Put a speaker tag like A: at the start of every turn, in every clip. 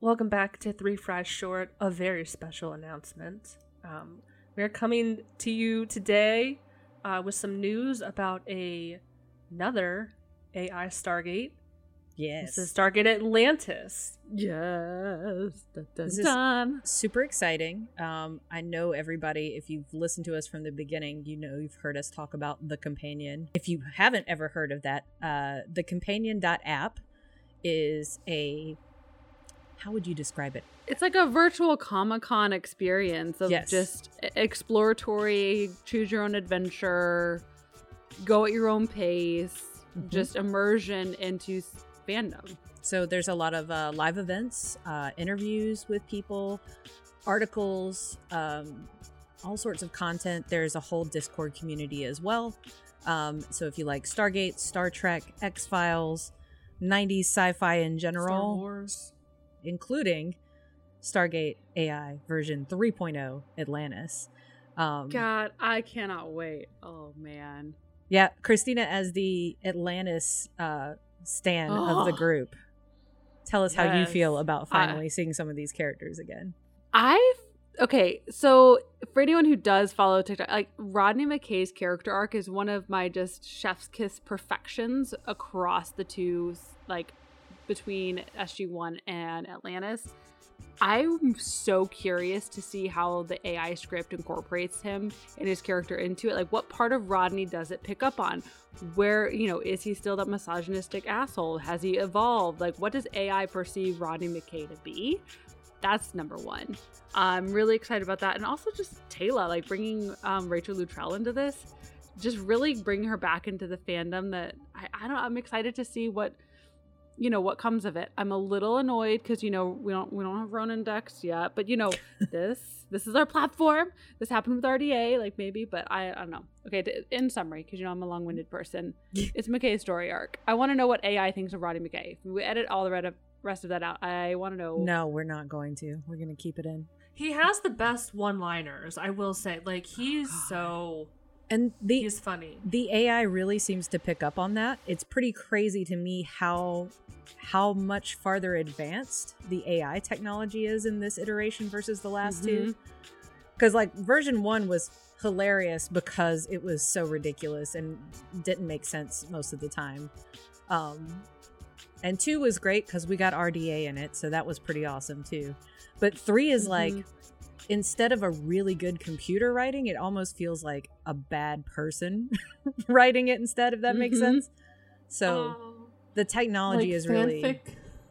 A: Welcome back to Three Fries Short, a very special announcement. Um, we're coming to you today uh, with some news about a another AI Stargate.
B: Yes.
A: This is Stargate Atlantis.
B: Yes. Dun, dun,
C: This is- super exciting. Um, I know everybody, if you've listened to us from the beginning, you know you've heard us talk about The Companion. If you haven't ever heard of that, uh, the Companion.app is a. How would you describe it?
B: It's like a virtual Comic Con experience of
C: Yes.
B: just exploratory, choose your own adventure, go at your own pace,
C: Mhm.
B: just immersion into fandom.
C: So there's a lot of uh, live events, uh, interviews with people, articles, um, all sorts of content. There's a whole Discord community as well. Um, so if you like Stargate, Star Trek, X Files, 90s sci fi in
A: Star
C: general,
A: Wars.
C: Including Stargate AI version 3.0 Atlantis. Um,
B: God, I cannot wait. Oh man.
C: yeah, Christina as the Atlantis uh, stan of the
B: Oh.
C: group. Tell us how you feel about finally seeing some of these characters again.
B: I okay, so for anyone who does follow TikTok, like Rodney McKay's character arc is one of my just chef's kiss perfections across the two, like between SG One and Atlantis. I'm so curious to see how the AI script incorporates him and his character into it. Like, what part of Rodney does it pick up on? Where, you know, is he still that misogynistic asshole? Has he evolved? Like, what does AI perceive Rodney McKay to be? That's number one. I'm really excited about that. And also just Teyla, like bringing um, Rachel Luttrell into this, just really bringing her back into the fandom that I, I don't. I'm excited to see what you know what comes of it. I'm a little annoyed because you know we don't we don't have Ronan Dex yet, but you know this this is our platform. This happened with RDA, like maybe, but I I don't know. Okay, to, in summary, because you know I'm a long-winded person, it's McKay's story arc. I want to know what AI thinks of Roddy McKay. If we edit all the red- rest of that out, I want to know.
C: No, we're not going to. We're going to keep it in.
A: He has the best one-liners, I will say. Like oh, he's
B: God.
A: so
C: And the
A: he's funny.
C: the AI really seems to pick up on that. It's pretty crazy to me how how much farther advanced the AI technology is in this iteration versus the last two. Cuz like version 1 was hilarious because it was so ridiculous and didn't make sense most of the time. Um and 2 was great cuz we got RDA in it, so that was pretty awesome too. But 3 is like
B: Mhm.
C: Instead of a really good computer writing, it almost feels like a bad person writing it instead, if that makes
B: Mhm.
C: sense. So
A: Oh,
C: the technology
A: like
C: is really
A: fanfic,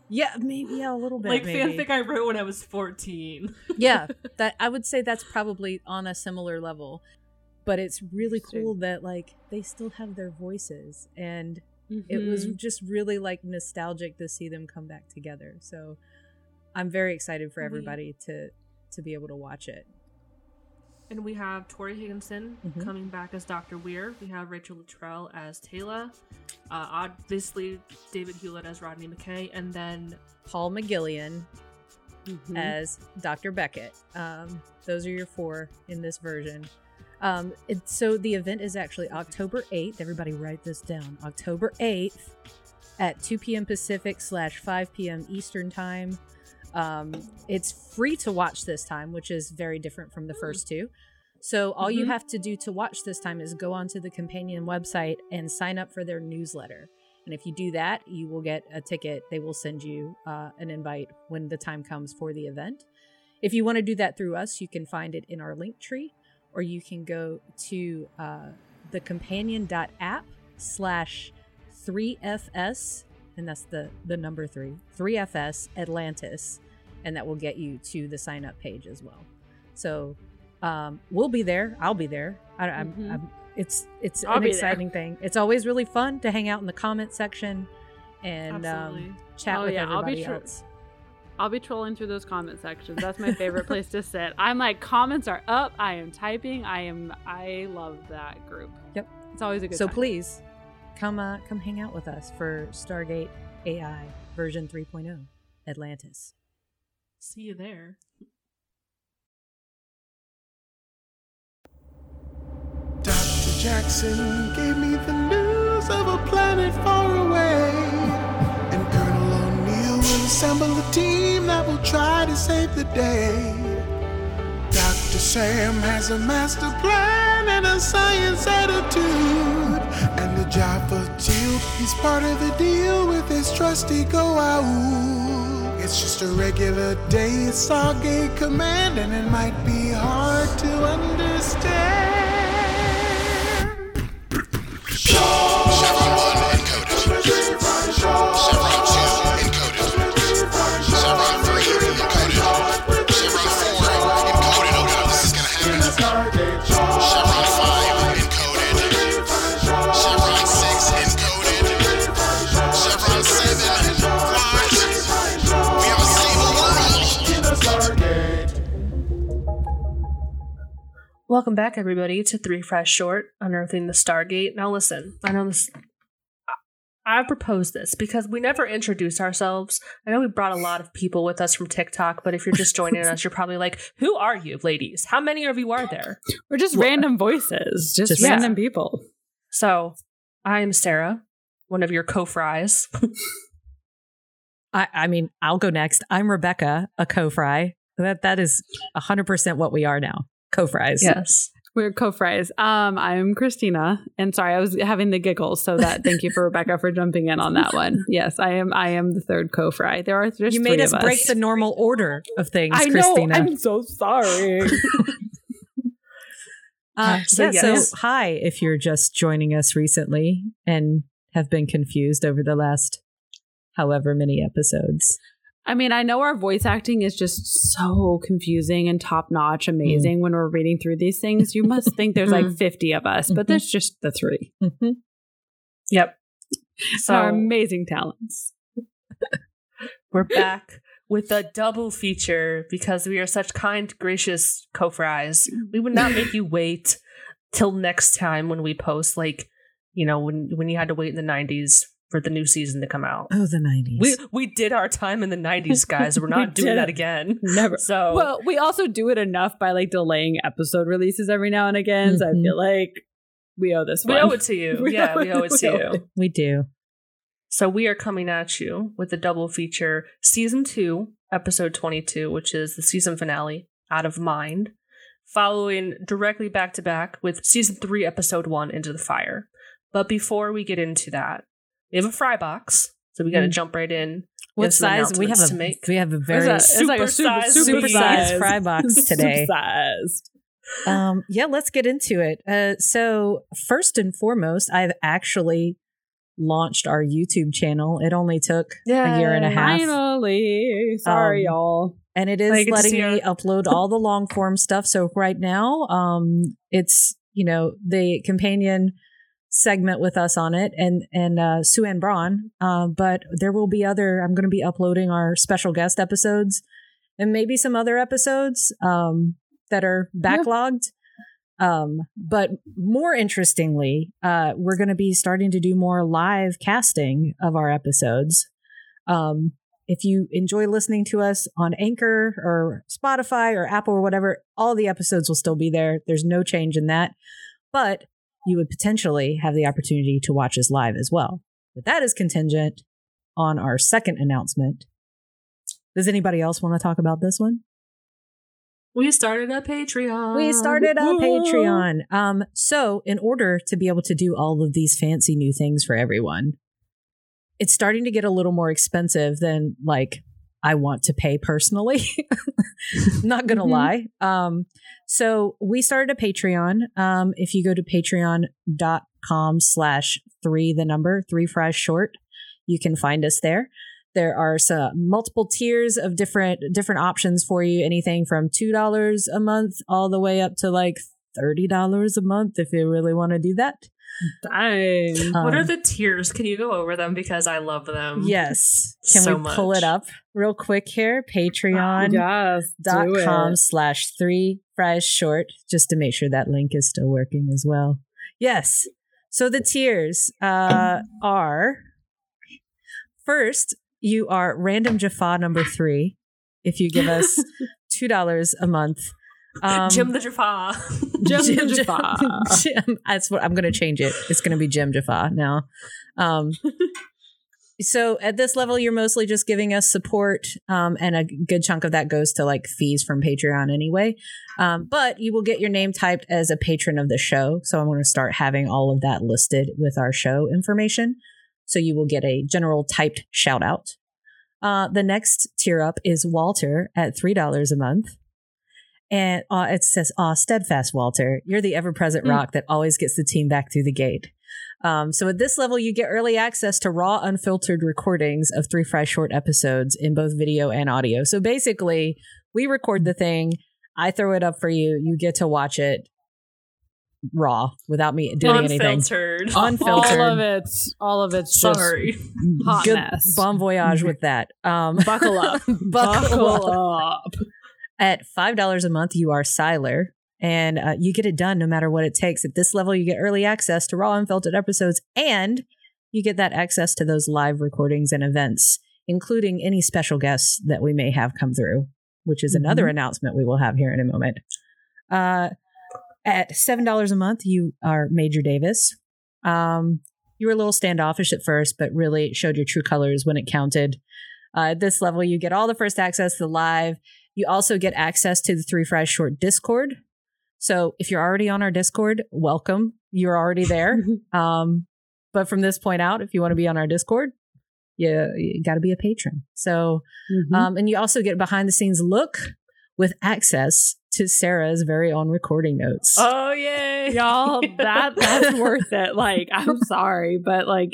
C: yeah, maybe yeah, a little bit.
A: like
C: maybe.
A: fanfic I wrote when I was 14.
C: yeah, that I would say that's probably on a similar level. But it's really cool that like they still have their voices and it was
B: Mhm.
C: just really like nostalgic to see them come back together. So I'm very excited for everybody to to be able to watch it.
A: And we have Torri Higginson
C: Mhm.
A: coming back as Dr. Weir. We have Rachel Luttrell as Teyla. Uh, obviously, David Hewlett as Rodney McKay. And then
C: Paul McGillion
B: Mhm.
C: as Dr. Beckett. Um, those are your four in this version. Um, it, so the event is actually October 8th. Everybody write this down. October 8th at 2 p.m. Pacific slash 5 p.m. Eastern time. Um, it's free to watch this time, which is very different from the first two. So all you
B: Mhm.
C: have to do to watch this time is go onto the companion website and sign up for their newsletter. And if you do that, you will get a ticket. They will send you uh, an invite when the time comes for the event. If you want to do that through us, you can find it in our link tree, or you can go to uh, thecompanion.app slash 3FS, and that's the, the number three, 3FS Atlantis, and that will get you to the sign up page as well. So um, we'll be there. I'll be there. I, I'm,
B: Mhm.
C: I'm, it's it's
B: I'll
C: an
B: be there.
C: exciting thing. It's always really fun to hang out in the comment section and um, chat
B: Oh,
C: with
B: yeah, I'll be
C: everybody else.
B: I'll be trolling through those comment sections. That's my favorite place to sit. I'm like, comments are up. I am typing. I am. I love that group.
C: Yep.
B: It's always a good.
C: So
B: time.
C: please come uh, come hang out with us for Stargate AI version 3.0 Atlantis.
A: see you there.
D: Dr. Jackson gave me the news of a planet far away. And Colonel O'Neill will assemble a team that will will try to save the day. Dr. Sam has a master plan and a science attitude. Jaffa Teal'c, he's part of the deal with his trusty go out. It's just a regular day, it's Stargate Command, and it might be hard to understand.
A: Welcome back, everybody, to Three Fries Short, Unearthing the Stargate. Now, listen, I know this. I I proposed this because we never introduced ourselves. I know we brought a lot of people with us from TikTok, but if you're just joining us, you're probably like, "Who are you, ladies? How many of you are there?"
B: We're just random voices, just,
C: Just-
B: random people.
A: So, I am Sarah, one of your co-fries.
C: I, I mean, I'll go next. I'm Rebecca, a co-fry. That that is hundred percent what we are now. Co-fries.
A: yes.
B: We're co-fries. Um, I'm Christina, and sorry, I was having the giggles. So that thank you for Rebecca for jumping in on that one. Yes, I am. I am the third co-fry. There are just
C: you made
B: three
C: us
B: of
C: break the normal order of things,
B: I know. I'm so sorry.
C: Uh,
A: So
C: yeah,
A: yes.
C: so hi, if you're just joining us recently and have been confused over the last however many episodes.
B: I mean, I know our voice acting is just so confusing and top notch, amazing mm. when we're reading through these things. You must think there's like mm-hmm. 50 of us, but mm-hmm. there's just the three.
C: Mm-hmm.
A: Yep.
B: So our amazing talents.
A: we're back with a double feature because we are such kind, gracious co-fries. We would not make you wait till next time when we post, like you know, when when you had to wait in the '90s for the new season to come out.
C: Oh, the 90s.
A: We we did our time in the '90s, guys. We're
B: We
A: not doing that again.
B: Never.
A: So
B: Well, we also do it enough by like delaying episode releases every now and again. So I
C: Mhm.
B: feel like we owe this
A: we
B: one.
A: owe it to you.
B: We
A: yeah,
B: owe
A: we owe it to
B: we owe
A: you.
B: it.
C: we do.
A: So we are coming at you with a double feature, season two, episode twenty-two, which is the season finale, Out of Mind, following directly back to back with season three, episode one, Into the Fire. But before we get into that, we have a fry box, so we got to
C: Mm.
A: jump right in.
C: What
A: have some
C: size? We have a
A: to make.
C: we have a very
B: a- it's like a super,
A: Supersized
B: super
A: meat.
B: sized
C: fry box today.
B: Supersized.
C: um yeah let's get into it uh so first and foremost i've actually launched our youtube channel it only took a year and a half
B: Finally. Sorry,
C: Um,
B: y'all.
C: and it is
A: I get to
C: letting me upload all the long form stuff so right now um it's you know the companion segment with us on it and and uh Suanne Braun uh, but there will be other i'm going to be uploading our special guest episodes and maybe some other episodes um that are backlogged um but more interestingly uh we're going to be starting to do more live casting of our episodes um if you enjoy listening to us on Anchor or Spotify or Apple or whatever, all the episodes will still be there. There's no change in that. But you would potentially have the opportunity to watch us live as well. But that is contingent on our second announcement. Does anybody else want to talk about this one?
A: We started a Patreon.
C: We started a
A: Woo!
C: Patreon. Um, so in order to be able to do all of these fancy new things for everyone, it's starting to get a little more expensive than like I want to pay personally. Not gonna
B: Mhm.
C: lie. Um, so we started a Patreon. Um, if you go to patreon.com slash three the number, three fries short, you can find us there. There are some multiple tiers of different different options for you. Anything from two dollars a month all the way up to like thirty dollars a month if you really want to do that.
B: Dang.
A: What are
C: Um,
A: the tiers? Can you go over them because I love them?
C: Yes. Can
A: so
C: we pull it up real quick here? Patreon.
B: do it.
C: com slash three fries short just to make sure that link is still working as well. Yes. So the tiers uh, are first, you are random Jaffa number three. If you give us two dollars a month, um,
A: Jim the Jaffa.
B: Jim the
C: Jim
B: Jaffa.
C: Jim, that's what I'm going to change it. It's going to be Jim Jaffa now. Um, so at this level, you're mostly just giving us support, um, and a good chunk of that goes to like fees from Patreon anyway. Um, but you will get your name typed as a patron of the show. So I'm going to start having all of that listed with our show information. So you will get a general typed shout out. Uh, the next tier up is Walter at three dollars a month. And uh, it says, "Ah, steadfast Walter, you're the ever-present
B: Mm.
C: rock that always gets the team back through the gate." Um, so at this level, you get early access to raw, unfiltered recordings of Three Fry Short episodes in both video and audio. So basically, we record the thing, I throw it up for you, you get to watch it raw without me doing anything.
A: Unfiltered.
C: Unfiltered.
B: All of it's all of it's just
A: Sorry.
B: hot
C: Good
B: mess.
C: bon voyage with that. Um,
B: Buckle up.
C: buckle up.
B: up.
C: At five dollars a month, you are Siler, and uh, you get it done no matter what it takes. At this level, you get early access to raw, unfiltered episodes, and you get that access to those live recordings and events, including any special guests that we may have come through, which is another announcement we will have here in a moment. Uh, at seven dollars a month, you are Major Davis. Um, you were a little standoffish at first, but really showed your true colors when it counted. Uh, at this level, you get all the first access to the live. You also get access to the Three Fries Short Discord. So if you're already on our Discord, welcome. You're already there. um, but from this point out, if you want to be on our Discord, you, you got to be a patron. So,
B: Mhm.
C: um, and you also get behind the scenes look with access to Sarah's very own recording notes.
A: Oh yay.
B: Y'all, that that's worth it. Like, I'm sorry, but like,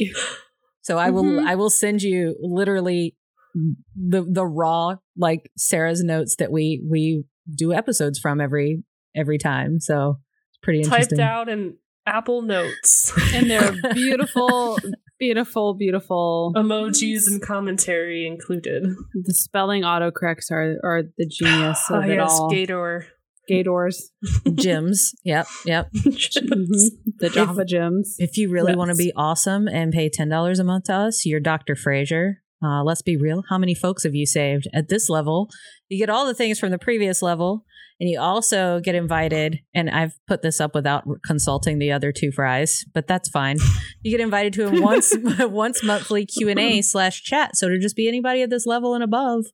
C: So I will
B: Mhm.
C: I will send you literally the the raw like Sarah's notes that we we do episodes from every every time. So it's pretty interesting.
A: Typed out in Apple Notes.
B: and they're beautiful, beautiful, beautiful.
A: Emojis and commentary included.
B: The spelling autocorrects are are the genius
A: Oh
B: of it
A: yes,
B: all.
A: Gator.
B: Gators,
C: Gems. Yep, yep.
B: Mhm. the Java gems.
C: If you really want to be awesome and pay ten dollars a month to us, you're Dr. Fraiser. Uh, let's be real. How many folks have you saved at this level? You get all the things from the previous level, and you also get invited. And I've put this up without consulting the other two fries, but that's fine. You get invited to a once once monthly Q and A slash chat. So to just be anybody at this level and above,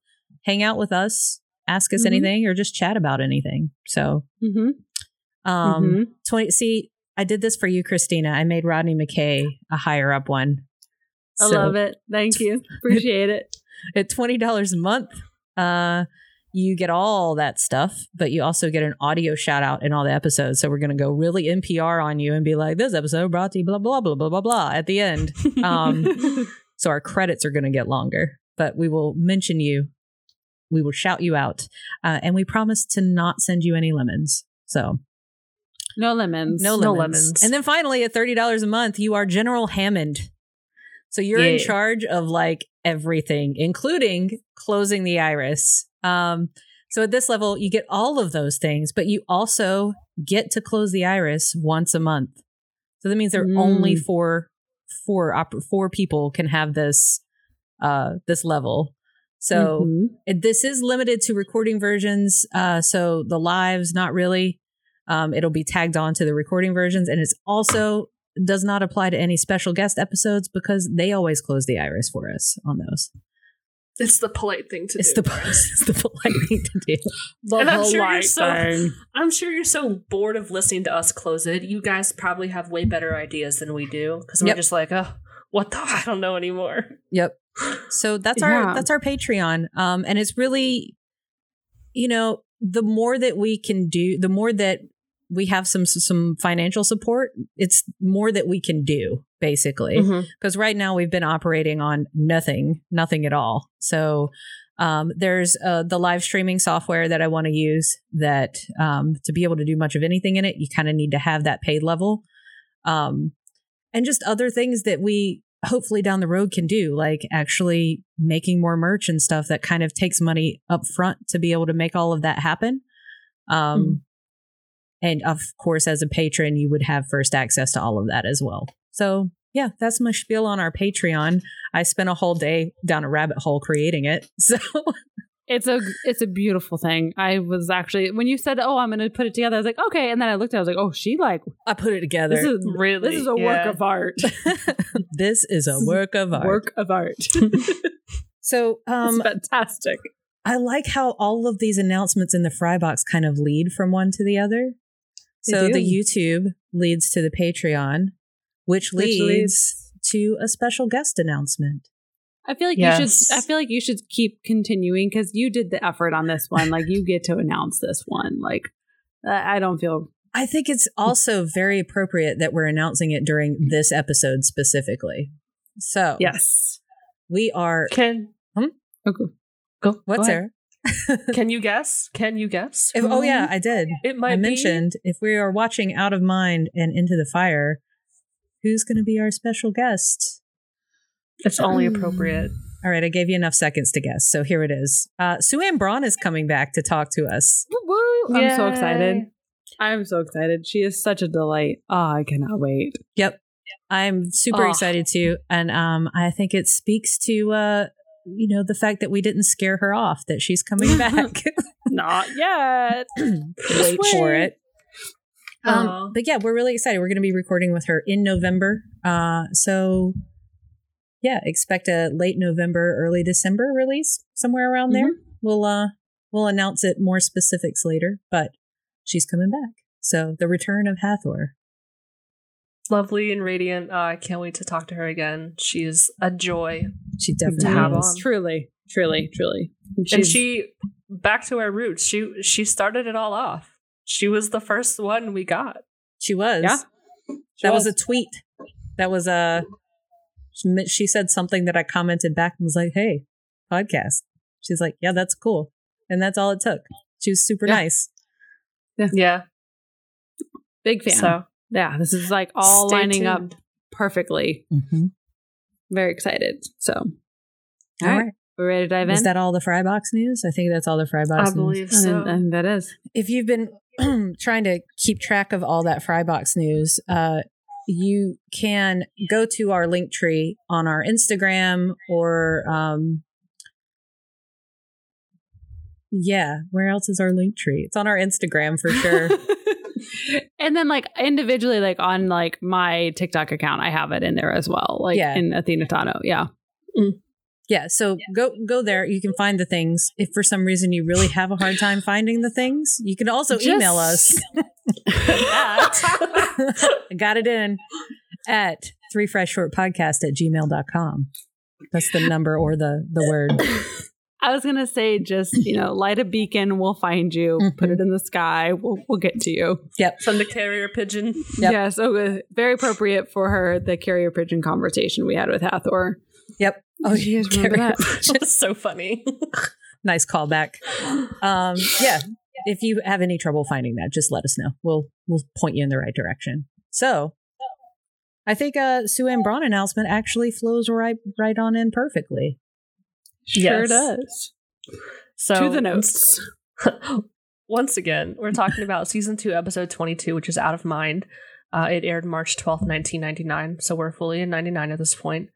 C: hang out with us, ask us
B: Mhm.
C: anything, or just chat about anything. So
B: Mm-hmm.
C: um,
B: Mhm.
C: 20 see i did this for you christina i made rodney mckay a higher up one
B: I love it. Thank you. Appreciate it.
C: at $20 a month uh you get all that stuff but you also get an audio shout out in all the episodes so we're going to go really npr on you and be like this episode brought to you blah blah blah blah blah blah at the end um so our credits are going to get longer but we will mention you we will shout you out uh, and we promise to not send you any lemons so
B: No lemons.
C: No lemons.
A: No lemons.
C: And then finally, at thirty dollars a month, you are General Hammond. So you're in charge of like everything, including closing the iris. Um, so at this level, you get all of those things, but you also get to close the iris once a month. So that means there are only
B: Mm.
C: four four op- four people can have this uh this level. So
B: Mhm.
C: it- this is limited to recording versions. Uh, so the lives, not really. Um, it'll be tagged on to the recording versions, and it's also does not apply to any special guest episodes because they always close the iris for us on those.
A: It's the polite thing to
C: It's
A: do.
C: the it's the polite thing to do.
B: The
A: And I'm sure you're so-
B: thing.
A: I'm sure you're so bored of listening to us close it. You guys probably have way better ideas than we do because we're
C: Yep.
A: just like, oh, what the? I don't know anymore.
C: Yep. So that's our that's our Patreon. Um and it's really you know, the more that we can do, the more that we have some some financial support, it's more that we can do basically. Because right now we've been operating on nothing, nothing at all. So um, there's uh, the live streaming software that I want to use that um, to be able to do much of anything in it, you kind of need to have that paid level. Um, and just other things that we hopefully down the road can do, like actually making more merch and stuff that kind of takes money up front to be able to make all of that happen. Um, And of course, as a patron, you would have first access to all of that as well. So, yeah, that's my spiel on our Patreon. I spent a whole day down a rabbit hole creating it. So,
B: It's a it's a beautiful thing. I was actually when you said, "Oh, I'm going to put it together," I was like, "Okay," and then I looked at, it, I was like, "Oh, she like
C: I put it together.
B: this is
A: Really?
B: this is a
A: Yeah.
B: work of art,
C: this is a work of art.
B: work of art."
C: So, um,
B: it's fantastic.
C: I like how all of these announcements in the fry box kind of lead from one to the other.
B: They
C: So
B: do.
C: the YouTube leads to the Patreon, which
B: Which
C: leads,
B: leads-
C: to a special guest announcement.
B: I feel like you should. I feel like you should keep continuing because you did the effort on this one. Like you get to announce this one. Like I I don't feel.
C: I think it's also very appropriate that we're announcing it during this episode specifically. So,
B: Yes.
C: we are.
A: Can
B: Okay.
A: go?
C: What's there?
A: Can you guess? Can you guess?
C: If, oh, yeah, I did.
A: It might
C: I
A: be-
C: mentioned if we are watching Out of Mind and Into the Fire, who's going to be our special guest?
A: It's only appropriate.
C: All right, I gave you enough seconds to guess. So here it is. Uh, Suanne Braun is coming back to talk to us.
B: Woo, woo. I'm so excited. I'm so excited. She is such a delight. Oh, I cannot wait.
C: Yep. I'm super
B: Oh.
C: excited too. And um, I think it speaks to, uh, you know, the fact that we didn't scare her off, that she's coming back.
B: Not yet.
C: Wait for it. Um, but yeah, we're really excited. We're going to be recording with her in November. Uh, so yeah, expect a late November, early December release somewhere around there. We'll uh, we'll announce it more specifics later, but she's coming back. So the return of Hathor.
A: Lovely and radiant. Uh, I can't wait to talk to her again. She's a joy.
C: She definitely
A: To have
C: is.
A: on.
B: Truly, truly, truly.
A: and
B: She's-
A: she back to our roots she she started it all off she was the first one we got
C: She was.
B: Yeah.
C: that
B: was.
C: was a tweet. That was a. She said something that I commented back and was like, "Hey, podcast." She's like, "Yeah, that's cool," and that's all it took. She was super
B: Yeah.
C: nice.
A: yeah
B: big fan.
A: so
B: yeah, this is like all
A: stay
B: lining up perfectly.
C: Mm-hmm.
B: Very excited. So, all
C: All
B: right,
C: right.
B: we're ready to dive in.
C: Is that all the Frybox news? I think that's all the Frybox
A: i
C: news.
A: believe
B: I think-
A: so
B: I think that is.
C: If you've been trying to keep track of all that Frybox news, uh, you can go to our link tree on our Instagram or, um, yeah, where else is our link tree? It's on our Instagram for sure.
B: and then like individually, like on like my TikTok account, I have it in there as well. Like
C: Yeah.
B: in Athena Tano. Yeah. Mm.
C: yeah, so go go there. You can find the things. If for some reason you really have a hard time finding the things, you can also email us. I got it in at three fries short podcast at gmail.com. That's the number or the the word.
B: I was gonna say just, you know, light a beacon, we'll find you, put it in the sky, we'll we'll get to you. Yep.
A: Send a carrier pigeon
C: Yep.
B: Yeah, so uh, very appropriate for her the carrier pigeon conversation we had with Hathor.
C: Yep. Oh,
B: Do you guys remember that?
C: pigeon.
A: That's so funny
C: nice callback. Um, yeah. If you have any trouble finding that, just let us know. We'll we'll point you in the right direction. So I think uh Suanne Braun announcement actually flows right right on in perfectly.
B: Sure
A: Yes.
B: does.
A: so
B: to the notes.
A: once again we're talking about season 2 episode 22 which is out of mind uh, it aired march 12th 1999 so we're fully in 99 at this point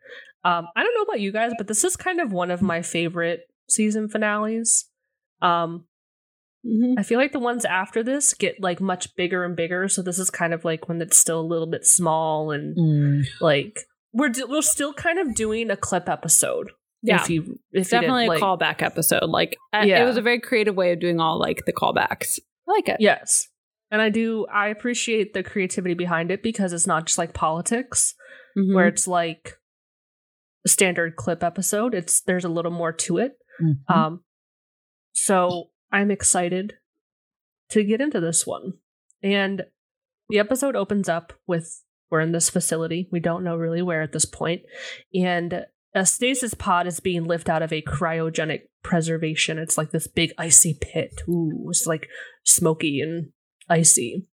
A: um, i don't know about you guys but this is kind of one of my favorite season finales um,
B: Mhm.
A: I feel like the ones after this get like much bigger and bigger. So this is kind of like when it's still a little bit small and
C: Mm.
A: like we're d- we're still kind of doing a clip episode.
B: Yeah.
A: if you if
B: It's
A: you didn't,
B: definitely a
A: like-
B: callback episode. Like
A: Yeah.
B: it was a very creative way of doing all like the callbacks. I like it.
A: Yes, and I do. I appreciate the creativity behind it because it's not just like politics
B: Mhm.
A: where it's like a standard clip episode. It's there's a little more to it.
C: Mhm.
A: Um, so I'm excited to get into this one. And the episode opens up with we're in this facility. We don't know really where at this. And a stasis pod is being lifted out of a cryogenic preservation. It's like this big icy pit. Ooh, it's like smoky and icy.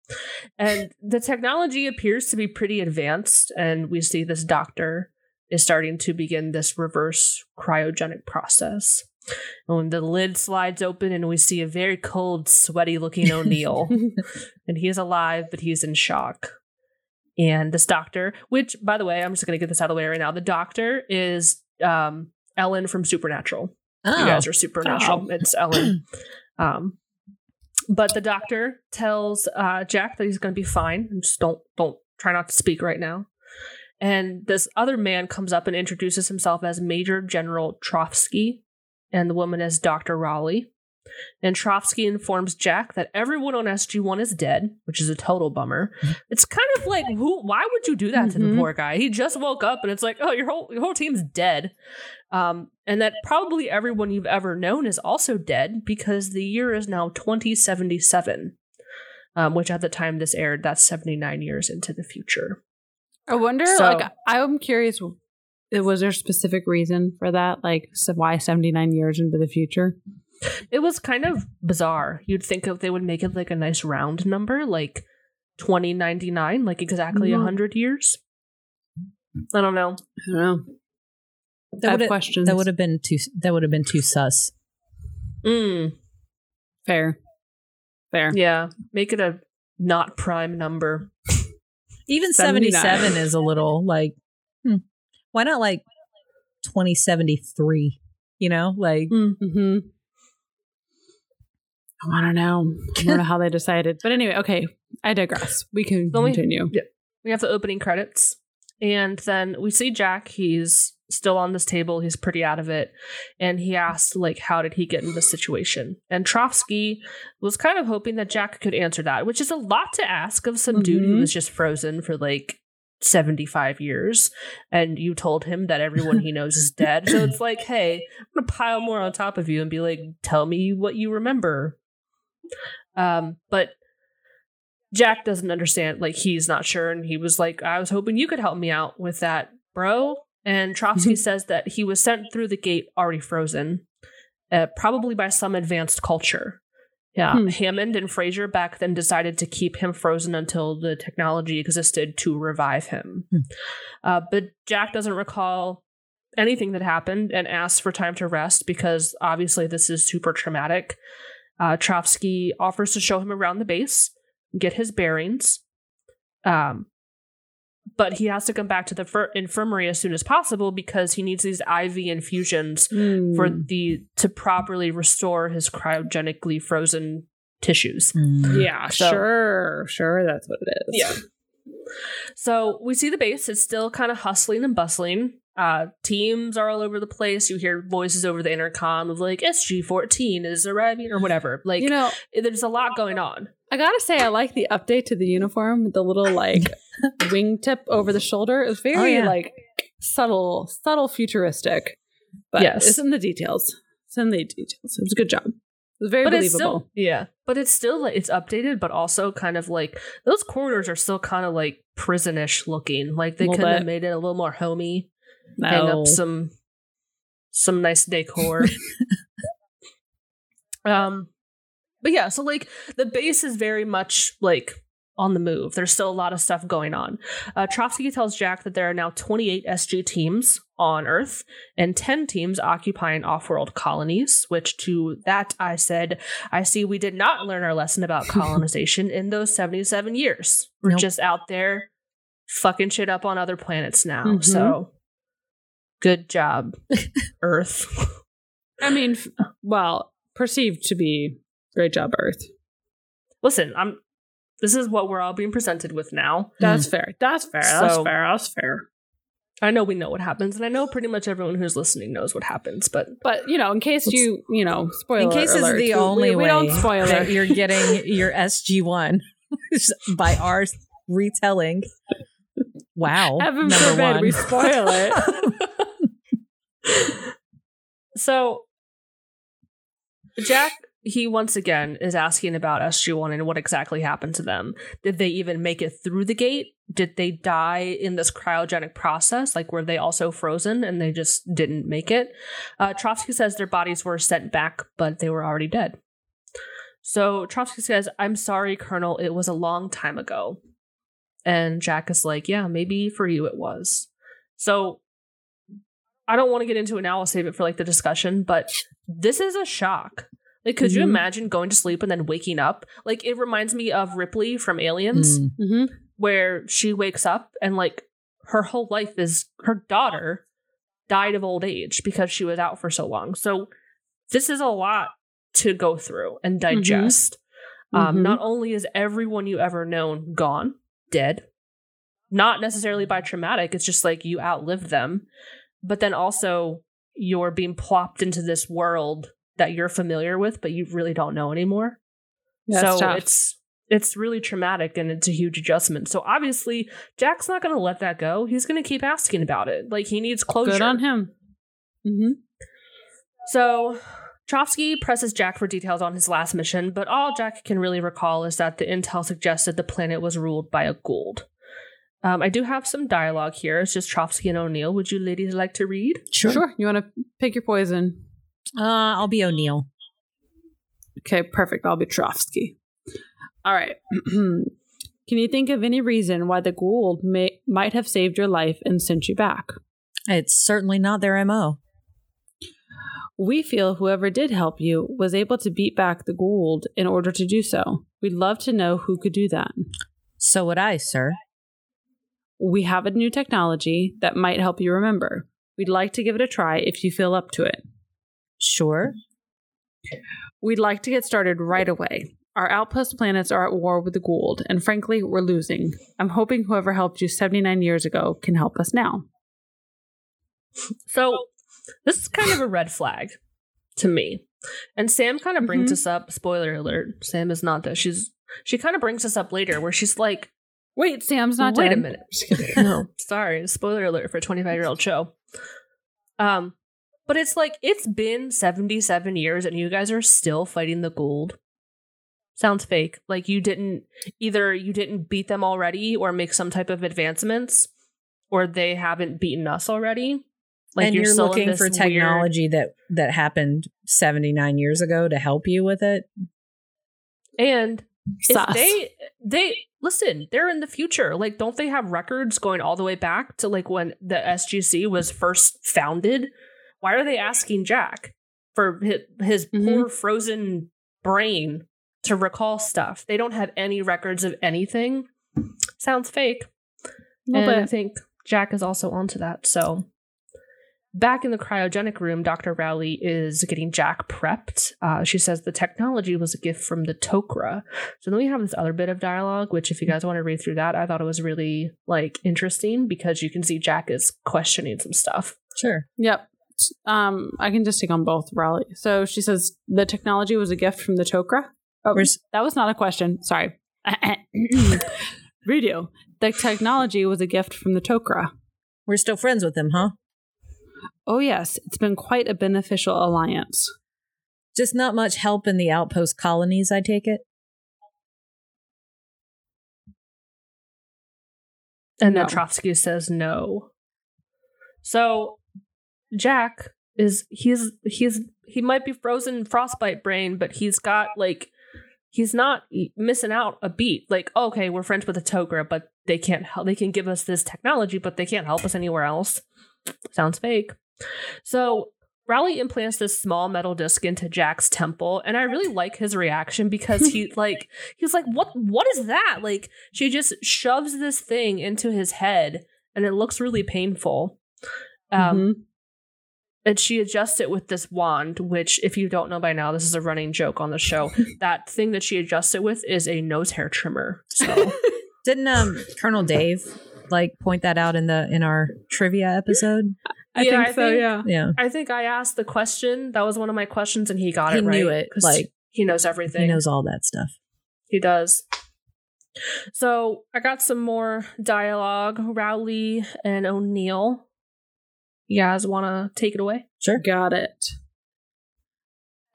A: And the technology appears to be pretty advanced. And we see this doctor is starting to begin this reverse cryogenic process. And when the lid slides open and we see a very cold, sweaty looking O'Neill. and he is alive, but he's in shock. And this doctor, which by the way, I'm just gonna get this out of the way right now. The doctor is um Ellen from Supernatural.
C: Oh,
A: You guys are supernatural. It's Ellen. Um, but the doctor tells uh, Jack that he's going to be fine. Just don't don't try not to speak right now. And this other man comes up and introduces himself as Major General Trofsky, and the woman as Doctor Raully. And Trofsky informs Jack that everyone on SG One is dead, which is a total bummer. It's kind of like, who? Why would you do that to the
B: Mhm.
A: poor guy? He just woke up, and it's like, oh, your whole your whole team's dead. Um, and that probably everyone you've ever known is also dead because the year is now 2077, um, which at the time this aired, that's 79 years into the future.
B: I wonder,
A: So-
B: like, I'm curious, was there a specific reason for that? Like, why 79 years into the future?
A: It was kind of bizarre. You'd think if they would make it like a nice round number, like 2099, like exactly a
B: Mhm.
A: 100 years. I don't know.
B: I don't know. I
C: that
B: have
C: would
B: questions.
C: that would have been too that would have been too sus.
A: Mm,
B: Fair. Fair.
A: yeah, make it a not prime number.
C: Even
B: 79.
C: 77 is a little like hmm, why not like 2073? You know, like
B: Mm-hmm. Oh, I don't know. I don't know how they decided. But anyway, okay. I digress. We can
A: me-
B: continue.
A: we have the opening credits and then we see jack he's still on this table he's pretty out of it and he asked like how did he get in this situation and Trofsky was kind of hoping that jack could answer that which is a lot to ask of some dude who
B: Mhm.
A: was just frozen for like 75 years and you told him that everyone he knows is dead so it's like hey i'm gonna pile more on top of you and be like tell me what you remember um but Jack doesn't understand, like he's not sure, and he was like, "I was hoping you could help me out with that, bro." And Trofsky says that he was sent through the gate already frozen, uh, probably by some advanced culture. Yeah,
B: Hmm.
A: Hammond and Fraiser back then decided to keep him frozen until the technology existed to revive him.
C: Hmm.
A: Uh, but Jack doesn't recall anything that happened and asks for time to rest because obviously this is super traumatic. Uh, Trofsky offers to show him around the base, get his bearings. Um, but he has to come back to the fir- infirmary as soon as possible because he needs these IV infusions for
B: Hmm.
A: the to properly restore his cryogenically frozen tissues.
C: mm,
B: Yeah,
A: So-
B: sure. Sure, that's what it is.
A: Yeah. So we see the base. It's still kind of hustling and bustling. Uh, teams are all over the place. You hear voices over the intercom of like SG14 is arriving or whatever. Like,
B: you know,
A: there's a lot going on.
B: I gotta say, I like the update to the uniform the little like wingtip over the shoulder. It was very
C: Oh, yeah.
B: like subtle, subtle futuristic. But
A: Yes.
B: it's in the details. It's in the details. It was a good job. It was very
A: but
B: believable.
A: still yeah but it's still like it's updated but also kind of like those corridors are still kind of like prisonish looking like they could have made it a little more homey hang up some some nice decor. Um but yeah so like the base is very much like on the move. There's still a lot of stuff going on. Uh Trofsky tells jack that there are now 28 sg teams on earth and 10 teams occupying off-world colonies which to that i said i see we did not learn our lesson about colonization in those 77 years. We're
C: Nope.
A: just out there fucking shit up on other planets now.
B: Mhm.
A: so good job earth
B: I mean, well, perceived to be great job, Earth.
A: listen i'm this is what we're all being presented with now
B: That's mm. fair. That's fair. That's
A: So-
B: fair. That's fair.
A: i know we know what happens and i know pretty much everyone who's listening knows what happens but
B: But you know, in case you, you know, spoiler
C: in case it's
B: alert,
C: the
B: we-
C: only
B: we, we
C: way
B: don't spoil
C: that
B: it.
C: you're getting your SG1 by our retelling. Wow.
B: Heaven
C: number
B: forbid
C: one.
B: we spoil it.
A: so jack he once again is asking about sg1 and what exactly happened to them. Did they even make it through the gate? Did they die in this cryogenic process? Like were they also frozen and they just didn't make it? Uh, Trofsky says their bodies were sent back but they were already dead. So Trofsky says i'm sorry colonel it was a long time ago. And jack is like yeah maybe for you it was. So I don't want to get into it now. I'll save it for like the discussion, but this is a shock. Like, could you
B: Mhm.
A: imagine going to sleep and then waking up? Like, it reminds me of Ripley from Aliens,
C: Mm.
B: hmm
A: where she wakes up and like her whole life is her daughter died of old age because she was out for so long. So this is a lot to go through and digest. Um,
B: Mhm.
A: not only is everyone you ever known gone, dead, not necessarily by traumatic, it's just like you outlived them, but then also you're being plopped into this world that you're familiar with, but you really don't know anymore.
B: That's
A: so
B: tough.
A: it's it's really traumatic and it's a huge adjustment. So obviously Jack's not going to let that go. He's going to keep asking about it. Like he needs closure.
B: good on him. Mm-hmm.
A: So Trofsky presses Jack for details on his last mission, but all Jack can really recall is that the intel suggested the planet was ruled by a Goa'uld. Um, I do have some dialogue here. It's just Trofsky and O'Neill. Would you ladies like to read?
B: Sure. You want to pick your poison?
C: Uh, I'll be O'Neill.
B: Okay, perfect. I'll be Trofsky. All right. Can you think of any reason why the Goa'uld may might have saved your life and sent you back?
C: It's certainly not their MO.
B: We feel whoever did help you was able to beat back the Goa'uld in order to do so. We'd love to know who could do that.
C: So would I, sir.
B: We have a new technology that might help you remember. We'd like to give it a try if you feel up to it.
C: Sure.
B: We'd like to get started right away. Our outpost planets are at war with the Goa'uld, and frankly, we're losing. I'm hoping whoever helped you 79 years ago can help us now.
A: So this is kind of a red flag to me. And Sam kind of brings
B: Mhm.
A: us up. Spoiler alert: Sam is not that. She's she kind of brings us up later, where she's like,
B: Wait, Sam's not
A: Wait
B: dead.
A: a minute. no, sorry. Spoiler alert for a 25 year old show. Um, but it's like it's been 77 years and you guys are still fighting the Goa'uld. Sounds fake. Like you didn't either you didn't beat them already or make some type of advancements, or they haven't beaten us already. Like
C: and you're,
A: still in
C: looking
A: this
C: for
A: weird-
C: technology that that happened 79 years ago to help you with it.
A: and if they they listen they're in the future. Like don't they have records going all the way back to like when the sgc was first founded? Why are they asking jack for his, his
B: Mhm.
A: poor frozen brain to recall stuff? They don't have any records of anything. Sounds fake. And i think jack is also onto that so Back in the cryogenic room, Dr. Raully is getting Jack prepped. Uh, she says the technology was a gift from the Tok'ra. So then we have this other bit of dialogue, which if you guys want to read through that, I thought it was really like interesting because you can see Jack is questioning some stuff.
C: Sure.
B: Yep. Um, I can just take on both, Raully. So she says the technology was a gift from the Tok'ra. Oh,
C: Where's-
B: that was not a question. Sorry. Radio. The technology was a gift from the Tok'ra.
C: We're still friends with them, huh?
B: Oh yes, it's been quite a beneficial alliance.
C: Just not much help in the outpost colonies, I take it.
A: And
B: No.
A: then Trofsky says no. So Jack is he's he's he might be frozen frostbite brain, but he's got like he's not missing out a beat. Like, okay, we're friends with the Tok'ra, but they can't help they can give us this technology, but they can't help us anywhere else. Sounds fake. So Raully implants this small metal disc into Jack's temple, and I really like his reaction because he like he's like, "What? What is that?" Like she just shoves this thing into his head, and it looks really painful. Um,
B: Mhm.
A: and she adjusts it with this wand, which, if you don't know by now, this is a running joke on the show. that thing that she adjusts it with is a nose hair trimmer. So
C: Didn't um Colonel Dave like point that out in the in our trivia episode?
B: I
A: Yeah,
B: think
A: I
B: so.
A: think-
B: yeah.
C: Yeah.
A: I think I asked the question. That was one of my questions, and he got
C: He
A: it right.
C: knew it,
A: 'cause
C: like,
A: he knows everything.
C: He knows all that stuff.
A: He does. So I got some more dialogue. Raully and O'Neill. You guys want to take it away?
C: Sure.
B: Got it.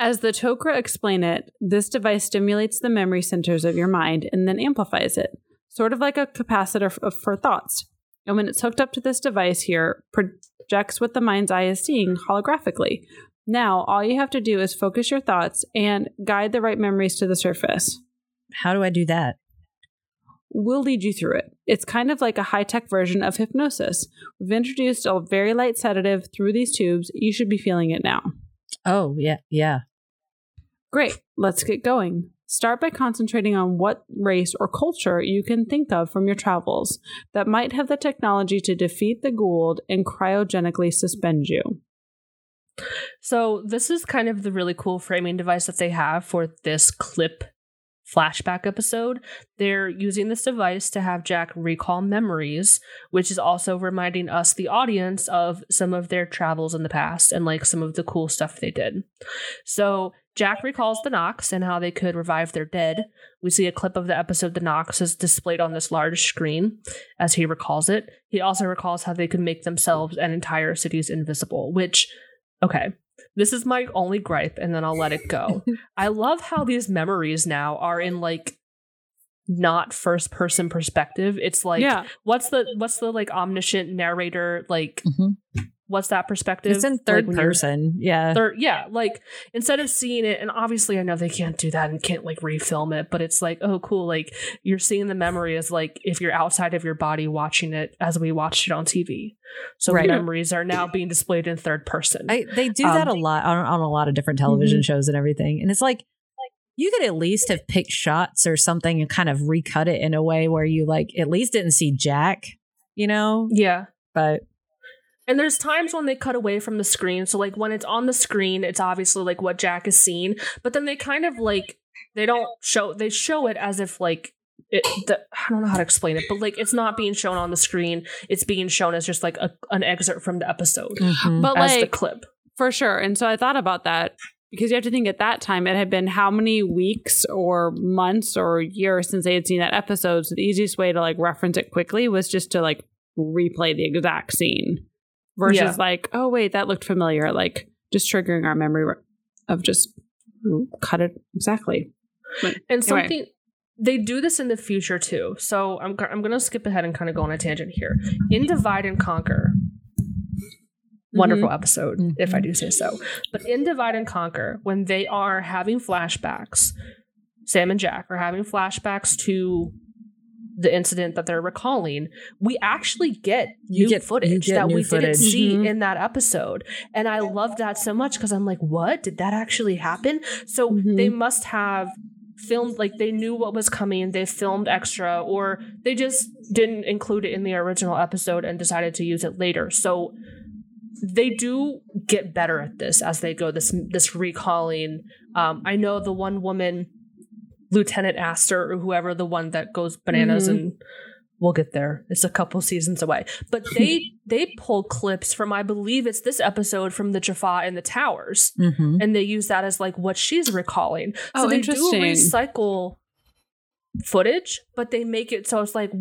B: As the Tok'ra explain it, this device stimulates the memory centers of your mind and then amplifies it, sort of like a capacitor f- for thoughts. And when it's hooked up to this device here, projects what the mind's eye is seeing holographically. Now, all you have to do is focus your thoughts and guide the right memories to the surface.
C: How do I do that?
B: We'll lead you through it. It's kind of like a high tech version of hypnosis. We've introduced a very light sedative through these tubes. You should be feeling it now.
C: Oh, yeah, yeah.
B: Great, let's get going. Start by concentrating on what race or culture you can think of from your travels that might have the technology to defeat the Goa'uld and cryogenically suspend you.
A: So this is kind of the really cool framing device that they have for this clip flashback episode. They're using this device to have Jack recall memories, which is also reminding us, the audience, of some of their travels in the past and like some of the cool stuff they did. So Jack recalls the Nox and how they could revive their dead. We see a clip of the episode The Nox is displayed on this large screen as he recalls it. He also recalls how they could make themselves and entire cities invisible, which, okay, this is my only gripe, and then I'll let it go. I love how these memories now are in like not first person perspective. It's like
B: yeah.
A: what's the what's the like omniscient narrator like
C: Mhm.
A: what's that perspective?
C: It's in third
A: when you're-
C: person. Yeah.
A: Third, yeah, like instead of seeing it, and obviously I know they can't do that and can't like refilm it, but it's like, oh, cool. Like you're seeing the memory as like if you're outside of your body watching it as we watched it on TV. So
C: Right.
A: memories are now being displayed in third person.
C: I, they do that a
A: Um,
C: lot on, on a lot of different television shows and everything. And it's like, like you could at least have picked shots or something and kind of recut it in a way where you like at least didn't see Jack, you know?
A: yeah.
C: But
A: And there's times when they cut away from the screen. So like when it's on the screen, it's obviously like what Jack is seeing, but then they kind of like they don't show they show it as if like it the, I don't know how to explain it, but like it's not being shown on the screen. It's being shown as just like a, an excerpt from the episode
C: mhm.
B: But
A: as the clip.
B: for sure. And so I thought about that because you have to think at that time it had been how many weeks or months or years since they had seen that episode. So the easiest way to like reference it quickly was just to like replay the exact scene versus
A: Yeah.
B: like, oh wait, that looked familiar. Like just triggering our memory of just cut it exactly. But
A: And
B: anyway.
A: something they do this in the future too. So I'm I'm going to skip ahead and kind of go on a tangent here. In Divide and Conquer, wonderful episode if I do say so. But in Divide and Conquer, when they are having flashbacks, Sam and Jack are having flashbacks to the incident that they're recalling, we actually get
C: You
A: new
C: get-
A: footage
C: get
A: that
C: new
A: we
C: footage.
A: didn't see
B: Mhm.
A: in that episode. And I love that so much because I'm like, what? Did that actually happen? So
B: Mhm.
A: they must have filmed like they knew what was coming they filmed extra or they just didn't include it in the original episode and decided to use it later so they do get better at this as they go this this recalling um i know the one woman lieutenant astor or whoever the one that goes bananas
B: Mhm.
A: and we'll get there it's a couple seasons away but they they pull clips from i believe it's this episode from the jaffa and the towers
C: Mhm.
A: and they use that as like what she's recalling. So
B: Oh,
A: they do recycle footage, but they make it so it's like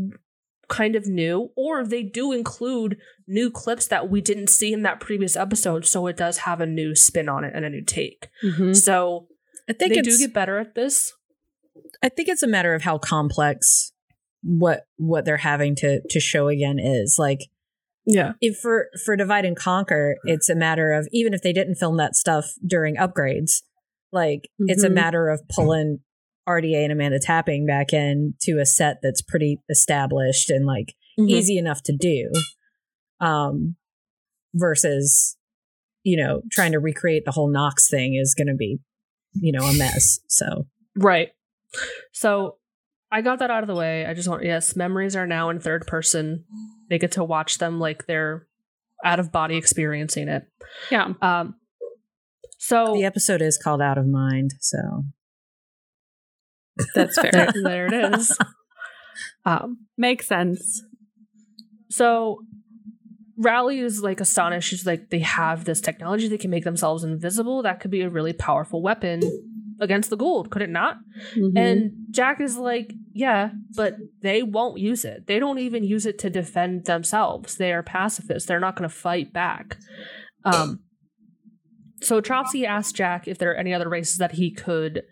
A: kind of new, or they do include new clips that we didn't see in that previous episode, so it does have a new spin on it and a new take.
B: Mhm.
A: So
C: I think
A: they do get better at this.
C: I think it's a matter of how complex what what they're having to to show again is. Like
A: Yeah.
C: if for for divide and conquer it's a matter of even if they didn't film that stuff during upgrades like it's a
B: Mhm.
C: matter of pulling rda and amanda tapping back in to a set that's pretty established and like
A: Mm-hmm.
C: easy enough to do um versus you know trying to recreate the whole Nox thing is going to be you know a mess so
A: Right. So I got that out of the way. I just want yes, memories are now in third person. They get to watch them like they're out of body experiencing it.
B: Yeah.
A: Um so
C: the episode is called out of mind so
B: That's fair.
A: there, there it is. Um,
B: Makes sense.
A: so Raully is like astonished. She's like, they have this technology. They can make themselves invisible. That could be a really powerful weapon against the Goa'uld, could it not?
B: Mhm.
A: And Jack is like, yeah, but they won't use it. They don't even use it to defend themselves. They are pacifists. They're not going to fight back. Um, so Trofsky asks Jack if there are any other races that he could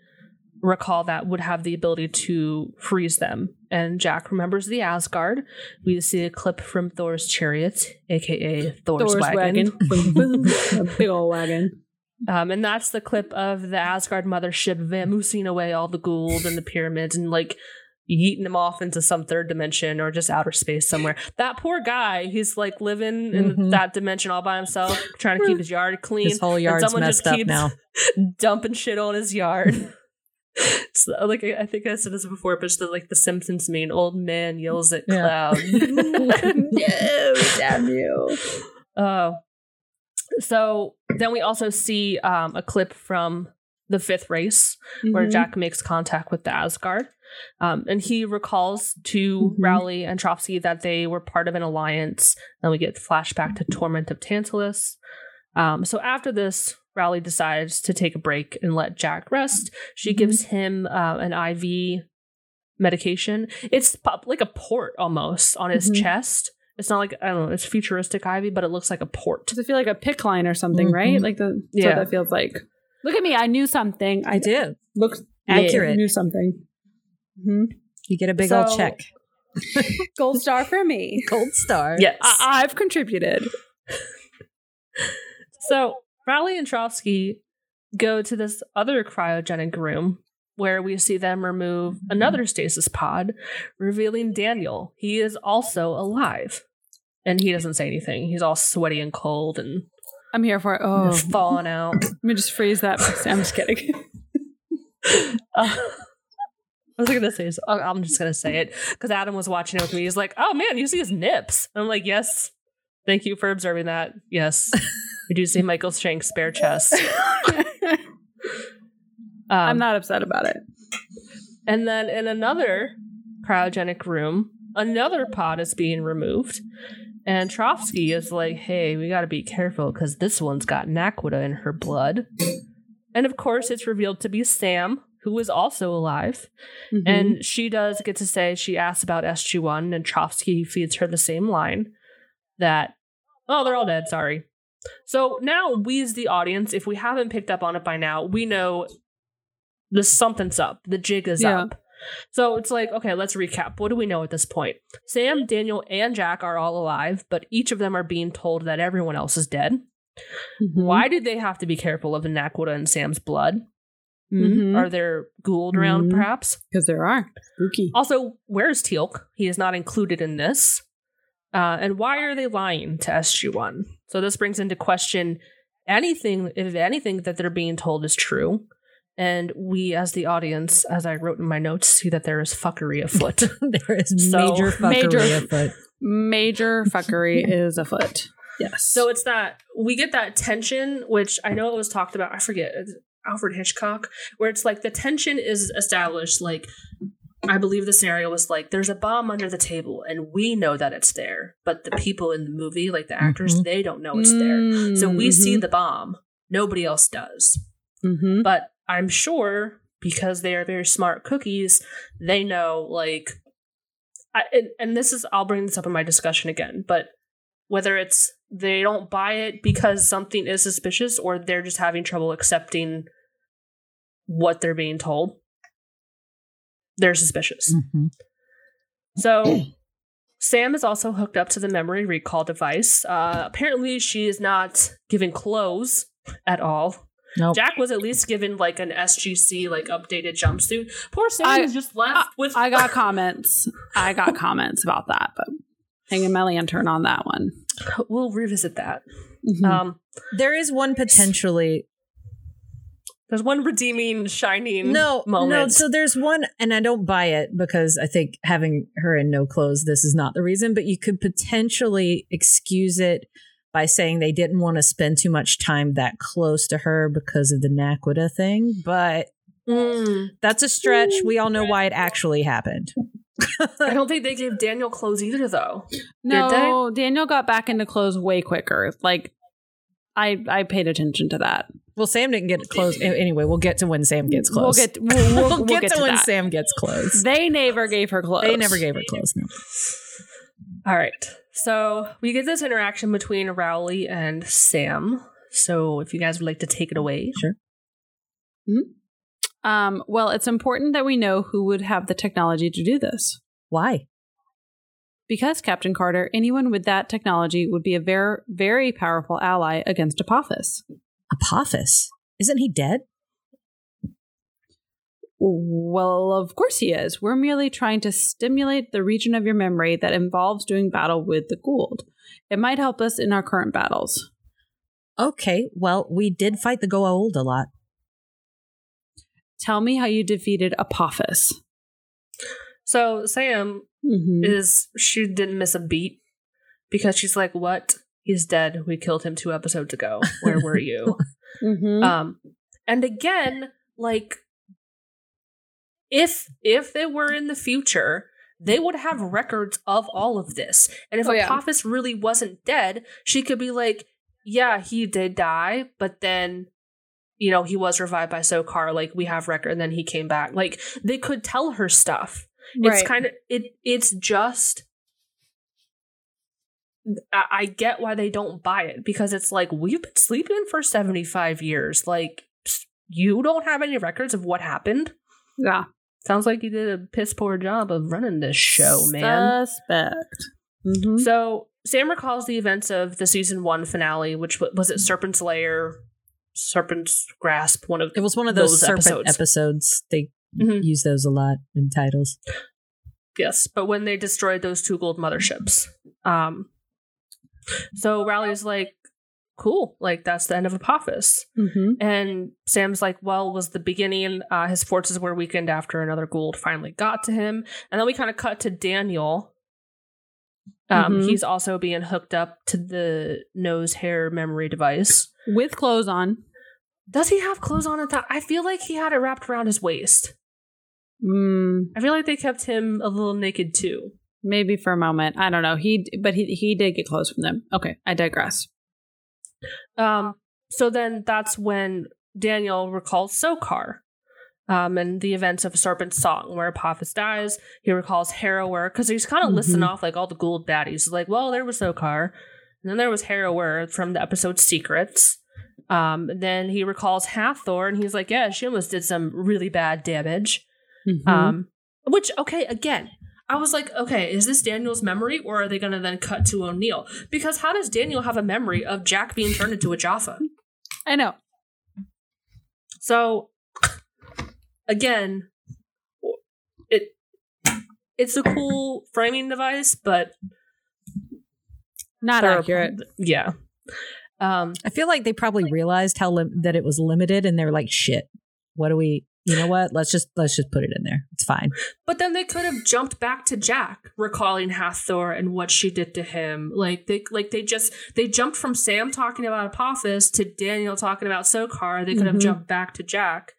A: recall that would have the ability to freeze them. And Jack remembers the Asgard. We see a clip from Thor's chariot, aka Thor's,
B: Thor's
A: wagon.
B: wagon. A big old wagon.
A: Um, and that's the clip of the Asgard mothership vamoosing away all the Goa'uld and the pyramids and like yeeting them off into some third dimension or just outer space somewhere. That poor guy, he's like living in
C: Mhm.
A: that dimension all by himself, trying to keep his yard clean.
C: his whole yard's
A: someone
C: messed
A: just
C: up
A: keeps
C: now
A: dumping shit on his yard. It's like I think I said this before, but it's the, like the Simpsons meme. Old man yells at
C: Yeah.
A: cloud.
C: no damn you
A: Oh. So then we also see um, a clip from the fifth race where
B: Mhm.
A: Jack makes contact with the Asgard. Um, and he recalls to
B: Mhm.
A: Raully and Trofsky that they were part of an alliance. Then we get flashback to Torment of Tantalus. Um, so after this, Raully decides to take a break and let Jack rest. She
B: Mhm.
A: gives him uh, an IV medication. It's pop- like a port almost on his
B: Mhm.
A: chest. It's not like I don't know. It's futuristic IV, but it looks like a port.
B: Does it feel like a PICC line or something,
C: Mhm.
B: right? Like the that's
A: Yeah.
B: what that feels like. Look at me, I knew something.
C: I did.
B: looked
C: Accurate.
B: I knew something. hmm
C: You get a big old check.
B: Gold star for me.
C: Gold star.
A: Yes.
B: I- I've contributed.
A: So Raully and Trofsky go to this other cryogenic room where we see them remove another stasis pod, revealing Daniel. He is also alive. And he doesn't say anything. He's all sweaty and cold and
B: I'm here for it. Oh,
A: falling out.
B: let me just phrase that. I'm just kidding.
A: Uh, I was gonna say, oh, I'm just gonna say it because Adam was watching it with me. He's like, "Oh man, you see his nips." I'm like, "Yes, thank you for observing that." Yes, we do see Michael Shanks' bare chest. Um,
B: I'm not upset about it.
A: And then in another cryogenic room, another pod is being removed. And Trofsky is like, hey, we gotta be careful because this one's got naquadah in her blood. And of course, it's revealed to be Sam, who is also alive.
B: Mhm.
A: And she does get to say she asks about SG1, and Trofsky feeds her the same line that, oh, they're all dead, sorry. So now we, as the audience, if we haven't picked up on it by now, we know the something's up. The jig is
B: Yeah.
A: up. So it's like, okay, let's recap. What do we know at this point? Sam, Daniel, and Jack are all alive, but each of them are being told that everyone else is dead.
B: Mhm.
A: Why did they have to be careful of naquadah and Sam's blood? Hmm?
B: Mhm.
A: Are there Goa'uld around,
B: Mhm.
A: perhaps?
B: Because there are spooky.
A: Also, where's Teal'c? He is not included in this. Uh, and why are they lying to SG1? So this brings into question anything, if anything, that they're being told is true. And we, as the audience, as I wrote in my notes, see that there is fuckery afoot.
C: there is
A: So-
C: major fuckery
B: Major-
C: afoot.
B: Major fuckery is afoot. Yes.
A: so it's that we get that tension, which I know it was talked about. I forget Alfred Hitchcock, where it's like the tension is established. Like I believe the scenario was like there's a bomb under the table, and we know that it's there, but the people in the movie, like the actors,
C: Mhm.
A: they don't know it's there. So we see
B: Mm-hmm.
A: the bomb. Nobody else does.
B: hmm
A: But I'm sure because they are very smart cookies, they know like I, and, and this is I'll bring this up in my discussion again, but whether it's they don't buy it because something is suspicious or they're just having trouble accepting what they're being told, they're suspicious.
C: Mhm.
A: So Sam is also hooked up to the memory recall device. Uh, apparently, she is not given clothes at all.
C: Nope.
A: Jack was at least given like an SGC like updated jumpsuit. Poor Sam
B: I-
A: is just left with.
B: I got comments. I got comments about that, but hanging my lantern on that one.
A: We'll revisit that.
B: Mhm.
A: Um,
C: There is one potentially
A: there's one redeeming, shining
C: no
A: moment.
C: no. So there's one, and I don't buy it because I think having her in no clothes, this is not the reason. But you could potentially excuse it by saying they didn't want to spend too much time that close to her because of the naquadah thing. But
A: Mm,
C: that's a stretch. We all know why it actually happened.
A: I don't think they gave Daniel clothes either, though.
B: No, Daniel got back into clothes way quicker. Like, I I paid attention to that.
C: Well, Sam didn't get close. anyway. We'll get to when Sam gets close.
B: We'll get we'll, we'll,
C: We'll
B: we'll
C: get, to,
B: to
C: when
B: that.
C: Sam gets close.
B: They never gave her clothes.
C: They never gave her clothes. No.
A: All right. So we get this interaction between Raully and Sam. So if you guys would like to take it away.
C: Sure.
B: Um, well, it's important that we know who would have the technology to do this.
C: Why?
B: Because, Captain Carter, anyone with that technology would be a very, very powerful ally against Apophis.
C: Apophis. Isn't he dead?
B: Well, of course he is. We're merely trying to stimulate the region of your memory that involves doing battle with the Goa'uld. It might help us in our current battles.
C: Okay. Well, we did fight the Goa'uld a lot.
B: Tell me how you defeated Apophis.
A: So Sam
B: Mm-hmm.
A: is she didn't miss a beat because she's like, "What? He's dead. We killed him two episodes ago. Where were you?
B: Mm-hmm.
A: um and again like if if they were in the future they would have records of all of this and if
B: Oh, yeah.
A: apophis really wasn't dead she could be like yeah he did die but then you know he was revived by sokar like we have record and then he came back like they could tell her stuff it's kind of it it's just I, I get why they don't buy it because it's like we've been sleeping for 75 years like you don't have any records of what happened
B: yeah.
A: sounds like you did a piss poor job of running this show man
B: Suspect. Mm-hmm.
A: so sam recalls the events of the season one finale which wa- was it serpent's lair serpent's grasp one of
C: It was one of those,
A: Those
C: serpent
A: episodes.
C: episodes. They
A: Mhm.
C: use those a lot in titles.
A: Yes, but when they destroyed those two Goa'uld motherships. Um so Raully's like, cool, like that's the end of Apophis.
B: Mm-hmm.
A: And Sam's like, well, was the beginning. Uh, his forces were weakened after another Goa'uld finally got to him. And then we kind of cut to Daniel. Um,
B: Mhm.
A: He's also being hooked up to the nose hair memory device.
B: With clothes on.
A: Does he have clothes on at that? I feel like he had it wrapped around his waist.
B: Mm,
A: I feel like they kept him a little naked too.
B: Maybe for a moment. I don't know. He, but he he did get clothes from them. Okay, I digress.
A: Um, so then that's when Daniel recalls Sokar. Um, and the events of Serpent's Song, where Apophis dies. He recalls Heru'ur, because he's kind of listing
C: Mhm.
A: off like all the Goa'uld baddies. Like, well, there was Sokar. And then there was Heru'ur from the episode Secrets. Um, then he recalls Hathor, and he's like, yeah, she almost did some really bad damage.
B: Mhm.
A: Um, which okay, again, I was like, okay, is this Daniel's memory, or are they gonna then cut to O'Neill? Because how does Daniel have a memory of Jack being turned into a Jaffa?
B: I know.
A: So, again, it it's a cool framing device, but
B: Not
A: there are-
B: accurate.
A: Yeah. Um,
C: I feel like they probably realized how lim- that it was limited, and they're like, "Shit, what do we? You know what? Let's just let's just put it in there. It's fine."
A: But then they could have jumped back to Jack, recalling Hathor and what she did to him. Like they like they just they jumped from Sam talking about Apophis to Daniel talking about Sokar. They could have
B: Mhm.
A: jumped back to Jack.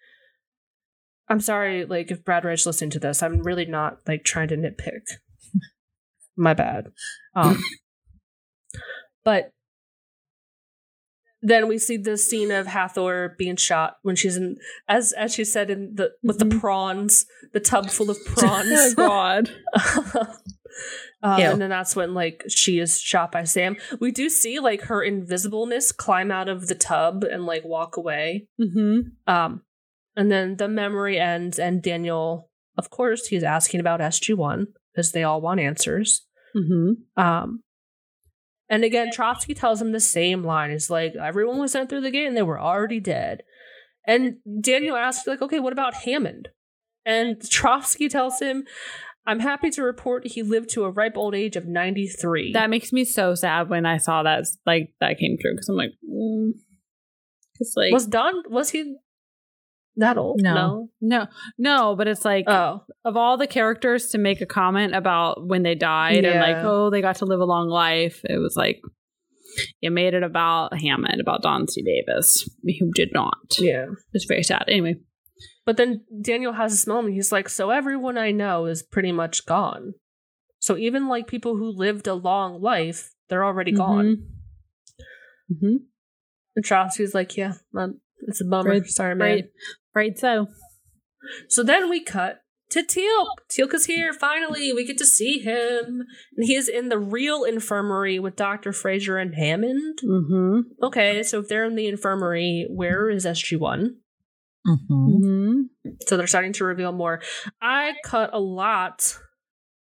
A: I'm sorry, like if Brad Wright listening to this, I'm really not like trying to nitpick. My bad. Um, but then we see the scene of Hathor being shot when she's in, as as she said in the with the
B: Mhm.
A: prawns, the tub full of prawns. Oh.
B: God.
A: um, and then that's when like she is shot by Sam. We do see like her invisibleness climb out of the tub and like walk away.
B: Mm-hmm.
A: Um, and then the memory ends, and Daniel, of course, he's asking about SG One because they all want answers.
B: Mm-hmm.
A: Um, and again, Trofsky tells him the same line. He's like, everyone was sent through the gate and they were already dead. And Daniel asks, like, okay, what about Hammond? And Trofsky tells him, I'm happy to report he lived to a ripe old age of 93.
B: That makes me so sad when I saw that like that came through because I'm like, mm. because like
A: was Don, was he that old?
C: No.
B: no, no, but it's like
A: Oh,
B: of all the characters to make a comment about when they died and like oh they got to live a long life, it was like it made it about Hammond, about Don S. Davis, who did not.
A: yeah.
B: It's very sad. Anyway,
A: But then Daniel has this moment. He's like, so everyone I know is pretty much gone. So even like people who lived a long life, they're already gone.
B: Mm-hmm.
A: And Trofsky's like, yeah, man, it's a bummer.
B: Right,
A: Sorry, man.
B: Right, right. So
A: So then we cut to Teal'c. Teal'c is here. Finally, we get to see him. And he is in the real infirmary with Dr. Fraiser and Hammond.
B: mm-hmm.
A: Okay, so if they're in the infirmary, where is SG1?
C: Mm-hmm.
B: Mm-hmm.
A: So they're starting to reveal more. I cut a lot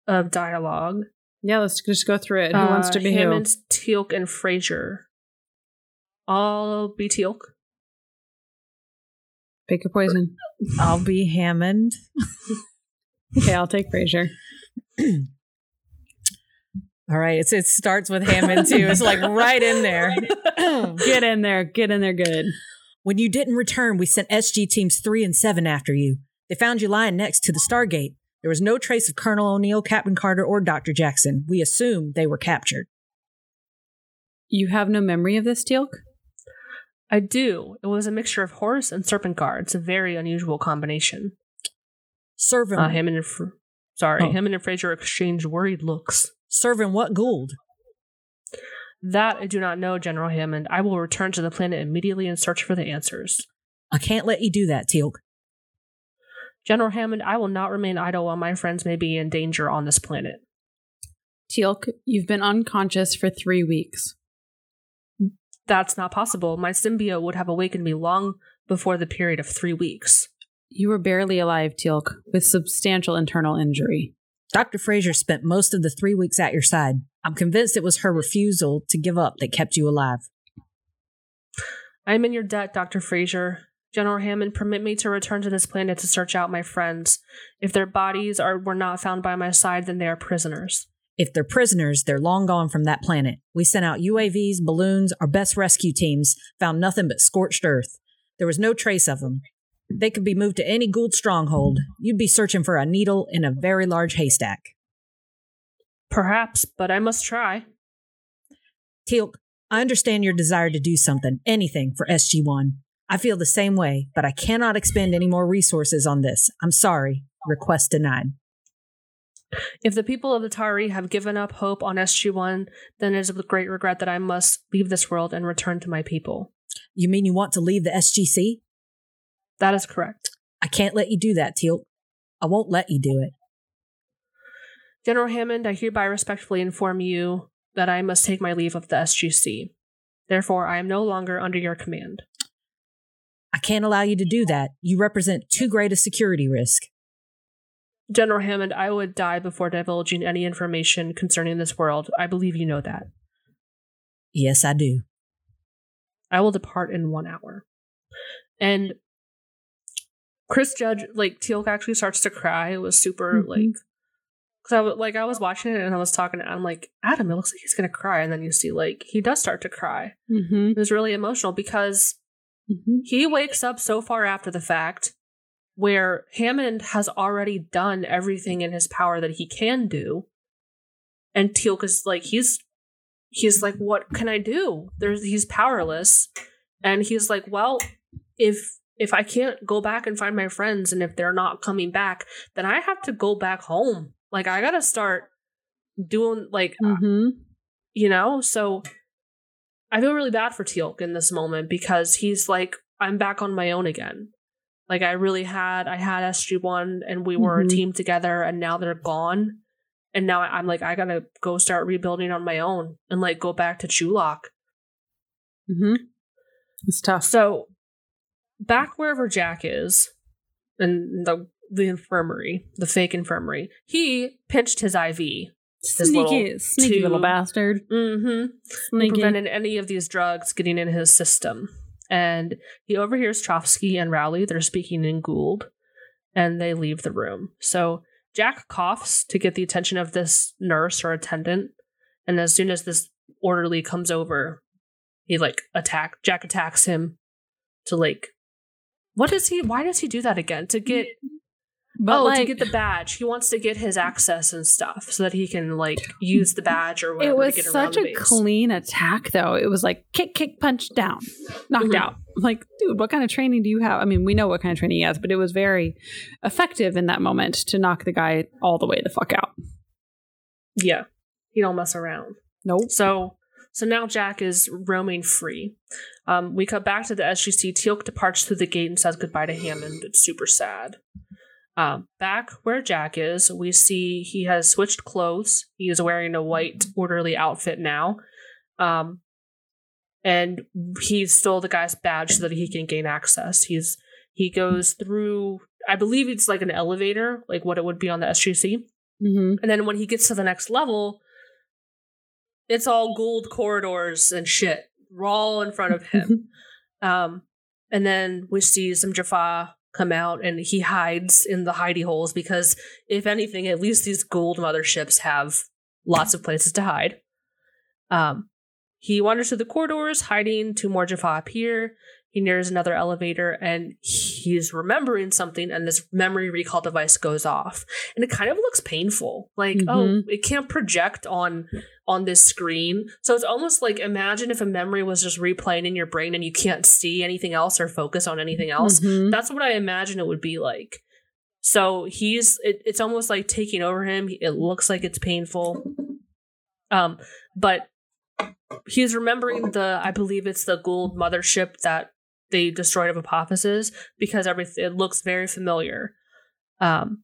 A: of dialogue.
B: Yeah, let's just go through it. Who wants to
A: Uh,
B: be who?
A: Hammond, Teal'c, and Fraiser. I'll be Teal'c.
B: Pick your poison.
C: I'll be Hammond.
B: Okay, I'll take Fraiser.
C: All right, it's, it starts with Hammond too. It's like right in there.
B: Get in there. Get in there good.
C: When you didn't return, we sent SG teams three and seven after you. They found you lying next to the Stargate. There was no trace of Colonel O'Neill, Captain Carter, or Dr. Jackson. We assume they were captured.
B: You have no memory of this, Teal'c?
A: I do. It was a mixture of Horus and serpent guards, a very unusual combination.
C: Serving,
A: Uh, him and Fr- sorry,
C: Oh.
A: him and Fraiser exchanged worried looks.
C: serving what Goa'uld?
A: That I do not know, General Hammond. I will return to the planet immediately and search for the answers.
C: I can't let you do that, Teal'c.
A: General Hammond, I will not remain idle while my friends may be in danger on this planet.
B: Teal'c, you've been unconscious for three weeks.
A: That's not possible. My symbiote would have awakened me long before the period of three weeks.
B: You were barely alive, Teal'c, with substantial internal injury.
C: Dr. Fraiser spent most of the three weeks at your side. I'm convinced it was her refusal to give up that kept you alive.
A: I am in your debt, Dr. Fraiser. General Hammond, permit me to return to this planet to search out my friends. If their bodies are were not found by my side, then they are prisoners.
C: If they're prisoners, they're long gone from that planet. We sent out UAVs, balloons, our best rescue teams found nothing but scorched earth. There was no trace of them. They could be moved to any Goa'uld stronghold. You'd be searching for a needle in a very large haystack.
A: Perhaps, but I must try.
C: Teal'c, I understand your desire to do something, anything for SG1. I feel the same way, but I cannot expend any more resources on this. I'm sorry. Request denied.
A: If the people of the Tau'ri have given up hope on SG1, then it is with great regret that I must leave this world and return to my people.
C: You mean you want to leave the SGC?
A: That is correct.
C: I can't let you do that, Teal'c. I won't let you do it.
A: General Hammond, I hereby respectfully inform you that I must take my leave of the SGC. Therefore, I am no longer under your command.
C: I can't allow you to do that. You represent too great a security risk.
A: General Hammond, I would die before divulging any information concerning this world. I believe you know that.
C: Yes, I do.
A: I will depart in one hour. And Chris Judge, like Teal'c, actually starts to cry. It was super
B: Mhm.
A: like, because I was like I was watching it and I was talking to Adam, like Adam, it looks like he's gonna cry, and then you see like he does start to cry.
B: Mm-hmm.
A: It was really emotional because
B: Mm-hmm.
A: he wakes up so far after the fact where Hammond has already done everything in his power that he can do. And Teal'c is like, he's he's like, what can I do? There's he's powerless. And he's like, well, if if I can't go back and find my friends and if they're not coming back, then I have to go back home. Like I gotta start doing like
B: Mm-hmm.
A: you know so i feel really bad for teal'c in this moment because he's like i'm back on my own again like i really had i had sg1 and we were
B: Mhm.
A: a team together and now they're gone and now i'm like i gotta go start rebuilding on my own and like go back to chulak
B: Mm-hmm. It's tough.
A: so back wherever jack is in the the infirmary the fake infirmary he pinched his iv His
B: sneaky,
A: little
B: sneaky little bastard.
A: mm-hmm
B: Sneaky.
A: prevented any of these drugs getting in his system. And he overhears Trofsky and Raully. They're speaking in Goa'uld, and they leave the room. So Jack coughs to get the attention of this nurse or attendant, and as soon as this orderly comes over, he like attack. Jack attacks him to like. What does he? Why does he do that again? To get
B: But
A: oh,
B: like,
A: to get the badge. He wants to get his access and stuff so that he can like use the badge or whatever.
B: it was
A: to get
B: such a clean attack, though. It was like kick, kick, punch, down, knocked
A: Mhm.
B: out. Like, dude, what kind of training do you have? I mean, we know what kind of training he has, but it was very effective in that moment to knock the guy all the way the fuck out.
A: Yeah, he don't mess around.
B: Nope.
A: So, so now Jack is roaming free. Um, we cut back to the SGC. Teal'c departs through the gate and says goodbye to Hammond. It's super sad. Um, back where Jack is, we see he has switched clothes. He is wearing a white orderly outfit now. Um, and he stole the guy's badge so that he can gain access. He's he goes through, I believe it's like an elevator, like what it would be on the SGC.
B: Mm-hmm.
A: And then when he gets to the next level, it's all gold corridors and shit. We're all in front of him. um, and then we see some Jaffa come out and he hides in the hidey holes because, if anything, at least these Goa'uld motherships have lots of places to hide. Um, he wanders through the corridors, hiding. Two more Jaffa appear. He nears another elevator and he's remembering something and this memory recall device goes off. And it kind of looks painful. Like oh
B: Mhm.
A: it can't project on on this screen. So it's almost like imagine if a memory was just replaying in your brain and you can't see anything else or focus on anything else.
B: Mhm.
A: that's what i imagine it would be like. So he's it, it's almost like taking over him. It looks like it's painful. Um but he's remembering the i believe it's the Goa'uld mothership that they destroyed of Apophis because everything it looks very familiar. Um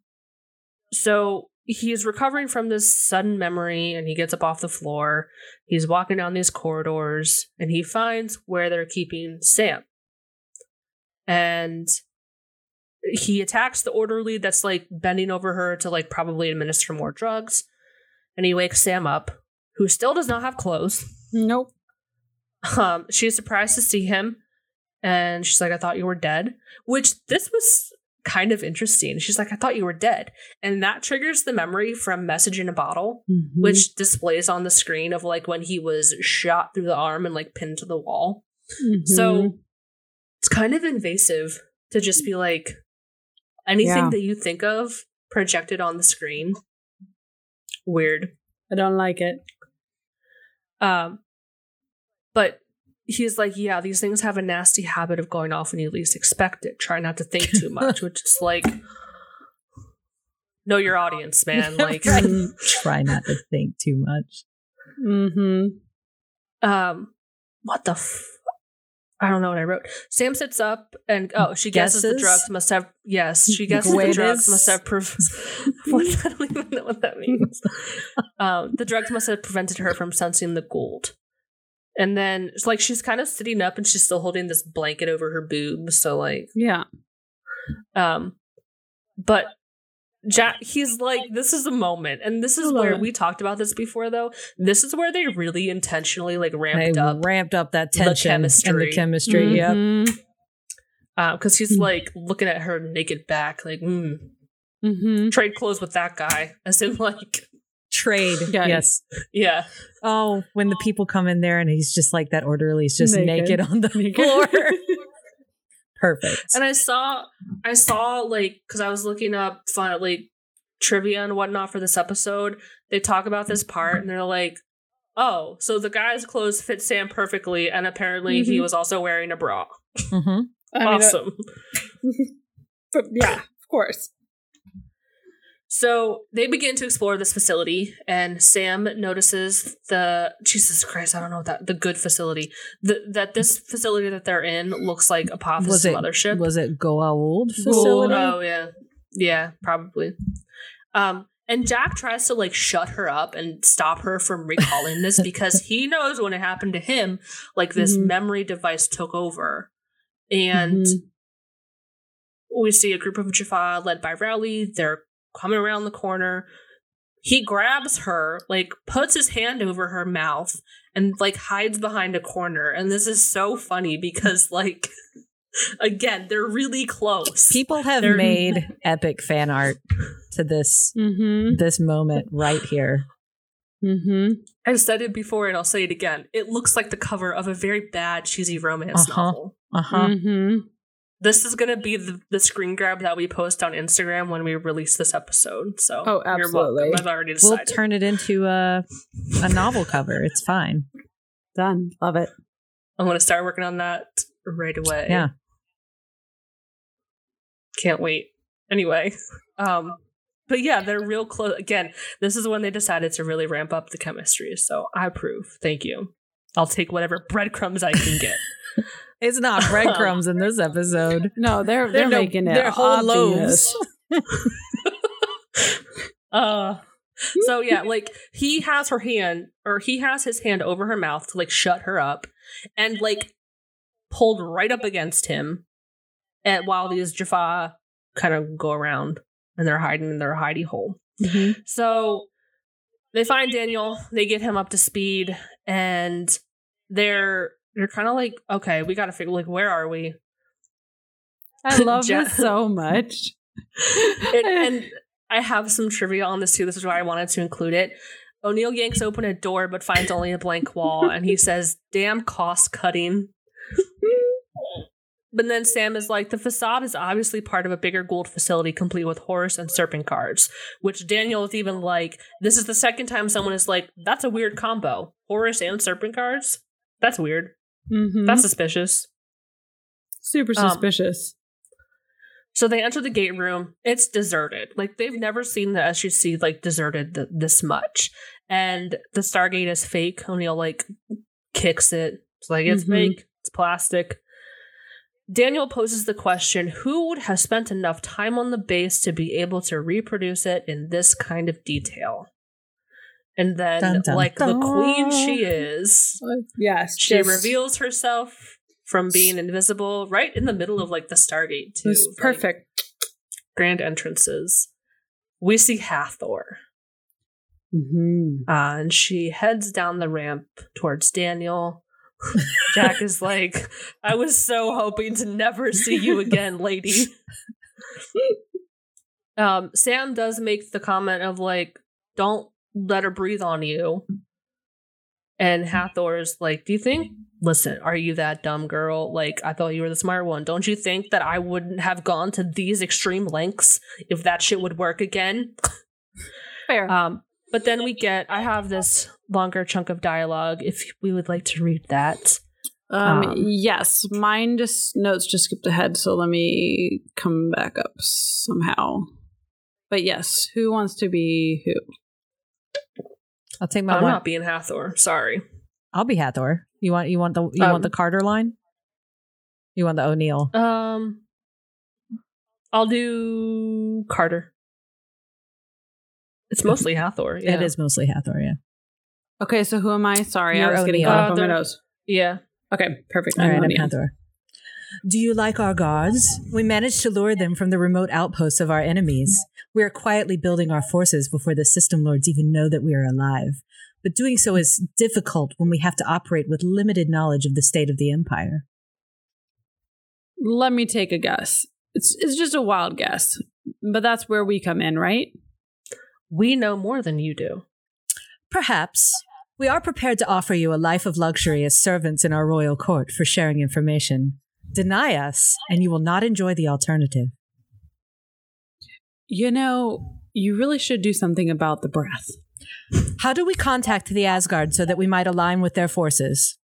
A: so he's recovering from this sudden memory and he gets up off the floor. He's walking down these corridors and he finds where they're keeping sam. And he attacks the orderly that's like bending over her to like probably administer more drugs. And he wakes sam up who still does not have clothes.
B: Nope.
A: um is surprised to see him and she's like i thought you were dead which this was kind of interesting she's like i thought you were dead and that triggers the memory from message in a bottle
B: Mhm.
A: which displays on the screen of like when he was shot through the arm and like pinned to the wall
B: Mhm.
A: so it's kind of invasive to just be like anything
B: Yeah.
A: that you think of projected on the screen weird
B: I don't like it.
A: Um, but he's like, yeah, these things have a nasty habit of going off when you least expect it. Try not to think too much, which is like, know your audience, man. Like,
C: Right. Try not to think too much.
B: Mm-hmm.
A: um, what the? F- I don't know what I wrote. Sam sits up and oh, she guesses, the drugs must have. Yes, she guesses the drugs must have. Pre- what I don't even know what that means. um, the drugs must have prevented her from sensing the Goa'uld. And then it's like she's kind of sitting up and she's still holding this blanket over her boobs. So like,
B: Yeah.
A: um, but Jack, he's like, this is a moment, and this is where
B: it.
A: we talked about this before, though. This is where they really intentionally like
C: They
A: ramped up
C: ramped up that
A: the
C: tension and
A: chemistry.
C: the chemistry. Yep.
B: Mhm.
A: because he's
B: Mm.
A: like looking at her naked back, like, mm,
B: Mhm.
A: trade clothes with that guy, as in like,
C: Trade.
B: Yeah.
C: Yes.
A: yeah,
C: Oh, when the people come in there and he's just like that orderly's just
B: Naked.
C: naked, on the floor. Perfect.
A: And I saw, I saw like, because I was looking up fun like trivia and whatnot for this episode. They talk about this part, and they're like, "Oh, so the guy's clothes fit Sam perfectly, and apparently he
B: Mhm.
A: was also wearing a bra.
C: hmm
B: I mean,
A: awesome."
B: yeah, of course.
A: So they begin to explore this facility, and Sam notices the Jesus Christ, I don't know what that the good facility. The, that this facility that they're in looks like Apophis
C: Was it
A: mothership.
C: was it Goa'uld facility?
A: Oh yeah, yeah, probably. Um, and Jack tries to like shut her up and stop her from recalling this because he knows when it happened to him, like this
B: Mhm.
A: memory device took over, and
B: Mhm.
A: we see a group of Jaffa led by Raully. They're coming around the corner. He grabs her, like puts his hand over her mouth, and like hides behind a corner. And this is so funny because like. Again, they're really close.
C: People have
A: They're-
C: made epic fan art to this
B: Mm-hmm.
C: this moment right here.
B: Mm-hmm.
A: I've said it before and I'll say it again. It looks like the cover of a very bad cheesy romance
C: Uh-huh.
A: novel.
C: Uh huh.
B: Mm-hmm.
A: This is gonna be the, the screen grab that we post on Instagram when we release this episode. So
B: Oh,
A: You're
B: absolutely.
A: I've already decided.
C: We'll turn it into a a novel cover. It's fine.
B: Done. Love it.
A: I'm gonna start working on that right away.
C: Yeah.
A: Can't wait. Anyway. Um but yeah, they're real close. Again, this is when they decided to really ramp up the chemistry. So I approve. Thank you. I'll take whatever breadcrumbs I can get.
C: It's not breadcrumbs in this episode.
B: No, they're they're,
C: no-
B: making it.
C: they're whole
B: obvious.
C: loaves.
A: Uh so yeah, like he has her hand or he has his hand over her mouth to like shut her up and like pulled right up against him and while these Jaffa kind of go around and they're hiding in their hidey hole.
B: Mhm.
A: So they find Daniel, they get him up to speed, and they're they're kind of like, okay, we gotta figure like where are we?
B: I love
A: Ja-
B: this so much.
A: and, and I have some trivia on this too. This is why I wanted to include it. O'Neill yanks open a door but finds only a blank wall, and he says, "Damn cost cutting." but then Sam is like, the facade is obviously part of a bigger Goa'uld facility complete with Horus and serpent cards. Which Daniel is even like, this is the second time someone is like, that's a weird combo. Horus and serpent cards? That's weird.
B: Mhm.
A: That's suspicious.
B: super
A: um,
B: suspicious.
A: So they enter the gate room. It's deserted. Like they've never seen the SGC like deserted th- this much. And the Stargate is fake. O'Neill like kicks it. It's like it's
B: Mhm.
A: fake. It's plastic. Daniel poses the question: Who would have spent enough time on the base to be able to reproduce it in this kind of detail? And then,
C: Dun, dun,
A: like the queen she is,
B: yes,
A: she
B: just-
A: reveals herself from being invisible right in the middle of like the Stargate too. Like,
B: perfect.
A: grand entrances. We see Hathor,
B: Mhm.
A: uh, and she heads down the ramp towards Daniel. Jack is like, I was so hoping to never see you again, lady. um, Sam does make the comment of like, don't let her breathe on you. And Hathor's like, Do you think, listen, are you that dumb girl? Like, I thought you were the smart one. Don't you think that I wouldn't have gone to these extreme lengths if that shit would work again?
B: Fair.
A: Um, but then we get, I have this longer chunk of dialogue if we would like to read that.
B: Um,
A: Um,
B: yes, mine just notes just skipped ahead, so let me come back up somehow. But yes, who wants to be who?
C: I'll take my
A: I'm
C: one.
A: not being Hathor. Sorry.
C: I'll be Hathor. You want you want the you
A: Um,
C: want the Carter line? You want the O'Neill?
A: Um, I'll do Carter. It's mostly Hathor. Yeah.
C: It is mostly Hathor, yeah.
B: Okay, so who am I? Sorry, I
C: You're
B: was getting
C: O'Neill.
B: caught up on my
A: Uh,
B: nose.
A: Yeah.
B: Okay, perfect.
C: All
B: I'm
C: right, I'm Hathor. Do you like our guards? We managed to lure them from the remote outposts of our enemies. We are quietly building our forces before the system lords even know that we are alive. But doing so is difficult when we have to operate with limited knowledge of the state of the Empire.
B: Let me take a guess. It's it's just a wild guess, but that's where we come in, right?
A: We know more than you do.
C: Perhaps. We are prepared to offer you a life of luxury as servants in our royal court for sharing information. Deny us, and you will not enjoy the alternative.
B: You know, you really should do something about the breath.
C: How do we contact the Asgard so that we might align with their forces?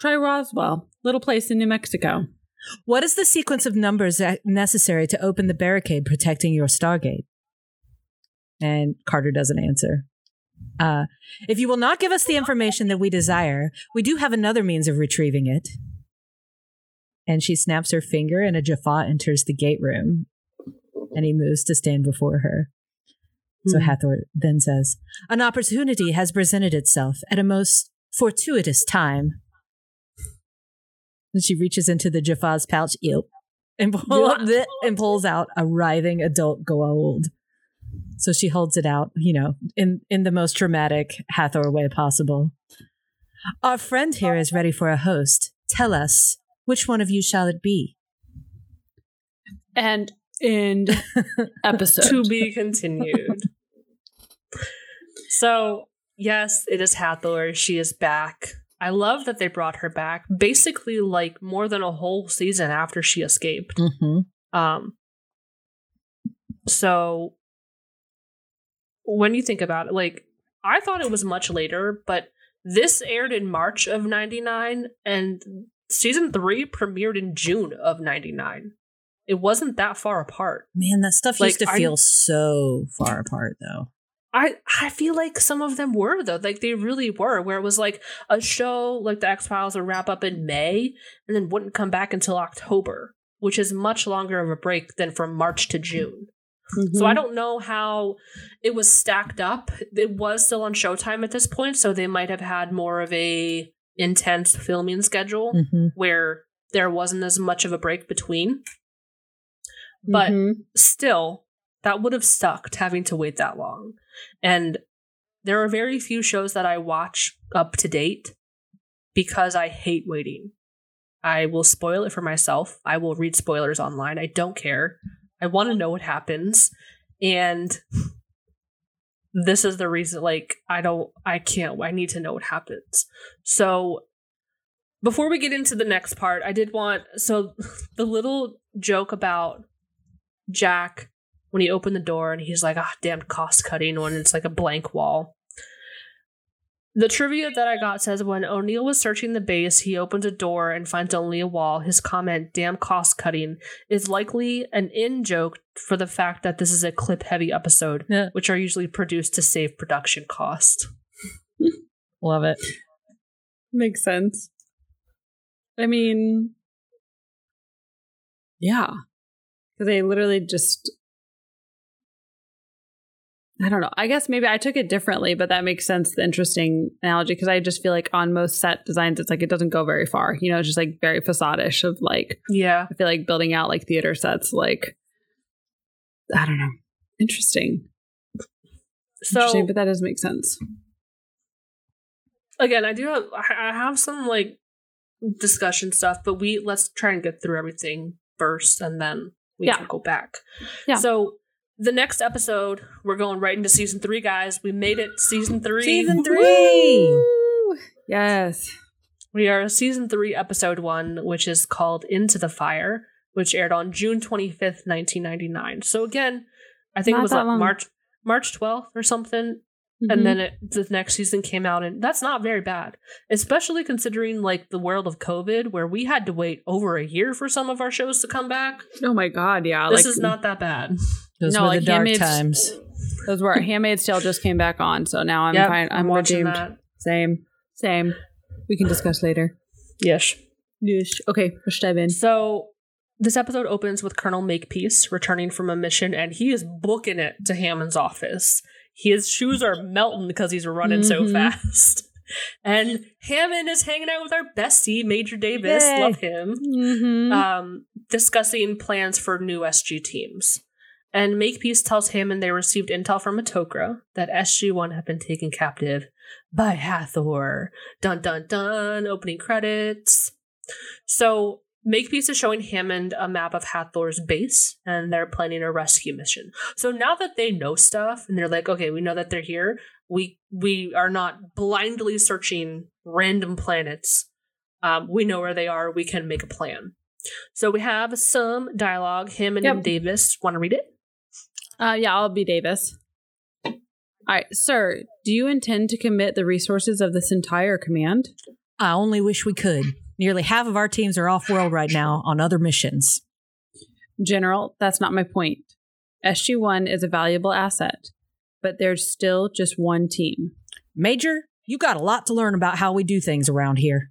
B: Try Roswell, little place in New Mexico.
C: What is the sequence of numbers necessary to open the barricade protecting your Stargate? And Carter doesn't answer. Uh, if you will not give us the information that we desire, we do have another means of retrieving it. And she snaps her finger, and a Jaffa enters the gate room, and he moves to stand before her. So
B: Hmm.
C: Hathor then says, An opportunity has presented itself at a most fortuitous time. And she reaches into the Jaffa's pouch, yep, and, pull, and pulls out a writhing adult Goa'uld. So she holds it out, you know, in, in the most dramatic Hathor way possible. Our friend here is ready for a host. Tell us, which one of you shall it be?
B: And end episode.
A: to be continued. so, yes, it is Hathor. She is back. I love that they brought her back basically like more than a whole season after she escaped.
C: Mm-hmm.
A: Um so when you think about it, like I thought it was much later, but this aired in March of 99 and season 3 premiered in June of 99. It wasn't that far apart.
C: Man, that stuff
A: Like,
C: used to
A: I-
C: feel so far apart, though.
A: I I feel like some of them were though, like they really were. Where it was like a show like the X Files would wrap up in May and then wouldn't come back until October, which is much longer of a break than from March to June. So I mm-hmm. don't know how it was stacked up. It was still on Showtime at this point, so they might have had more of a intense filming schedule
C: Mm-hmm.
A: where there wasn't as much of a break between. But
B: Mhm.
A: still, that would have sucked having to wait that long. And there are very few shows that I watch up to date because I hate waiting. I will spoil it for myself. I will read spoilers online. I don't care. I want to know what happens. And this is the reason like I don't I can't I need to know what happens. So before we get into the next part, I did want so the little joke about Jack when he opened the door and he's like, ah, damn cost cutting when it's like a blank wall. The trivia that I got says when O'Neill was searching the base, he opens a door and finds only a wall. His comment, damn cost cutting, is likely an in joke for the fact that this is a clip heavy episode,
C: Yeah.
A: which are usually produced to save production cost.
C: Love it.
B: Makes sense. I mean, yeah, because they literally just. I don't know. I guess maybe I took it differently, but that makes sense. The interesting analogy because I just feel like on most set designs, it's like it doesn't go very far. You know, it's just like very facade-ish of like
A: Yeah.
B: I feel like building out like theater sets, like I don't know, interesting.
A: So
B: interesting, but that does make sense.
A: again, I do have I I have some like discussion stuff, but we let's try and get through everything first, and then we
B: Yeah.
A: can go back.
B: Yeah.
A: So the next episode, we're going right into season three, guys. We made it, season three.
C: Season three.
B: Woo! Yes.
A: We are a season three, episode one, which is called Into the Fire, which aired on June twenty fifth, nineteen ninety nine. So again, I think
B: Not
A: it was like
B: long.
A: March March twelfth or something.
B: Mhm.
A: and then it, the next season came out and that's not very bad especially considering like the world of covid where we had to wait over a year for some of our shows to come back
B: oh my god, yeah.
A: this
B: like,
A: is not that bad
C: Those
B: No,
C: were
B: like
C: the dark
B: Handmaid's-
C: times.
B: Those were Handmaid's Tale just came back on, so now I'm
A: Yep,
B: fine. I'm,
A: watching
B: redeemed.
A: that
B: Same, same. We can discuss later.
A: yes
B: Yes. Okay, let's dive in.
A: so this episode opens with colonel makepeace returning from a mission and he is booking it to hammond's office his shoes are melting because he's running so
B: Mhm.
A: fast and hammond is hanging out with our bestie major davis
C: Yay.
A: love him
B: Mm-hmm.
A: um, discussing plans for new SG teams. And Makepeace tells him and they received intel from a Tok'ra that SG1 have been taken captive by Hathor. Dun dun dun, opening credits. So Makepeace is showing Hammond a map of Hathor's base and they're planning a rescue mission. So now that they know stuff and they're like, okay, we know that they're here, we we are not blindly searching random planets. Um, we know where they are, we can make a plan. So we have some dialogue. Hammond
B: Yep.
A: and Davis want to read it.
B: Uh, yeah, I'll be Davis. All right, sir. Do you intend to commit the resources of this entire command?
C: I only wish we could. Nearly half of our teams are off world right now on other missions.
B: General, that's not my point. SG1 is a valuable asset, but there's still just one team.
C: Major, you got a lot to learn about how we do things around here.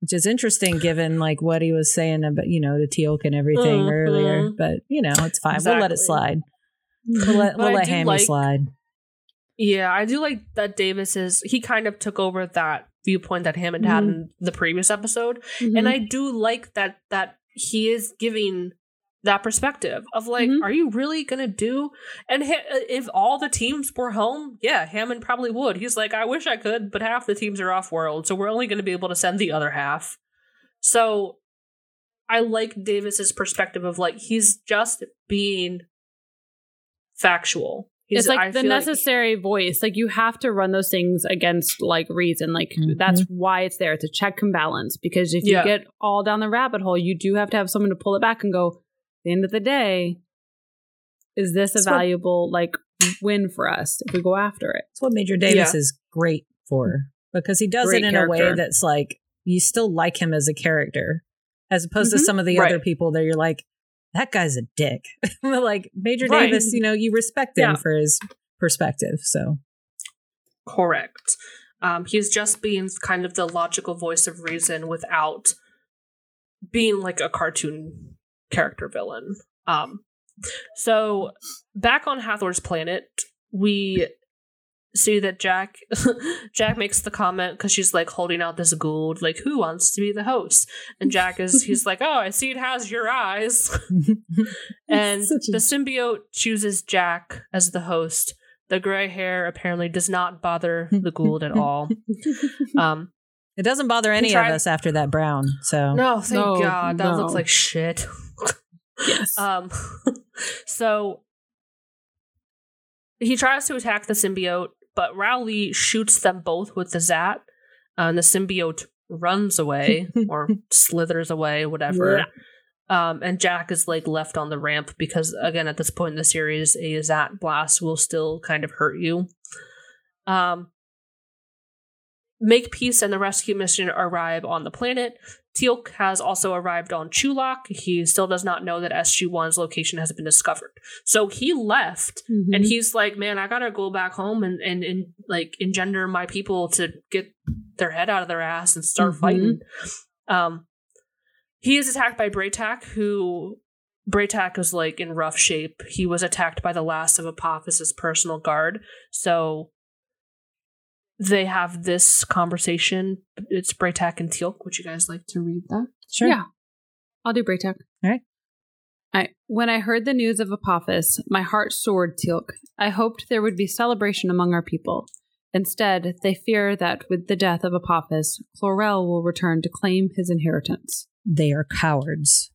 C: Which is interesting given like what he was saying about, you know, the Teal'c and everything
A: Mhm.
C: earlier. But, you know, it's fine. We'll let it slide. We'll let, we'll let Hammy
A: like-
C: slide.
A: Yeah, I do like that Davis is he kind of took over that viewpoint that Hammond had
B: Mhm.
A: in the previous episode.
B: Mm-hmm.
A: And I do like that that he is giving that perspective of like,
B: Mhm.
A: are you really gonna do? And ha- if all the teams were home, yeah, Hammond probably would. He's like, I wish I could, but half the teams are off world, so we're only gonna be able to send the other half. So I like Davis's perspective of like he's just being factual.
B: It's like
A: I
B: the necessary voice. Like you have to run those things against like reason. Like
C: Mhm.
B: that's why it's there. It's a check and balance. Because if you get all down the rabbit hole, you do have to have someone to pull it back and go. At the end of the day, is this a
C: That's what-
B: valuable like win for us if we go after it?
C: That's what Major Davis
A: Yeah.
C: is great for because he does
B: Great
C: it in a way that's like you still like him as a character as opposed to
B: Mhm.
C: some of the
A: Right.
C: other people that you're like that guy's a dick. like Major
A: Right.
C: Davis, you know, you respect him
A: Yeah.
C: for his perspective. So
A: Correct. Um, he's just being kind of the logical voice of reason without being like a cartoon character villain. Um, so back on Hathor's planet, we see that Jack Jack makes the comment because she's like holding out this Goa'uld, like who wants to be the host? And Jack is he's like, oh, I see it has your eyes. and
B: a-
A: the symbiote chooses Jack as the host. The gray hair apparently does not bother the Goa'uld at all. Um,
C: it doesn't bother any
A: tried-
C: of us after that brown. So
A: no, thank
B: No,
A: God, that looks like shit.
B: Yes.
A: Um, so he tries to attack the symbiote, but Raully shoots them both with the Zat, uh, and the symbiote runs away or slithers away, whatever. Um, and Jack is like left on the ramp because again, at this point in the series, a Zat blast will still kind of hurt you. Um, Makepeace and the rescue mission arrive on the planet. Teal'c has also arrived on Chulak. He still does not know that SG1's location has been discovered. So he left
B: Mm-hmm.
A: and he's like, Man, I gotta go back home and, and, and like engender my people to get their head out of their ass and start
B: Mhm.
A: fighting. Um he is attacked by Bra'tac, who Bra'tac is like in rough shape. He was attacked by the last of Apophis's personal guard. So they have this conversation. It's Bra'tac and Teal'c. Would you guys like to read that?
C: Sure.
B: Yeah. I'll do Bra'tac.
C: All right.
B: I, when I heard the news of Apophis, my heart soared, Teal'c. I hoped there would be celebration among our people. Instead, they fear that with the death of Apophis, Klorel will return to claim his inheritance.
C: They are cowards.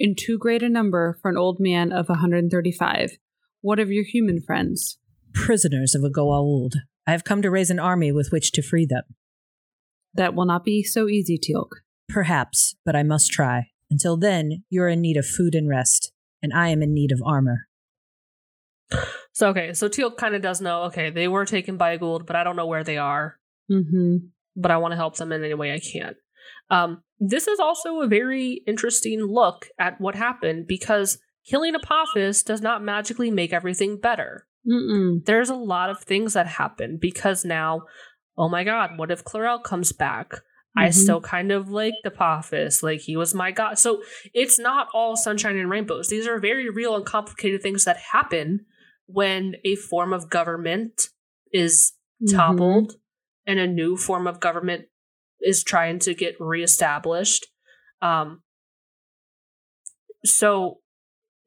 B: In too great a number for an old man of a 135. What of your human friends?
C: Prisoners of a Goa'uld. I have come to raise an army with which to free them.
B: That will not be so easy, Teal'c.
C: Perhaps, but I must try. Until then, you are in need of food and rest, and I am in need of armor.
A: So okay, so Teal'c kind of does know. Okay, they were taken by a Goa'uld, but I don't know where they are.
B: Mm-hmm.
A: But I want to help them in any way I can. Um, this is also a very interesting look at what happened because killing Apophis does not magically make everything better.
B: Mm-mm.
A: there's a lot of things that happen because now, oh my god, what if Klorel comes back? I
B: Mhm.
A: still kind of like the Apophis, like he was my god. So it's not all sunshine and rainbows. These are very real and complicated things that happen when a form of government is
B: Mm-hmm.
A: toppled and a new form of government is trying to get reestablished. Um, so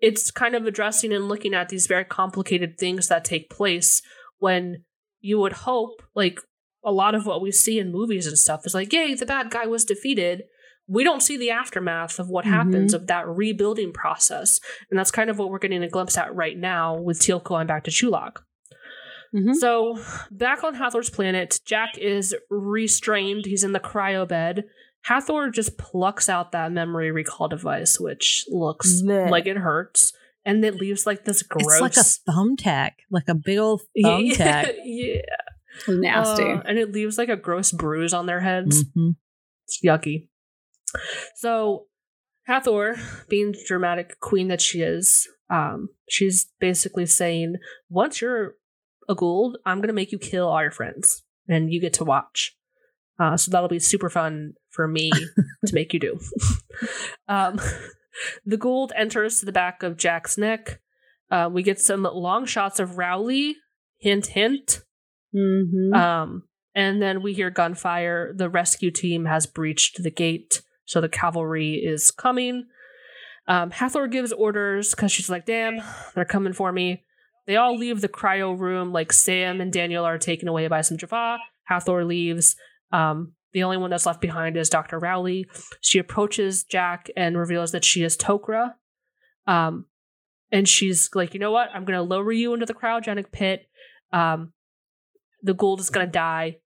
A: it's kind of addressing and looking at these very complicated things that take place when you would hope, like a lot of what we see in movies and stuff is like, yay, the bad guy was defeated. We don't see the aftermath of what happens of that rebuilding process. And that's kind of what we're getting a glimpse at right now with Teal'c going back to Chulak.
B: Mhm.
A: So, back on Hathor's planet, Jack is restrained. He's in the cryo bed. Hathor just plucks out that memory recall device, which looks
B: Blech.
A: like it hurts, and it leaves like this gross.
C: It's like a thumbtack, like a big old
A: yeah,
C: thumbtack.
A: yeah,
B: Nasty.
A: Uh, and it leaves like a gross bruise on their heads.
C: Mhm.
A: It's yucky. So, Hathor, being the dramatic queen that she is, um, she's basically saying, once you're a Goa'uld, I'm gonna make you kill all your friends, and you get to watch. Uh, so that'll be super fun for me to make you do. um, the Goa'uld enters to the back of Jack's neck. Uh, we get some long shots of Raully. Hint, hint.
B: Mm-hmm.
A: Um, and then we hear gunfire. The rescue team has breached the gate, so the cavalry is coming. Um, Hathor gives orders because she's like, damn, they're coming for me. They all leave the cryo room, like Sam and Daniel are taken away by some Jaffa. Hathor leaves. Um, the only one that's left behind is Dr. Raully. She approaches Jack and reveals that she is Tok'ra. Um, and she's like, you know what? I'm going to lower you into the cryogenic pit. Um, the Goa'uld is going to die,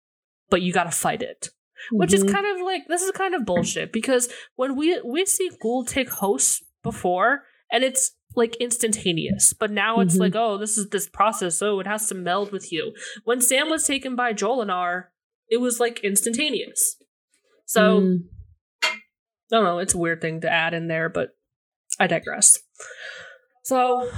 A: but you got to fight it. Which is
B: Mhm.
A: kind of like this is kind of bullshit because when we we see Goa'uld take hosts before and it's like instantaneous, but now it's
B: Mhm.
A: like oh this is this process so it has to meld with you. When Sam was taken by Jolinar, it was like instantaneous. So
B: Mm.
A: I don't know, it's a weird thing to add in there, but I digress. So,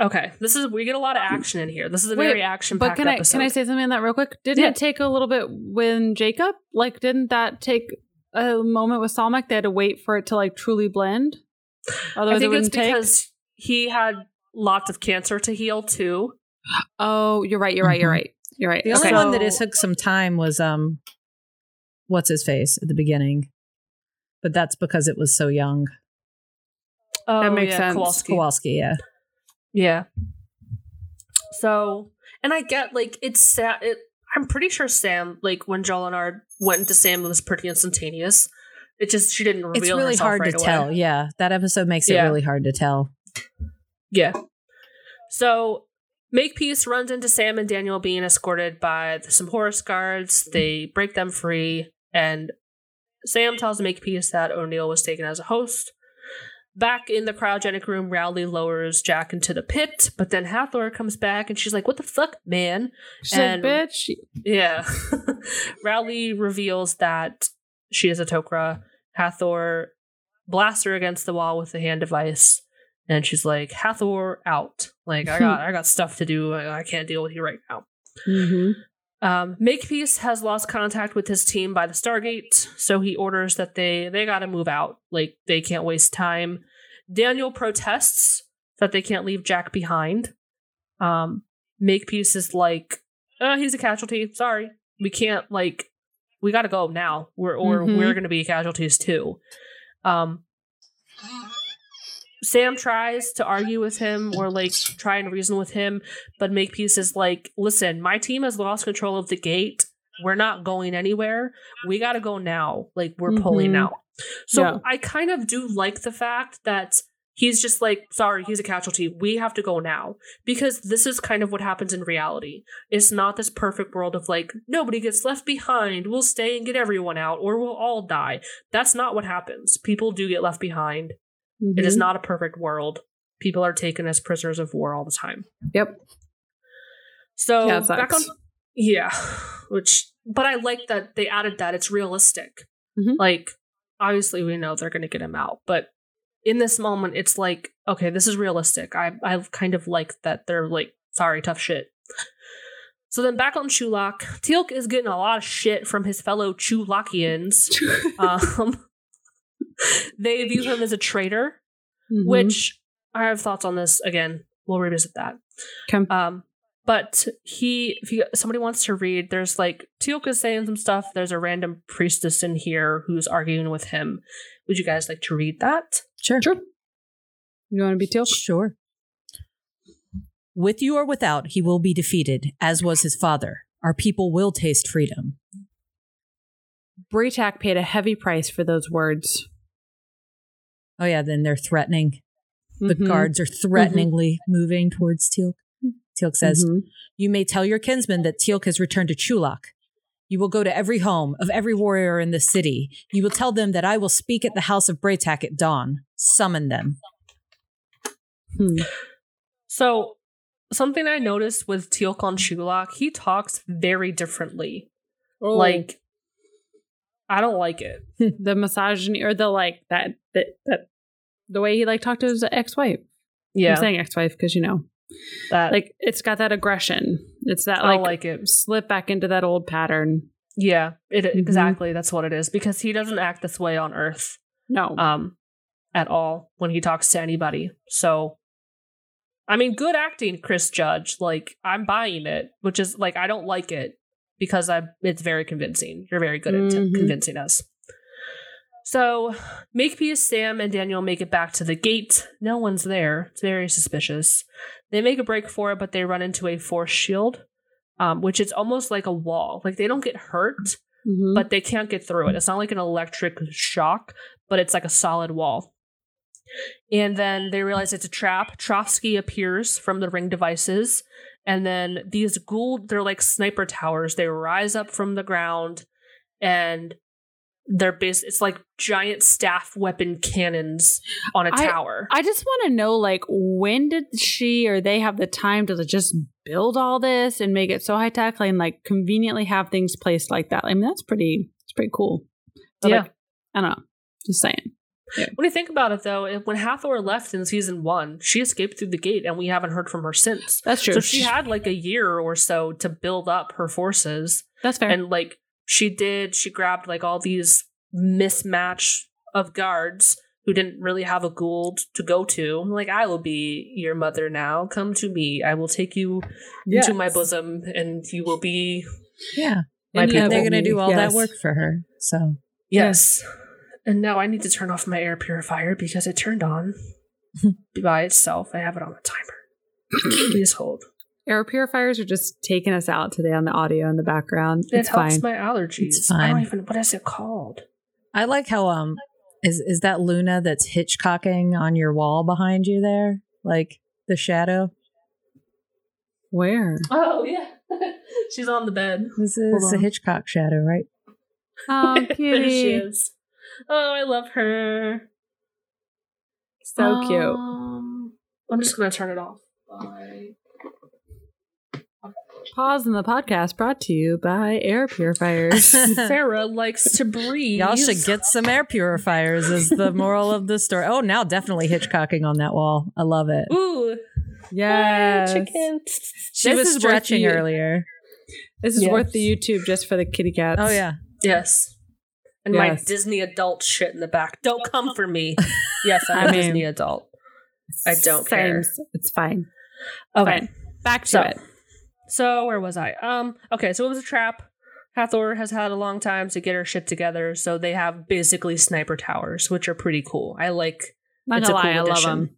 A: okay, this is we get a lot of action in here. This is a
B: Wait,
A: very action
B: But can I
A: episode.
B: can I say something on that real quick? Didn't
A: Yeah.
B: it take a little bit when Jacob? Like, didn't that take a moment with Selmak? They had to wait for it to like truly blend.
A: I
B: Otherwise, it
A: think it's
B: wouldn't take.
A: because he had lots of cancer to heal too.
B: Oh, you're right. You're right. You're
C: Mhm.
B: right. You're right.
C: The only one that it took some time was um, what's his face at the beginning, but that's because it was so young.
A: Oh, that
B: makes
A: yeah,
B: sense.
A: Kowalski.
C: Kowalski, yeah.
A: Yeah. So, and I get like it's sad. It, I'm pretty sure Sam, like when Jolinar went into Sam, it was pretty instantaneous. It just she didn't reveal
C: It's really
A: herself
C: hard
A: right
C: to
A: away.
C: tell. Yeah, that episode makes it really hard to tell.
A: Yeah. So Makepeace runs into Sam and Daniel being escorted by some Horus guards. They break them free, and Sam tells Makepeace that O'Neill was taken as a host. Back in the cryogenic room, Raully lowers Jack into the pit, but then Hathor comes back and she's like, What the fuck, man?
B: She's
A: And-
B: like, bitch.
A: Yeah. Raully reveals that she is a Tok'ra. Hathor blasts her against the wall with the hand device, and she's like, Hathor out. Like, I got I got stuff to do. I I can't deal with you right now.
B: Mm-hmm.
A: Um, Makepeace has lost contact with his team by the Stargate, so he orders that they they got to move out. Like they can't waste time. Daniel protests that they can't leave Jack behind. Um, Makepeace is like, uh, he's a casualty. Sorry, we can't. Like, we got to go now. We're or
B: Mhm.
A: we're going to be casualties too. Um, Sam tries to argue with him or like try and reason with him, but Makepeace is like, listen, my team has lost control of the gate. We're not going anywhere. We got to go now. Like, we're pulling
B: Mhm.
A: out. So
B: Yeah.
A: I kind of do like the fact that he's just like, sorry, he's a casualty. We have to go now. Because this is kind of what happens in reality. It's not this perfect world of like, nobody gets left behind. We'll stay and get everyone out, or we'll all die. That's not what happens. People do get left behind. It
B: Mm-hmm.
A: is not a perfect world. People are taken as prisoners of war all the time.
B: Yep.
A: So
B: Yeah,
A: back on, yeah, which, but I like that they added that it's realistic.
B: Mhm.
A: Like, obviously, we know they're going to get him out, but in this moment, it's like, okay, this is realistic. I I kind of like that they're like, sorry, tough shit. So then back on Chulak, Teal'c is getting a lot of shit from his fellow Chulakians. um, they view him as a traitor,
B: Mhm.
A: which I have thoughts on this. Again, we'll revisit that.
B: Okay.
A: Um, but he, if you, somebody wants to read, there's like Teal'c is saying some stuff. There's a random priestess in here who's arguing with him. Would you guys like to read that?
C: Sure.
B: Sure. You want to be Teal'c?
C: Sure. With you or without, he will be defeated, as was his father. Our people will taste freedom.
B: Bra'tac paid a heavy price for those words.
C: Oh yeah, then they're threatening. The
B: Mhm.
C: guards are threateningly moving towards Teal'c. Teal'c says,
B: Mhm.
C: You may tell your kinsmen that Teal'c has returned to Chulak. You will go to every home of every warrior in the city. You will tell them that I will speak at the house of Bra'tac at dawn. Summon them.
B: Hmm.
A: So, something I noticed with Teal'c on Chulak, he talks very differently.
B: Oh.
A: Like, I don't like it.
B: the misogyny or the like that that that the way he like talked to his ex-wife.
A: Yeah,
B: I'm saying ex-wife because you know,
A: that
B: like it's got that aggression. It's that like,
A: like it.
B: slip back into that old pattern.
A: Yeah, it
B: Mhm.
A: exactly. That's what it is because he doesn't act this way on Earth.
B: No,
A: um at all when he talks to anybody. So I mean good acting, Chris Judge. Like I'm buying it, which is like I don't like it because I it's very convincing. You're very good at t-
B: Mhm.
A: convincing us. So Makepeace, Sam, and Daniel make it back to the gate. No one's there. It's very suspicious. They make a break for it, but they run into a force shield, um, which is almost like a wall. Like they don't get hurt,
B: Mhm.
A: but they can't get through it. It's not like an electric shock, but it's like a solid wall. And then they realize it's a trap. Trofsky appears from the ring devices, and then these Goa'uld, they're like sniper towers. They rise up from the ground, and they're bas- It's like giant staff weapon cannons on a
B: I-
A: tower.
B: I just want to know like when did she or they have the time to just build all this and make it so high tech and like conveniently have things placed like that? I mean, that's pretty. It's pretty cool. But,
A: Yeah.
B: like, I don't know. Just saying.
A: when you think about it, though, if- when Hathor left in season one, she escaped through the gate, and we haven't heard from her since.
B: That's true.
A: So she had like a year or so to build up her forces.
B: That's fair.
A: And like she did, she grabbed like all these mismatch of guards who didn't really have a Goa'uld to go to. Like, I will be your mother now. Come to me. I will take you into my bosom, and you will be
C: Yeah.
A: my
B: And
A: people.
C: They're going to do all that work for her. So
A: Yes. And now I need to turn off my air purifier because it turned on by itself. I have it on a timer. Please hold.
B: Air purifiers are just taking us out today on the audio in the background.
A: It
B: It's
A: helps
B: fine.
A: my allergies.
C: It's
A: I don't
C: fine.
A: even. What is it called?
C: I like how um is is that Luna that's Hitchcocking on your wall behind you there? Like the shadow?
B: Where?
A: Oh yeah, she's on the bed.
C: This is a. Hitchcock shadow, right?
B: Oh,
A: there she
B: cutie.
A: is. Oh, I love her.
B: So cute.
A: Um, I'm just gonna turn it off. Bye.
B: Pause in the podcast brought to you by air purifiers.
A: Sarah likes to breathe.
C: Y'all should get some air purifiers. Is the moral of the story? Oh, now definitely Hitchcocking on that wall. I love it.
A: Ooh,
B: yes.
A: hey, chicken.
C: She
B: This
C: was stretching
B: the-
C: earlier.
B: This is
A: Yes.
B: worth the YouTube just for the kitty cats.
C: Oh yeah.
A: Yes. And my Disney adult shit in the back. Don't come for me. Yes, I'm
B: I
A: a
B: mean-
A: Disney adult. I don't
B: Same.
A: care.
B: It's fine.
A: Okay.
B: Fine. Back to
A: So,
B: it.
A: So where was I? Um. Okay, so it was a trap. Hathor has had a long time to get her shit together, so they have basically sniper towers, which are pretty cool. I like.
B: Not
A: it's a cool
B: lie, I love
A: addition.
B: them.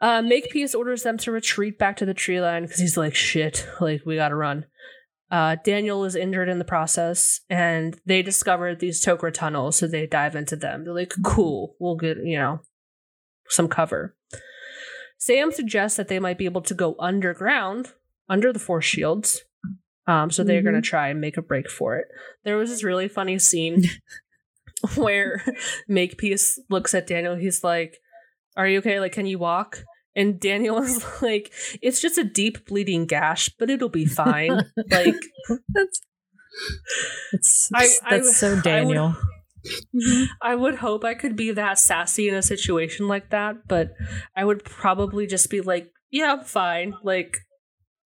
A: Uh, Makepeace orders them to retreat back to the tree line because he's like, shit, like, we gotta run. Uh, Daniel is injured in the process, and they discover these Tok'ra tunnels, so they dive into them. They're like, cool, we'll get, you know, some cover. Sam suggests that they might be able to go underground, under the force shields. Um, so they're gonna try and make a break for it. There was this really funny scene where Makepeace looks at Daniel. He's like, "Are you okay? Like, can you walk?" And Daniel is like, "It's just a deep bleeding gash, but it'll be fine." like,
C: That's that's,
A: I- I-
C: that's so
A: I would-
C: Daniel.
A: I would hope I could be that sassy in a situation like that, but I would probably just be like, "Yeah, I'm fine. Like,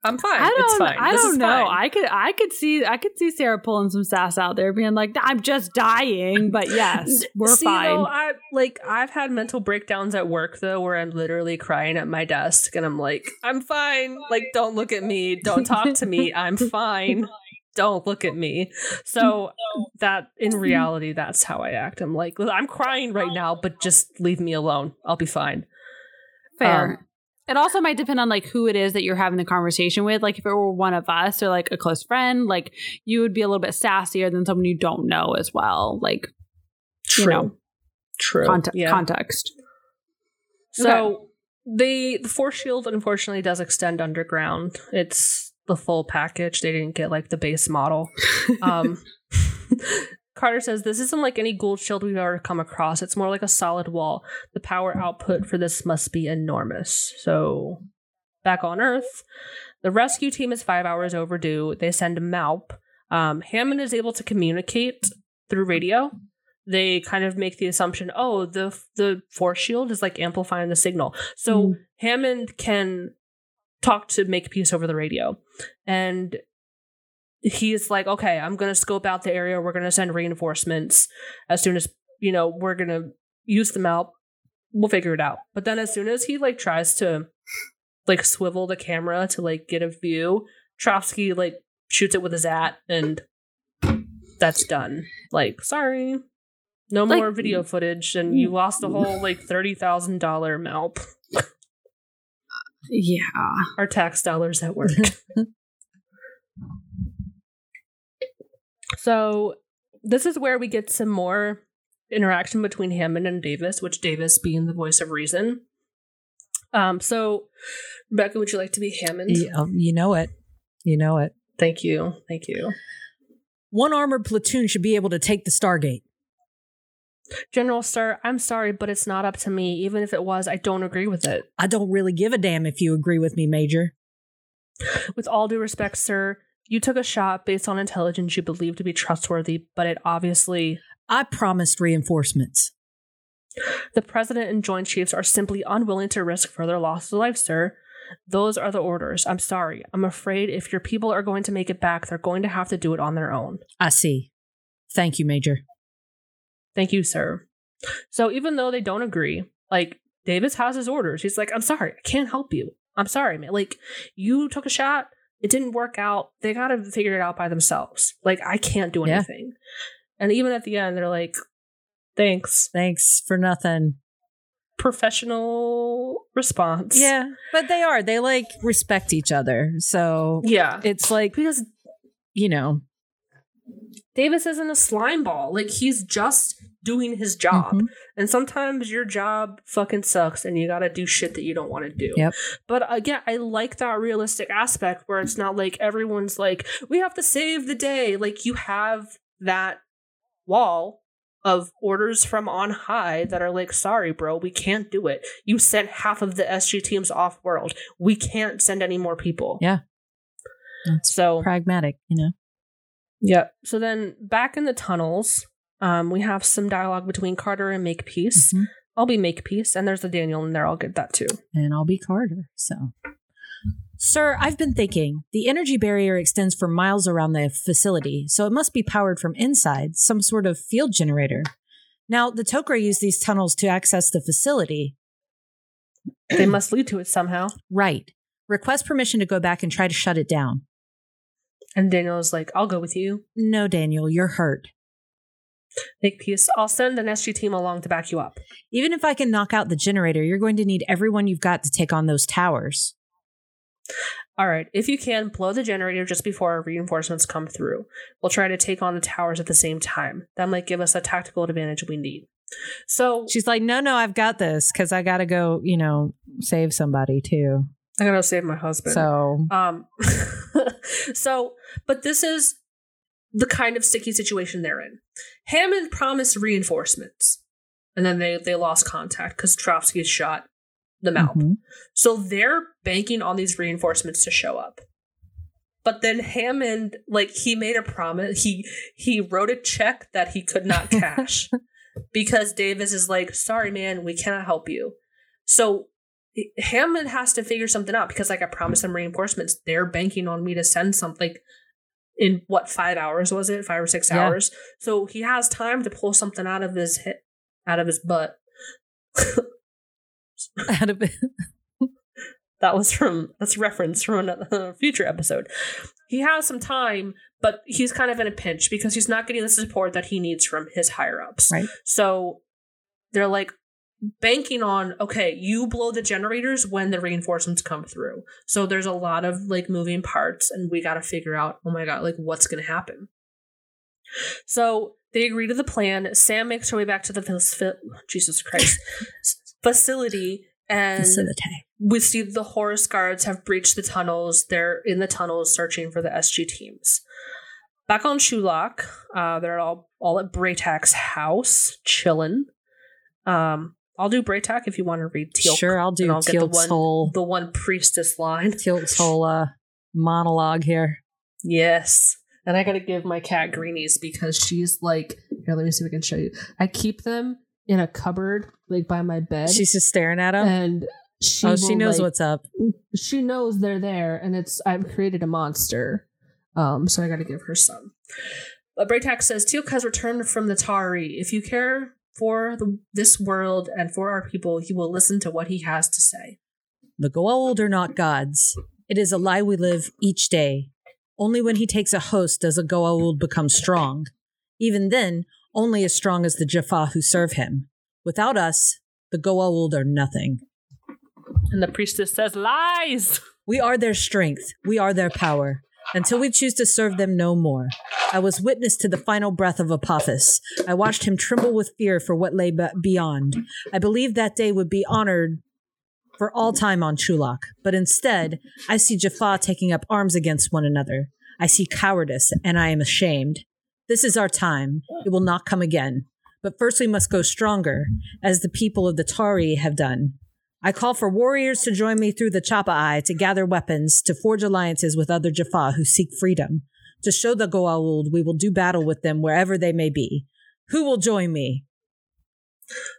A: I'm fine.
B: I
A: it's
B: don't.
A: fine.
B: I
A: This
B: don't
A: is
B: know.
A: fine."
B: I could. I could see. I could see Sarah pulling some sass out there, being like, "I'm just dying," but yes, we're
A: See,
B: fine.
A: Though, I like I've had mental breakdowns at work though, where I'm literally crying at my desk, and I'm like, "I'm fine. Like, don't look at me. Don't talk to me. I'm fine. Don't look at me." So that in reality, that's how I act. I'm like, I'm crying right now, but just leave me alone. I'll be fine.
B: Fair.
A: Um,
B: it also might depend on like who it is that you're having the conversation with. Like if it were one of us or like a close friend, like you would be a little bit sassier than someone you don't know as well. Like
A: True.
B: you know,
A: True.
B: conte-
A: yeah.
B: context.
A: So the the force shield unfortunately does extend underground. It's the full package. They didn't get like the base model. Um, Carter says this isn't like any Goa'uld shield we've ever come across. It's more like a solid wall. The power output for this must be enormous. So back on Earth, the rescue team is five hours overdue. They send a MALP. Um, Hammond is able to communicate through radio. They kind of make the assumption, oh, the the force shield is like amplifying the signal. So
B: Mm.
A: Hammond can talk to Makepeace over the radio, and he's like, okay, I'm gonna scope out the area. We're gonna send reinforcements as soon as you know we're gonna use the map. We'll figure it out. But then as soon as he like tries to like swivel the camera to like get a view, Trofsky like shoots it with his zat and that's done. Like, sorry. No
B: Like-
A: more video footage and you lost the whole like thirty thousand dollar MALP.
B: Yeah.
A: Our tax dollars at work. so this is where we get some more interaction between Hammond and Davis, which Davis being the voice of reason. Um, so Rebecca, would you like to be Hammond?
C: Y- oh, you know it. You know it.
A: Thank you. Thank you.
C: One armored platoon should be able to take the Stargate.
A: General Sir, I'm sorry, but it's not up to me. Even if it was, I don't agree with it.
C: I don't really give a damn if you agree with me, Major.
A: With all due respect, sir, you took a shot based on intelligence you believe to be trustworthy, but it obviously
C: I promised reinforcements.
A: the president and joint chiefs are simply unwilling to risk further loss of life, sir. Those are the orders. I'm sorry. I'm afraid if your people are going to make it back, they're going to have to do it on their own.
C: I see. Thank you, Major.
A: Thank you, sir. So even though they don't agree, like Davis has his orders. He's like, I'm sorry, I can't help you. I'm sorry, man. Like you took a shot, it didn't work out. They gotta figure it out by themselves. Like I can't do
C: Yeah.
A: anything. And even at the end, they're like, thanks.
C: Thanks for nothing.
A: Professional response.
C: Yeah, but they are. They like respect each other. So
A: Yeah.
C: it's like,
A: because
C: you know,
A: Davis isn't a slime ball. Like he's just doing his job.
C: mhm.
A: And sometimes your job fucking sucks and you gotta do shit that you don't want to do.
C: Yep.
A: But again, I like that realistic aspect where it's not like everyone's like, we have to save the day. Like you have that wall of orders from on high that are like, sorry, bro, we can't do it. You sent half of the SG teams off world. We can't send any more people.
C: Yeah. That's
A: So
C: pragmatic, you know.
A: Yeah. So then back in the tunnels, um, we have some dialogue between Carter and Makepeace.
C: Mhm.
A: I'll be Makepeace, and there's a Daniel in there. I'll get that too.
C: and I'll be Carter. So, sir, I've been thinking the energy barrier extends for miles around the facility, so it must be powered from inside, some sort of field generator. Now, the Tok'ra use these tunnels to access the facility.
A: they must lead to it somehow.
C: Right. Request permission to go back and try to shut it down.
A: And Daniel's like, I'll go with you.
C: No, Daniel, you're hurt.
A: Makepeace. I'll send an SG team along to back you up.
C: Even if I can knock out the generator, you're going to need everyone you've got to take on those towers.
A: All right, if you can, blow the generator just before our reinforcements come through. We'll try to take on the towers at the same time. That might give us a tactical advantage we need. So
C: She's like, no, no, I've got this because I got to go, you know, save somebody too.
A: I'm gonna save my husband.
C: So,
A: Um, so, but this is the kind of sticky situation they're in. Hammond promised reinforcements, and then they they lost contact because Trofsky shot them out.
C: mhm.
A: So they're banking on these reinforcements to show up. But then Hammond, like he made a promise, he he wrote a check that he could not cash because Davis is like, sorry, man, we cannot help you. So Hammond has to figure something out because, like, I promised them reinforcements. They're banking on me to send something like, in what five hours was it? Five or six
C: Yeah.
A: hours. So he has time to pull something out of his hit, out of his butt.
C: out of it.
A: that was from that's reference from another uh, future episode. He has some time, but he's kind of in a pinch because he's not getting the support that he needs from his higher ups.
C: Right.
A: So they're like banking on okay, you blow the generators when the reinforcements come through. So there's a lot of like moving parts, and we got to figure out oh my god, like what's going to happen. So they agree to the plan. Sam makes her way back to the Jesus Christ facility, and
C: Facility.
A: we see the Horus guards have breached the tunnels. They're in the tunnels searching for the SG teams. Back on Chulak, uh, they're all all at Bra'tac's house, chilling. Um, I'll do Bra'tac if you want to read Teal'c.
C: Sure, I'll do
A: and I'll get the
C: Teal'c's
A: one,
C: whole
A: the one priestess line.
C: Teal'c's whole uh, monologue here.
A: Yes. And I gotta give my cat greenies because she's like, here, let me see if I can show you. I keep them in a cupboard, like by my bed.
C: She's just staring at them.
A: and she
C: oh, she knows
A: like,
C: what's up.
A: she knows they're there and it's I've created a monster. Um, so I gotta give her some. But Bra'tac says Teal'c has returned from the Tau'ri. If you care for the, this world and for our people, he will listen to what he has to say.
C: The Goa'uld are not gods. It is a lie we live each day. Only when he takes a host does a Goa'uld become strong. Even then, only as strong as the Jaffa who serve him. Without us, the Goa'uld are nothing.
A: And the priestess says, Lies!
C: We are their strength. We are their power. Until we choose to serve them no more. I was witness to the final breath of Apophis. I watched him tremble with fear for what lay be- beyond. I believed that day would be honored for all time on Chulak, but instead, I see Jaffa taking up arms against one another. I see cowardice, and I am ashamed. This is our time. It will not come again. But first, we must go stronger, as the people of the Tau'ri have done. I call for warriors to join me through the Chappa'ai to gather weapons, to forge alliances with other Jaffa who seek freedom, to show the Goa'uld we will do battle with them wherever they may be. Who will join me?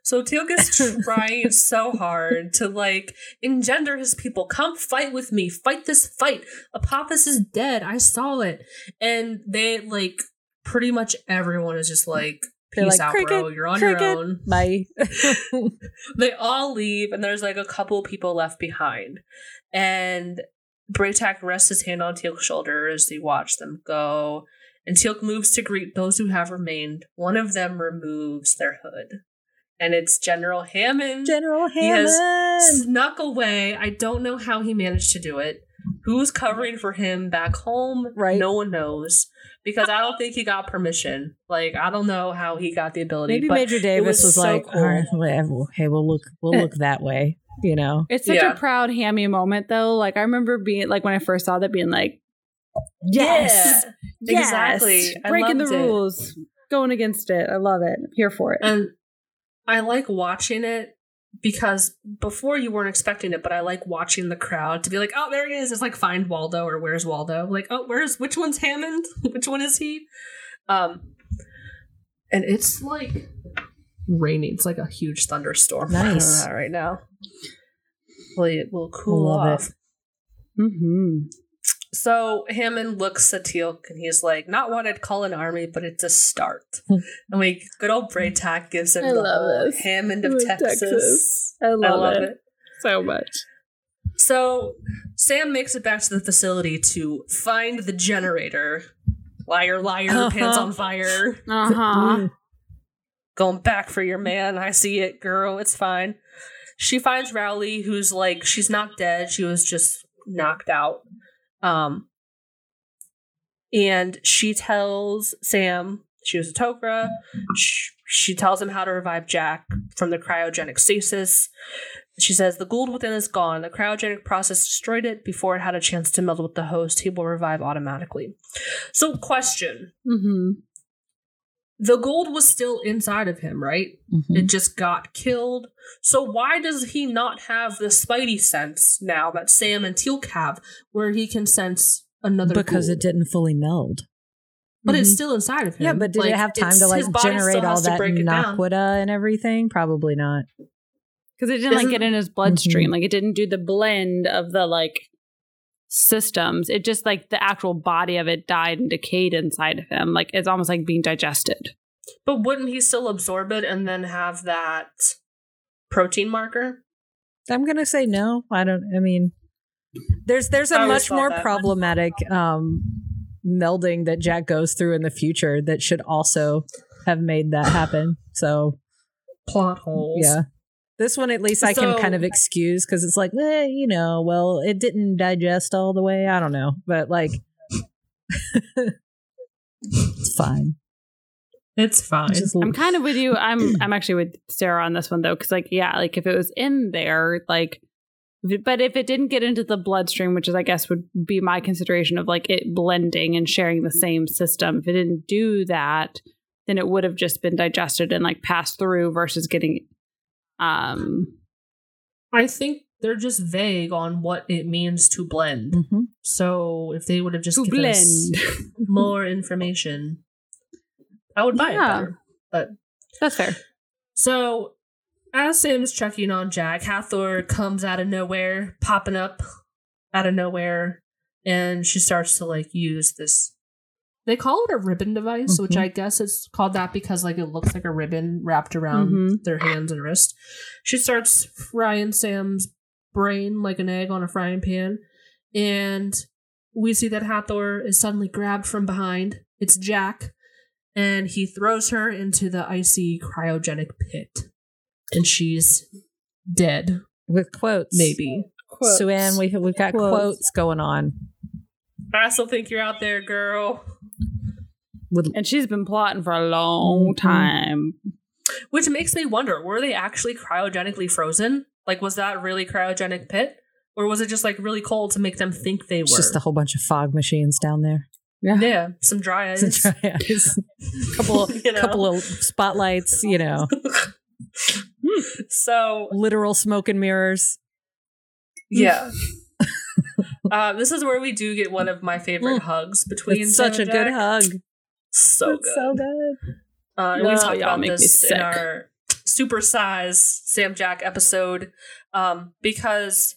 A: So Teal'c is trying so hard to like engender his people. Come fight with me. Fight this fight. Apophis is dead. I saw it. And they like pretty much everyone is just like
C: They're
A: peace
C: like,
A: out,
C: "Cricket,
A: bro. You're on
C: cricket."
A: your own.
C: Bye.
A: They all leave and there's like a couple people left behind. And Bra'tac rests his hand on Teal'c's shoulder as they watch them go. And Teal'c moves to greet those who have remained. One of them removes their hood. And it's General Hammond.
C: General Hammond.
A: He has snuck away. I don't know how he managed to do it. Who's covering for him back home?
C: Right.
A: No one knows. Because I don't think he got permission. Like I don't know how he got the ability.
C: Maybe
A: but
C: Major Davis
A: was
C: was,
A: so
C: like,
A: cool.
C: "All right, whatever. hey, we'll look, we'll look that way, you know.
B: It's such
A: Yeah.
B: a proud hammy moment though. Like I remember being like when I first saw that being like,
A: Yeah,
B: yes,
A: exactly. I
B: breaking the
A: loved it.
B: rules. going against it. I love it. I'm here for it.
A: And I like watching it because before you weren't expecting it, but I like watching the crowd to be like, oh, there he is. It's like find Waldo or where's Waldo? Like, oh, where's which one's Hammond? which one is he? Um, and it's like raining. It's like a huge thunderstorm.
C: Nice.
A: right now. Hopefully, it will cool
C: Love it.
A: off.
B: mm-hmm.
A: So Hammond looks at Teal'c and he's like, "Not what I'd call an army, but it's a start."
C: Hmm.
A: and we good old Bra'tac gives him
B: I
A: the
B: love
A: whole
B: this.
A: Hammond of Texas.
B: Texas. I
A: I
B: love,
A: love
B: it.
A: it.
B: so much.
A: So Sam makes it back to the facility to find the generator. Liar, liar,
C: Uh-huh.
A: pants on fire.
B: Uh huh.
A: Going back for your man. I see it, girl. It's fine. She finds Raully, who's like, she's not dead. She was just knocked out. Um, and she tells Sam she was a Tok'ra. She, she tells him how to revive Jack from the cryogenic stasis. She says the Goa'uld within is gone. The cryogenic process destroyed it before it had a chance to meld with the host. He will revive automatically. So, question:
B: Mm-hmm.
A: The Goa'uld was still inside of him, right?
C: Mhm.
A: It just got killed. So why does he not have the Spidey sense now that Sam and Teal'c have, where he can sense another?
C: because
A: Goa'uld?
C: it didn't fully meld.
A: but it's
B: Mhm.
A: still inside of him.
C: Yeah, but did
A: Like,
C: it have time to like
A: his body still
C: generate all
A: has to
C: that
A: break it down.
C: naquadah and everything? Probably not.
B: Because it didn't like
A: Isn't-
B: get in his bloodstream. Like it didn't do the blend of the like systems. It just like the actual body of it died and decayed inside of him. Like it's almost like being digested.
A: But wouldn't he still absorb it and then have that protein marker?
C: I'm gonna say no. I don't. I mean, there's there's a much more
A: that.
C: problematic um, melding that Jack goes through in the future that should also have made that happen. So
A: Plot holes.
C: yeah, this one at least I can kind of excuse because it's like, eh, you know, well, it didn't digest all the way. I don't know, but like, it's fine.
A: It's fine.
C: Just-
B: I'm kind of with you. I'm I'm actually with Sarah on this one though, because like yeah, like if it was in there, like, but if it didn't get into the bloodstream, which is I guess would be my consideration of like it blending and sharing the same system. If it didn't do that, then it would have just been digested and like passed through versus getting, um,
A: I think they're just vague on what it means to blend.
C: Mhm.
A: So if they would have just
B: to
A: given us
B: blend.
A: more information, I would buy
B: Yeah.
A: it better. But
B: That's fair.
A: so as Sam's checking on Jack, Hathor comes out of nowhere, popping up out of nowhere, and she starts to like use this. They call it a ribbon device, which
C: Mhm.
A: I guess it's called that because like it looks like a ribbon wrapped around
B: Mhm.
A: their hands and wrist. She starts frying Sam's brain like an egg on a frying pan, and we see that Hathor is suddenly grabbed from behind. It's Jack, and he throws her into the icy cryogenic pit, and she's dead.
C: with quotes,
A: Maybe.
C: Suanne, we we've got
B: Quotes.
C: quotes going on.
A: I still think you're out there, girl.
C: With
B: And she's been plotting for a long
C: Mhm.
B: time.
A: Which makes me wonder: were they actually cryogenically frozen? Like, was that really cryogenic pit, or was it just like really cold to make them think they were?
C: it's just a whole bunch of fog machines down there.
A: Yeah. yeah, some dry ice.
C: Some dry ice. couple
A: You know?
C: couple of spotlights, you know,
A: so
C: literal smoke and mirrors.
A: yeah. Uh, this is where we do get one of my favorite hugs between.
C: It's such a good hug.
A: So good.
C: So good.
A: Uh, and we talked
B: y'all
A: about
B: make me
A: this in our super size Sam Jack episode um, because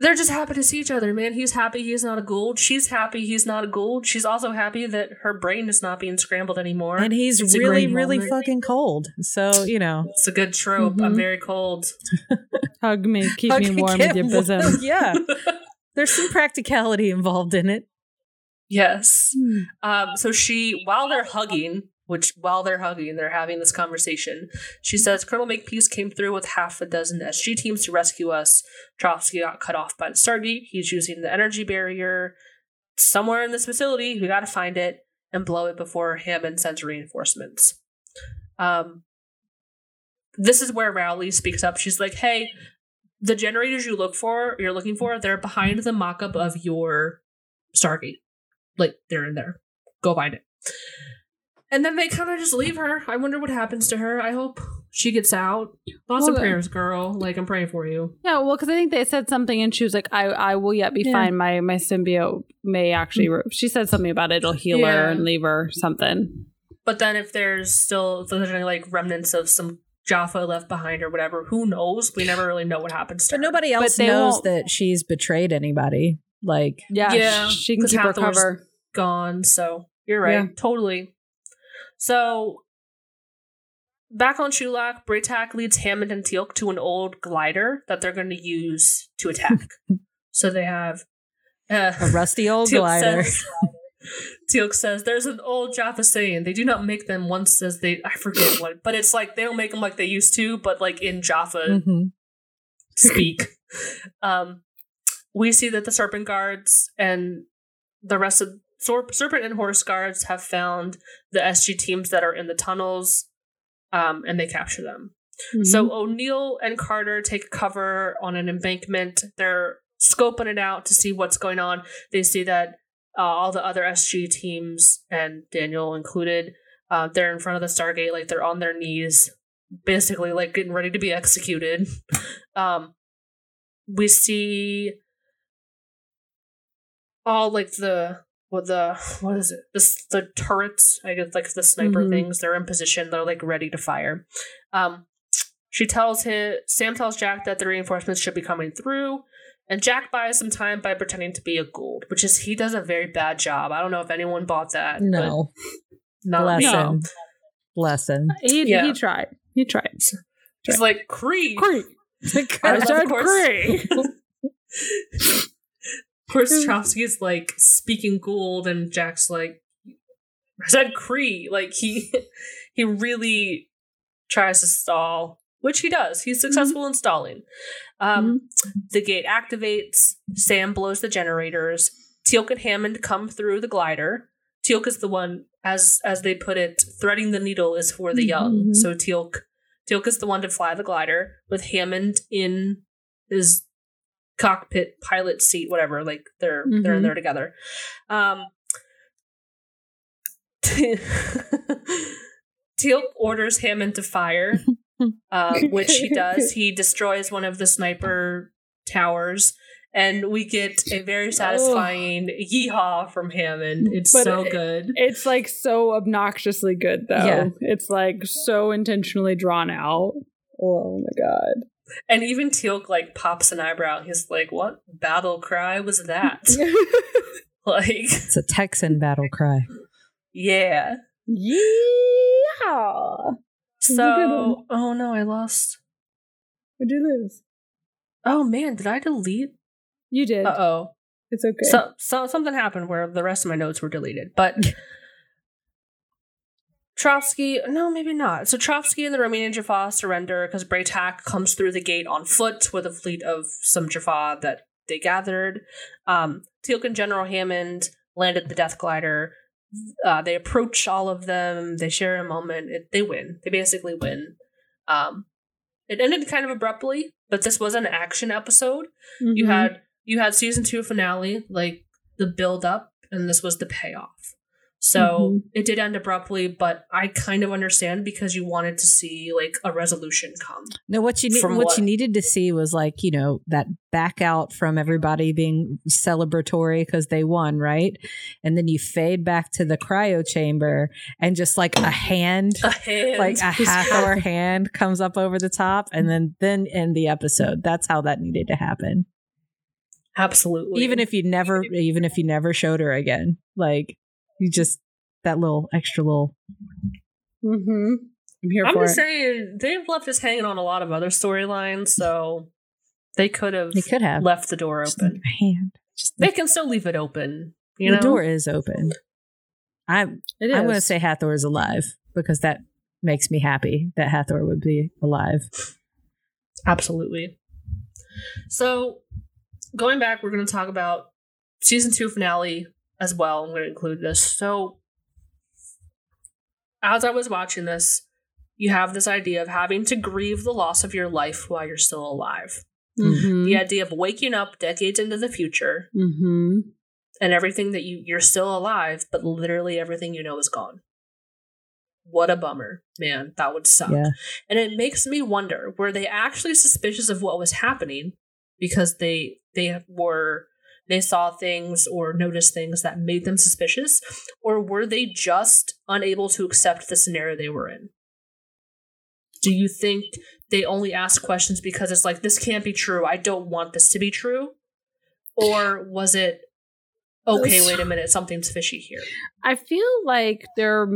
A: they're just happy to see each other, man. He's happy he's not a Goa'uld. She's happy he's not a Goa'uld. She's also happy that her brain is not being scrambled anymore.
C: And he's
A: It's
C: really, really
A: moment.
C: fucking cold. So, you know.
A: It's a good trope. I'm
C: Mhm.
A: very cold.
B: Hug me, keep
C: hug
B: me warm
C: get
B: with your
C: warm.
B: bosom.
C: yeah. There's some practicality involved in it.
A: yes. Um, so she, while they're hugging, which while they're hugging, they're having this conversation. She says, Colonel Makepeace came through with half a dozen SG teams to rescue us. Trofsky got cut off by the Stargate. He's using the energy barrier somewhere in this facility. We got to find it and blow it before Hammond sends reinforcements. Um, this is where Raully speaks up. She's like, "Hey, the generators you look for, you're looking for, they're behind the mock-up of your Stargate. Like they're in there. Go find it." And then they kind of just leave her. I wonder what happens to her. I hope she gets out. Lots of
B: uh,
A: prayers, girl. Like I'm praying for you.
B: Yeah, well, because I think they said something, and she was like, "I, I will yet be
C: Yeah.
B: fine. My, my symbiote may actually." Mm. Re-. She said something about it. it'll heal her and leave her something.
A: But then if there's still if there's any like remnants of some Jaffa left behind or whatever, who knows? We never really know what happens to
C: But
A: her.
C: nobody else
B: they
C: knows
B: won't-
C: that she's betrayed anybody. Like,
B: Yeah,
A: Yeah,
B: she can
A: 'cause
B: keep her cover.
A: gone. So you're right.
B: Yeah.
A: Totally. So back on Chulak, Bra'tac leads Hammond and Teal'c to an old glider that they're going to use to attack. so they have uh,
C: a rusty old
A: Teal'c
C: glider.
A: Says, Teal'c says, "There's an old Jaffa saying they do not make them once as they I forget what, but it's like they don't make them like they used to, but like in Jaffa
C: hmm
A: speak. um, we see that the serpent guards and the rest of Sor- serpent and horse guards have found the SG teams that are in the tunnels, um, and they capture them.
B: Mm-hmm.
A: So O'Neill and Carter take cover on an embankment. They're scoping it out to see what's going on. They see that uh, all the other SG teams and Daniel included, uh, they're in front of the Stargate, like they're on their knees, basically like getting ready to be executed. um, we see all like the what the what is it? This the turrets, I guess like the sniper
B: Mhm.
A: things. They're in position. They're like ready to fire. Um, she tells him Sam tells Jack that the reinforcements should be coming through, and Jack buys some time by pretending to be a Goa'uld, which is he does a very bad job. I don't know if anyone bought that. but
C: No,
A: not
C: bless
A: me.
C: him. Bless him.
B: he,
A: Yeah.
B: he tried. He tried.
A: He's like Cree.
B: Cree.
A: I
B: I
A: love,
B: said
A: of course-
B: Cree.
A: Of course, Trofsky's like speaking Goa'uld, and Jack's like, I said Cree. Like he, he really tries to stall, which he does. He's successful in stalling. Um, The gate activates. Sam blows the generators. Teal'c and Hammond come through the glider. Teal'c is the one, as as they put it, threading the needle is for the young.
B: Mhm.
A: So Teal'c, Teal'c is the one to fly the glider with Hammond in his cockpit pilot seat, whatever. Like they're they're in
B: Mhm.
A: there together. Um, Teal'c orders Hammond to fire, uh, which he does. He destroys one of the sniper towers, and we get a very satisfying yeehaw from Hammond. It's
B: But
A: so
B: it-
A: good.
B: It's like so obnoxiously good though.
C: Yeah.
B: It's like so intentionally drawn out. Oh my god.
A: And even Teal'c like pops an eyebrow. He's like, "What battle cry was that?" like,
C: It's a Texan battle cry.
A: yeah.
B: yeah.
A: So, oh no, I lost.
B: What'd you lose?
A: Oh man, did I delete?
B: You did.
A: Uh oh.
B: It's okay.
A: So, so something happened where the rest of my notes were deleted. But Trofsky, no, maybe not. So Trofsky and the Romanian Jaffa surrender because Bra'tac comes through the gate on foot with a fleet of some Jaffa that they gathered. Um, Teal'c and General Hammond landed the Death Glider. Uh, they approach all of them. They share a moment. It, they win. They basically win. Um, it ended kind of abruptly, but this was an action episode you
B: Mhm.
A: had you had season two finale like the build up and this was the payoff so
B: Mhm.
A: it did end abruptly but i kind of understand because you wanted to see like a resolution come
C: No, what you need, what,
A: what?
C: you needed to see was like you know that back out from everybody being celebratory because they won, right? And then you fade back to the cryo chamber and just like a hand,
A: a hand
C: like a Hathor hand comes up over the top, and then then end the episode. That's how that needed to happen.
A: absolutely
C: Even if you never, even if you never showed her again, like you just that little extra little.
B: Mm-hmm. I'm here
A: i'm
B: for
A: just
B: it.
A: saying they've left us hanging on a lot of other storylines so they could have
C: They could have
A: left the door open
C: hand. Just
A: they can still leave it open you
C: the
A: know
C: door is open. I'm
B: It
C: I'm going to say Hathor is alive because that makes me happy that Hathor would be alive.
A: Absolutely. So, going back, we're going to talk about season two finale as well. I'm going to include this. So, as I was watching this, you have this idea of having to grieve the loss of your life while you're still alive.
B: Mhm.
A: The idea of waking up decades into the future
B: Mhm.
A: and everything that you you're still alive, but literally everything you know is gone. what a bummer, man. That would suck.
C: Yeah.
A: And it makes me wonder, were they actually suspicious of what was happening because they they were they saw things or noticed things that made them suspicious or were they just unable to accept the scenario they were in? Do you think they only asked questions because it's like this can't be true. I don't want this to be true? Or was it okay, wait a minute, something's fishy here.
B: I feel like their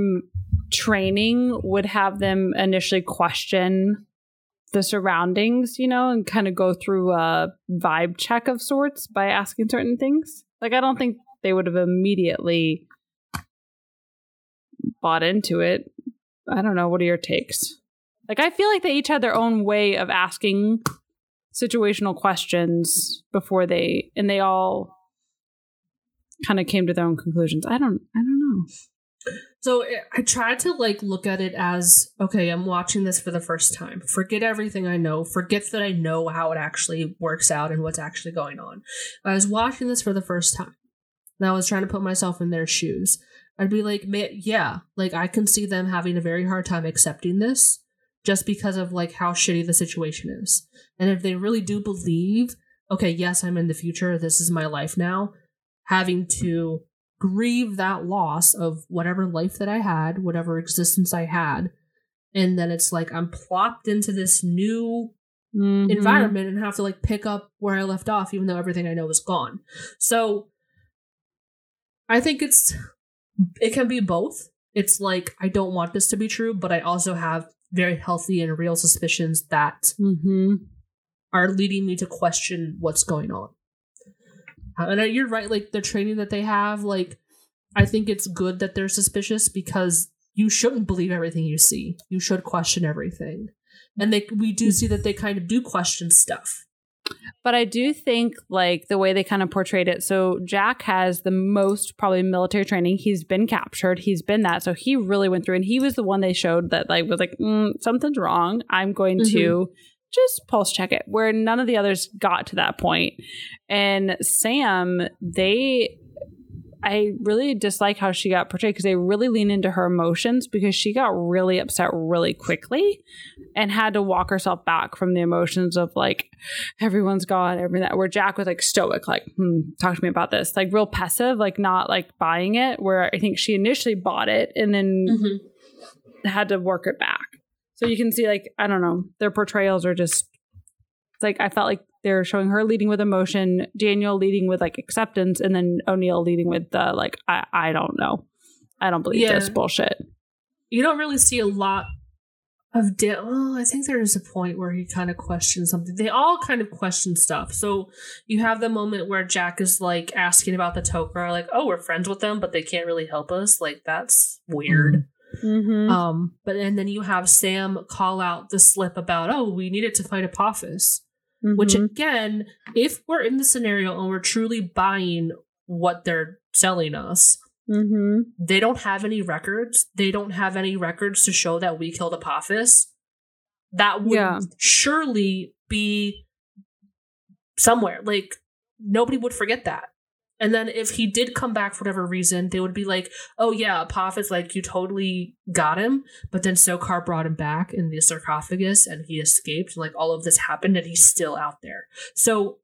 B: training would have them initially question the surroundings, you know, and kind of go through a vibe check of sorts by asking certain things. Like, I don't think they would have immediately bought into it. I don't know. What are your takes? Like, I feel like they each had their own way of asking situational questions before they, and they all kind of came to their own conclusions. I don't, I don't know.
A: So eh, I tried to like look at it as okay, I'm watching this for the first time. Forget everything I know. Forget that I know how it actually works out and what's actually going on. I was watching this for the first time. And I was trying to put myself in their shoes. I'd be like, "Ma- yeah, like I can see them having a very hard time accepting this just because of like how shitty the situation is. And if they really do believe, okay, yes, I'm in the future, this is my life now, having to grieve that loss of whatever life that I had, whatever existence I had. And then it's like I'm plopped into this new
B: Mhm.
A: environment and have to like pick up where I left off, even though everything I know is gone. So I think it's it can be both. It's like I don't want this to be true, but I also have very healthy and real suspicions that
B: Mhm.
A: are leading me to question what's going on. Uh, And uh, you're right, like the training that they have, like I think it's good that they're suspicious because you shouldn't believe everything you see. You should question everything. And they we do see that they kind of do question stuff.
B: But I do think like the way they kind of portrayed it. So Jack has the most probably military training. He's been captured. He's been that. So he really went through, and he was the one they showed that like was like mm, something's wrong. I'm going to just pulse check it. Where none of the others got to that point. And Sam, they. I really dislike how she got portrayed because they really lean into her emotions because she got really upset really quickly and had to walk herself back from the emotions of like everyone's gone, everything that where Jack was like stoic, like, hmm, talk to me about this. Like real passive, like not like buying it, where I think she initially bought it and then had to work it back. So you can see like, I don't know, their portrayals are just it's like I felt like they're showing her leading with emotion, Daniel leading with like acceptance, and then O'Neill leading with the like, I, I don't know. I don't believe this bullshit.
A: You don't really see a lot of Dan. Well, I think there is a point where he kind of questions something. They all kind of question stuff. So you have the moment where Jack is like asking about the Tok'ra, like, "Oh, we're friends with them, but they can't really help us." Like that's weird.
B: Mm-hmm. Mm-hmm.
A: Um, but and then you have Sam call out the slip about, "Oh, we needed to fight Apophis." Which
B: Mm-hmm.
A: again, if we're in the scenario and we're truly buying what they're selling us,
B: mm-hmm.
A: they don't have any records. They don't have any records to show that we killed Apophis. That would
B: Yeah.
A: surely be somewhere. Like nobody would forget that. And then if he did come back for whatever reason, they would be like, "Oh yeah, Apophis, like you totally got him." But then Sokar brought him back in the sarcophagus, and he escaped. Like all of this happened, and he's still out there. So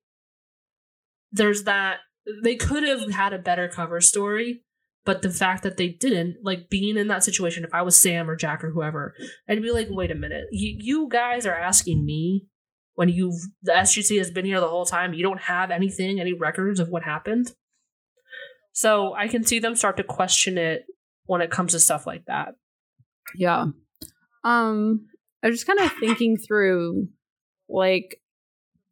A: there's that. They could have had a better cover story, but the fact that they didn't, like being in that situation, if I was Sam or Jack or whoever, I'd be like, wait a minute, you, you guys are asking me when you the SGC has been here the whole time, you don't have anything, any records of what happened. So I can see them start to question it when it comes to stuff like that.
B: Yeah. Um, I was just kind of thinking through like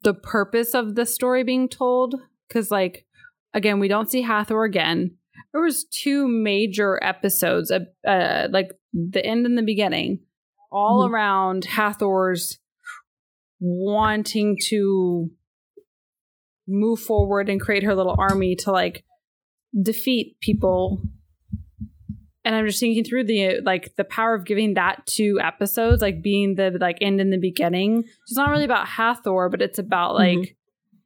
B: the purpose of the story being told. Cause like again, we don't see Hathor again. There was two major episodes, uh, uh like the end and the beginning, all
A: Mhm.
B: around Hathor's wanting to move forward and create her little army to like defeat people and i'm just thinking through the like the power of giving that two episodes like being the like end and the beginning it's not really about hathor but it's about like
A: Mhm.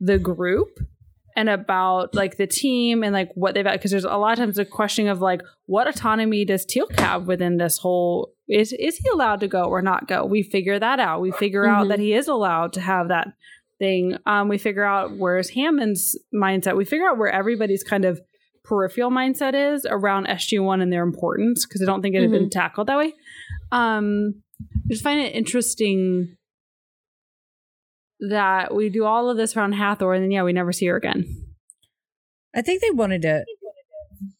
B: the group and about like the team and like what they've because there's a lot of times a question of like what autonomy does Teal'c have within this whole is is he allowed to go or not go? We figure that out. We figure out
A: Mhm.
B: that he is allowed to have that thing. Um, we figure out where's Hammond's mindset. We figure out where everybody's kind of peripheral mindset is around SG one and their importance because I don't think it had been tackled that way. Um, I just find it interesting that we do all of this around Hathor and then yeah, we never see her again.
C: I think they wanted to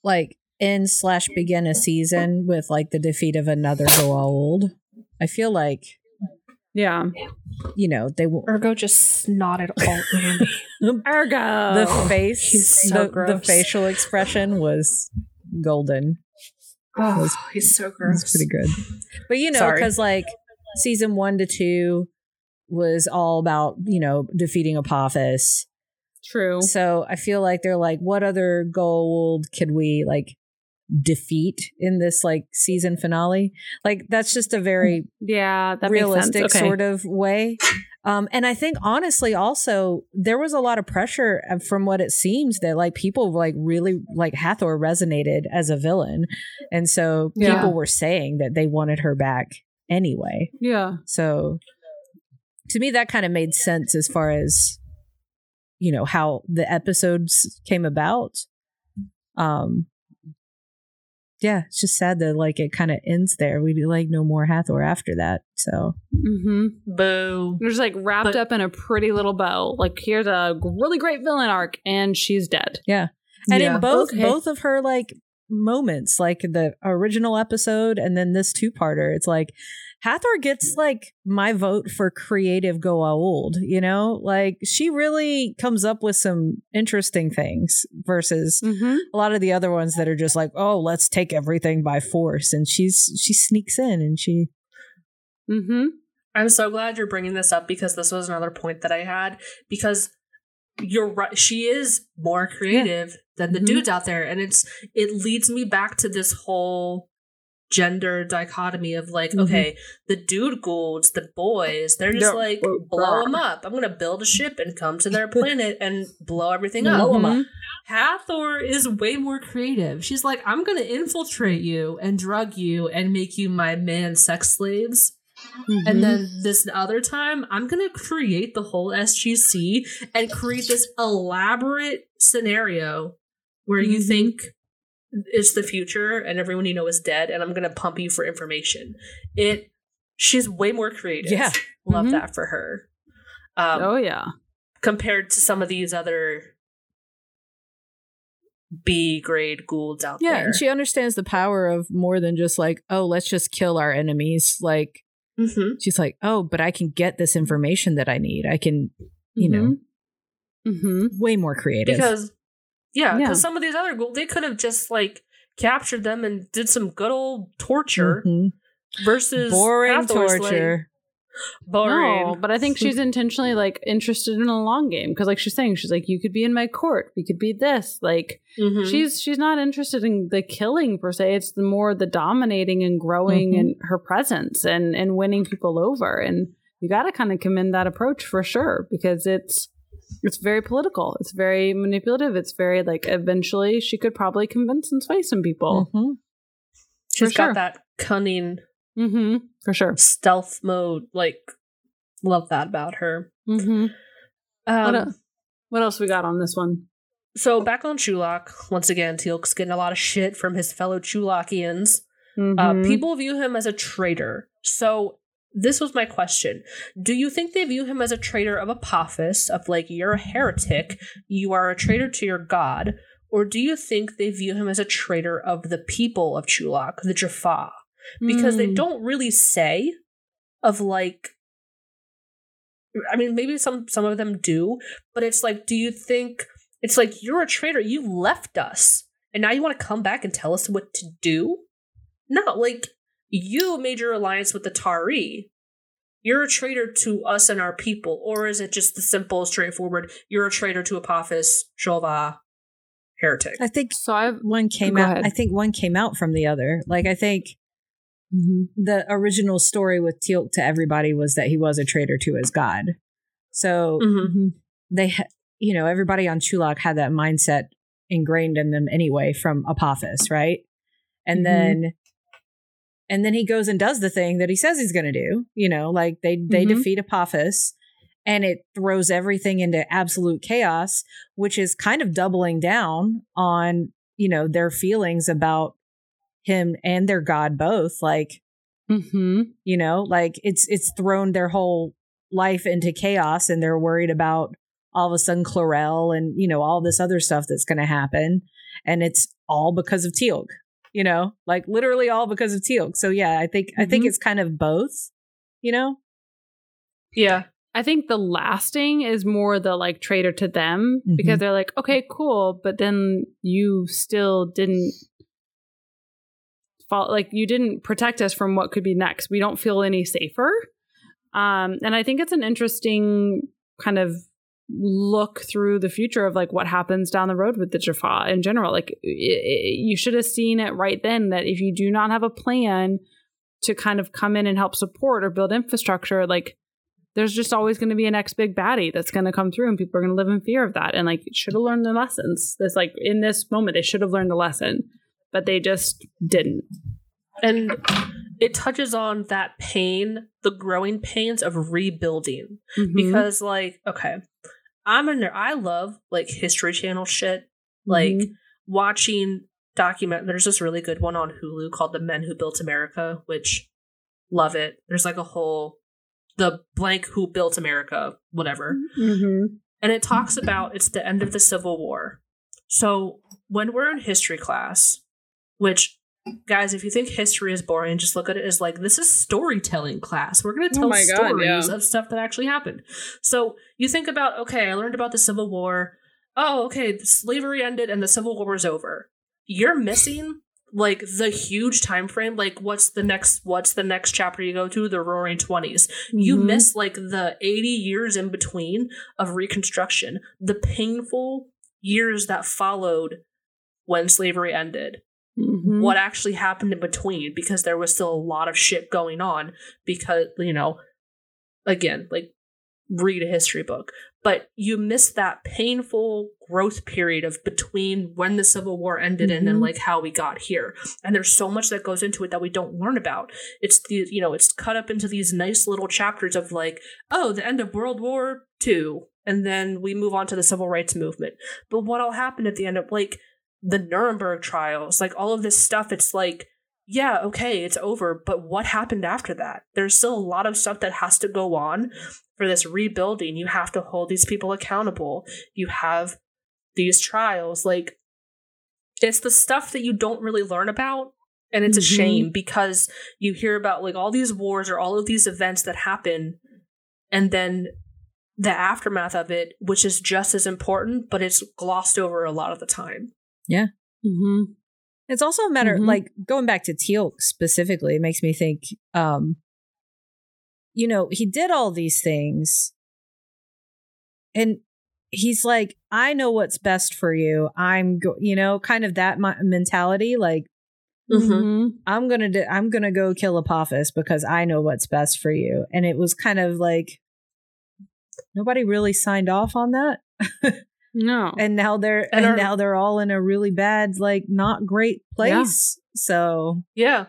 C: like end slash begin a season with like the defeat of another Goa'uld. I feel like
B: Yeah.
C: you know they will
A: Ergo just snotted all over me.
B: Ergo.
C: the face
A: he's so
C: the, the facial expression was golden.
A: Oh, he's so
C: It
A: gross.
C: was pretty good. But you know, because like season one to two was all about you know defeating Apophis.
B: True.
C: So I feel like they're like, what other Goa'uld could we like defeat in this like season finale? Like that's just a very
B: Yeah, that
C: realistic.
B: Okay.
C: sort of way. Um, and I think honestly, also there was a lot of pressure uh, from what it seems that like people like really like Hathor resonated as a villain, and so
B: Yeah.
C: people were saying that they wanted her back anyway.
B: Yeah.
C: So to me, that kind of made sense as far as you know how the episodes came about. Um, yeah, it's just sad that like it kind of ends there. We do like no more Hathor after that. So
B: Mm-hmm.
A: Boo.
B: They're just like wrapped
A: But-
B: up in a pretty little bow. Like here's a really great villain arc, and she's dead.
C: yeah, and
B: Yeah.
C: in both
B: Okay.
C: both of her like moments, like the original episode and then this two parter, it's like Hathor gets like my vote for creative Goa'uld, you know? Like she really comes up with some interesting things versus
B: Mm-hmm.
C: a lot of the other ones that are just like, oh, let's take everything by force. And she's she sneaks in and she
B: Mm-hmm.
A: I'm so glad you're bringing this up because this was another point that I had. Because you're right, she is more creative than the
C: Mhm.
A: dudes out there, and it's it leads me back to this whole gender dichotomy of like,
C: Mhm.
A: okay, the dude Goa'ulds, the boys, they're just
B: Yeah.
A: like blow them up. I'm gonna build a ship and come to their planet and blow everything up.
C: Blow 'em up.
A: Hathor is way more creative. She's like, I'm gonna infiltrate you and drug you and make you my man sex slaves.
B: Mm-hmm.
A: And then this other time, I'm gonna create the whole SGC and create this elaborate scenario where you
B: Mhm.
A: think it's the future and everyone you know is dead, and I'm gonna pump you for information. It she's way more creative.
C: Yeah.
A: Love
B: Mhm.
A: that for her. Um,
B: oh yeah.
A: compared to some of these other B grade Goa'ulds out
C: Yeah,
A: there.
C: Yeah, and she understands the power of more than just like, oh, let's just kill our enemies. Like
A: Mhm.
C: she's like, oh, but I can get this information that I need. I can, you know,
B: Mm-hmm.
C: way more creative.
A: because yeah,
B: Yeah.
A: because some of these other Goa'uld they could have just like captured them and did some good old torture
C: Mhm.
A: versus
C: boring
A: Hathor's, like,
C: torture.
A: boring.
B: No, but I think she's intentionally like interested in a long game because, like she's saying, she's like, you could be in my court, we could be this. Like
A: Mhm.
B: she's she's not interested in the killing per se. It's the more the dominating and growing
C: Mhm.
B: and her presence and and winning people over. And you got to kind of commend that approach for sure because it's it's very political. It's very manipulative. It's very like eventually she could probably convince and sway some people.
C: Mhm.
A: she's
B: for
A: got that cunning
B: Mm-hmm. For sure.
A: stealth mode. Like, love that about her.
B: Mm-hmm.
A: Um,
B: what, el- what else we got on this one?
A: So back on Chulak, once again, Teal'c's getting a lot of shit from his fellow Chulakians. Uh,
B: Mhm.
A: people view him as a traitor. So this was my question: Do you think they view him as a traitor of Apophis, of like you're a heretic, you are a traitor to your god, or do you think they view him as a traitor of the people of Chulak, the Jaffa? Because they
B: Mm.
A: don't really say of like. I mean, maybe some some of them do, but it's like, do you think it's like you're a traitor? You left us, and now you want to come back and tell us what to do? No, like you made your alliance with the Tau'ri. You're a traitor to us and our people, or is it just the simple, straightforward? You're a traitor to Apophis, shol'va, heretic.
C: I think
B: So I've
C: one came
B: Go
C: out.
B: ahead.
C: I think one came out from the other. Like I think
B: Mm-hmm.
C: the original story with Teal'c to everybody was that he was a traitor to his god. So
A: Mhm.
C: they ha- you know, everybody on Chulak had that mindset ingrained in them anyway from Apophis, right? And
B: Mhm.
C: then and then he goes and does the thing that he says he's going to do, you know, like they they
B: Mhm.
C: defeat Apophis and it throws everything into absolute chaos, which is kind of doubling down on, you know, their feelings about him and their god both like
B: Mm-hmm.
C: you know like it's it's thrown their whole life into chaos and they're worried about all of a sudden Klorel and you know all this other stuff that's going to happen and it's all because of teal'c you know like literally all because of teal'c so yeah i think i think
B: Mhm.
C: it's kind of both you know
A: Yeah.
B: I think the lasting is more the like traitor to them because
C: Mhm.
B: they're like, okay, cool, but then you still didn't fall like you didn't protect us from what could be next. We don't feel any safer. Um, and I think it's an interesting kind of look through the future of like what happens down the road with the Jaffa in general. Like i i you should have seen it right then that if you do not have a plan to kind of come in and help support or build infrastructure, like there's just always going to be a next big baddie that's going to come through and people are going to live in fear of that. And like should have learned their lessons. This like in this moment they should have learned the lesson but they just didn't
A: And it touches on that pain, the growing pains of rebuilding.
B: Mm-hmm.
A: Because, like, okay, I'm in there. I love, like, History Channel shit. Like,
B: Mhm.
A: watching document, there's this really good one on Hulu called The Men Who Built America, which love it. There's like a whole, the blank who built America, whatever.
B: Mhm.
A: and it talks about it's the end of the Civil War. So when we're in history class, which guys, if you think history is boring, just look at it as like this is storytelling class. We're going to
B: Oh
A: tell
B: God,
A: stories
B: yeah.
A: of stuff that actually happened. So you think about okay, I learned about the Civil War. Oh, okay, slavery ended and the Civil War was over. You're missing like the huge time frame like what's the next what's the next chapter you go to the roaring 20s you
B: Mhm.
A: miss like the 80 years in between of reconstruction the painful years that followed when slavery ended
B: Mhm.
A: what actually happened in between because there was still a lot of shit going on because you know again like read a history book but you miss that painful growth period of between when the civil war ended and then
B: Mhm.
A: like how we got here and there's so much that goes into it that we don't learn about it's the you know it's cut up into these nice little chapters of like oh the end of world war ii and then we move on to the civil rights movement but what all happened at the end of like the nuremberg trials like all of this stuff it's like yeah okay it's over but what happened after that? There's still a lot of stuff that has to go on for this rebuilding. You have to hold these people accountable. You have these trials. Like it's the stuff that you don't really learn about and it's a
B: Mhm.
A: shame because you hear about like all these wars or all of these events that happen and then the aftermath of it which is just as important but it's glossed over a lot of the time
B: Mhm.
C: It's also a matter
B: Mhm.
C: like going back to Teal specifically, it makes me think um you know, he did all these things and he's like I know what's best for you. I'm go- you know, kind of that mentality like
B: Mhm.
C: I'm going to do- I'm going to go kill Apophis because I know what's best for you. And it was kind of like nobody really signed off on that.
B: no
C: and now they're
A: And
C: and,
A: our-
C: now they're all in a really bad like not great
B: Yeah.
C: place so
A: yeah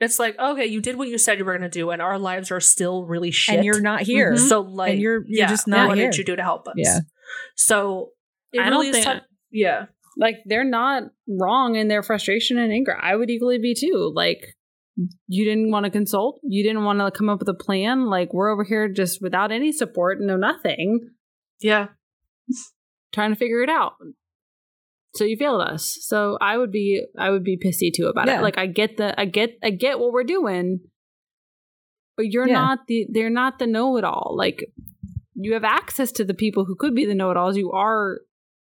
A: it's like okay you did what you said you were going to do and our lives are still really shit
C: and you're not here
B: Mhm.
A: so like
C: you're- you're
A: yeah,
C: just not
A: what
C: here.
A: did you do to help us
C: Yeah.
A: so it
B: I
A: really
B: don't
A: is
B: think
A: tou- yeah
B: like they're not wrong in their frustration and anger. I would equally be too. Like you didn't want to consult, you didn't want to come up with a plan. Like we're over here just without any support, no nothing,
A: yeah
B: trying to figure it out. So you failed us. So I would be I would be pissy too about
C: Yeah.
B: it. Like I get the I get I get what we're doing, but you're
C: Yeah.
B: not the they're not the know it all. Like you have access to the people who could be the know it alls. You are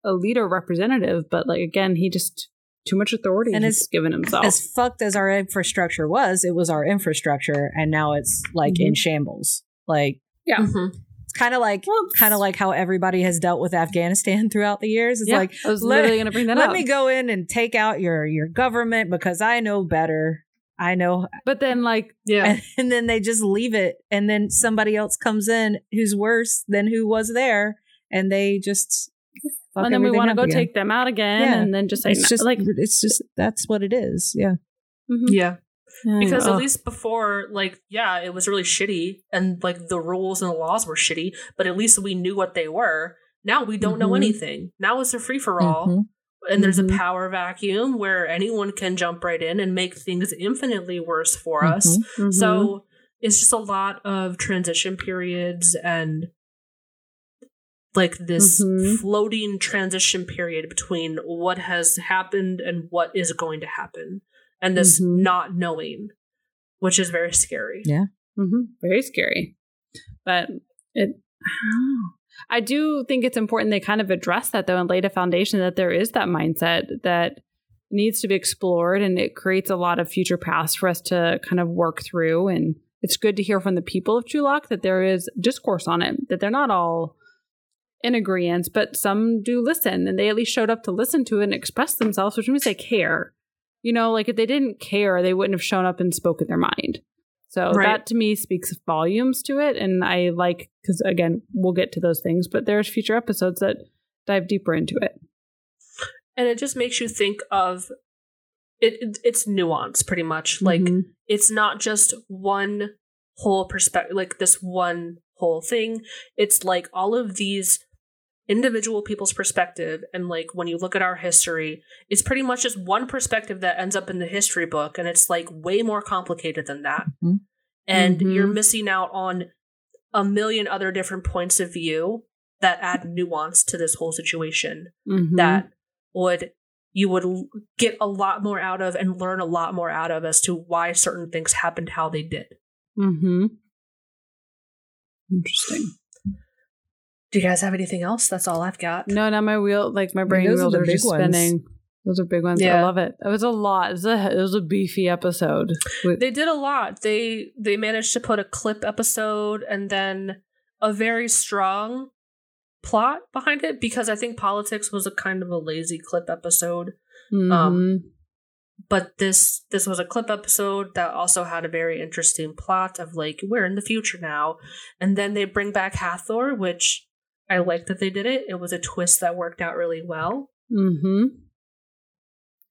B: a leader representative, but like again, he just too much authority
C: And
B: he's
C: as-
B: given himself.
C: as fucked as our infrastructure was it was our infrastructure and now it's like in shambles like
B: Yeah.
A: Mhm.
C: It's kind of like kind of like how everybody has dealt with afghanistan throughout the years it's
B: yeah,
C: like
B: I was
C: let-
B: literally going to bring that
C: let
B: up.
C: Let me go in and take out your your government because i know better i know
B: but then, like,
A: yeah
C: and, and then they just leave it and then somebody else comes in who's worse than who was there and they just fuck
B: and then we want to go
C: again.
B: take them out again,
C: Yeah.
B: and then just say
C: It's
B: no-
C: just
B: like
C: it's just that's what it is. Yeah.
B: mhm.
A: Yeah. Because at least before, like, yeah, it was really shitty and like the rules and the laws were shitty, but at least we knew what they were. Now we don't know
C: Mhm.
A: anything. Now it's a free for all.
C: Mhm.
A: And there's
B: Mhm.
A: a power vacuum where anyone can jump right in and make things infinitely worse for us.
C: Mhm.
B: Mhm.
A: So it's just a lot of transition periods and like this
B: Mhm.
A: floating transition period between what has happened and what is going to happen. And this
B: Mhm.
A: not knowing, which is very scary.
C: Yeah.
B: hmm Very scary. But it, I don't. I do think it's important they kind of address that though and laid a foundation that there is that mindset that needs to be explored and it creates a lot of future paths for us to kind of work through. And it's good to hear from the people of Chulak that there is discourse on it, that they're not all in agreement, but some do listen and they at least showed up to listen to it and express themselves, which means they care. You know, like if they didn't care, they wouldn't have shown up and spoken their mind. So
A: Right.
B: that to me speaks volumes to it. And I like, because again, we'll get to those things, but there's future episodes that dive deeper into it.
A: And it just makes you think of it, it it's nuance pretty much. Like
B: Mhm.
A: it's not just one whole perspective like this one whole thing. It's like all of these individual people's perspective and like when you look at our history it's pretty much just one perspective that ends up in the history book and it's like way more complicated than that
C: Mhm.
A: and
B: Mhm.
A: you're missing out on a million other different points of view that add nuance to this whole situation
B: Mhm.
A: that would you would get a lot more out of and learn a lot more out of as to why certain things happened how they did
B: Mm-hmm. Interesting.
A: Do you guys have anything else that's all i've got
B: No, not my wheel. Like my brain
C: those are
B: wheels
C: the
B: are,
C: big
B: just
C: ones.
B: spinning. Those are big ones. I love it. It was a lot. It was a, it was a beefy episode. With-
A: they did a lot they they managed to put a clip episode and then a very strong plot behind it because i think politics was a kind of a lazy clip episode
B: Mhm.
A: um, but this this was a clip episode that also had a very interesting plot of like we're in the future now and then they bring back hathor which i like that they did it it was a twist that worked out really well
B: Mm-hmm.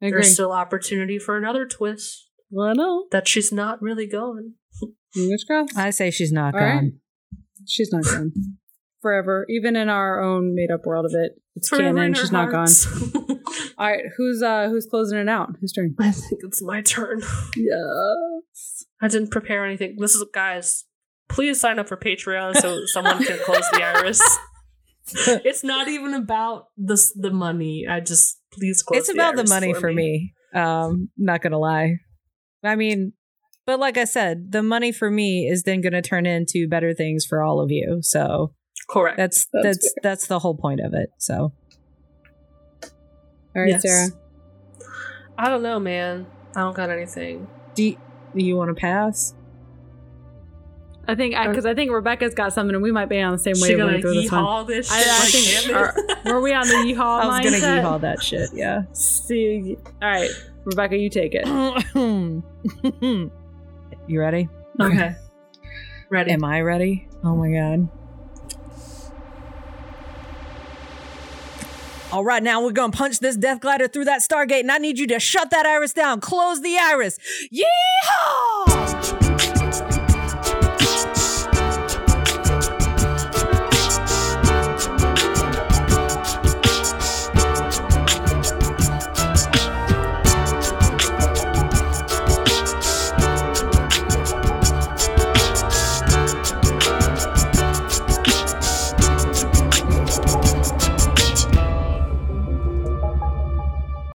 B: I agree.
A: there's still opportunity for another twist
B: well, know
A: that she's not really going
B: Fingers crossed.
C: I say she's not
B: All
C: gone.
B: right. She's not gone forever. Even in our own made up world of it, it's
A: Forever
B: canon. She's
A: our
B: not gone. All right, who's uh who's closing it out? Whose turn?
A: i think it's my turn
B: Yes.
A: i didn't prepare anything this is guys please sign up for patreon so someone can close the iris it's not even about this the money i just please close
C: it's about the money for me. Um, not gonna lie. I mean, but like I said, the money for me is then gonna turn into better things for all of you. So
A: correct
C: that's
B: That's
C: that's that's, the whole point of it. So
B: All right,
A: Yes.
B: Sarah.
A: I don't know, man. I don't got anything.
C: do you, do you want to pass?
B: I think because uh, I think Rebecca's got something, and we might be on the same
A: She gonna
B: wavelength with this one.
A: yeehaw this
B: I,
A: shit
B: I
A: like
B: think are, were we on the yeehaw
C: I was gonna
B: mindset?
C: yeehaw that shit. Yeah.
B: See, all right, Rebecca, you take it.
C: you ready?
A: okay. Ready.
C: Am I ready? Oh my god. All right, now we're gonna punch this death glider through that Stargate, and I need you to shut that iris down. Close the iris. Yeehaw!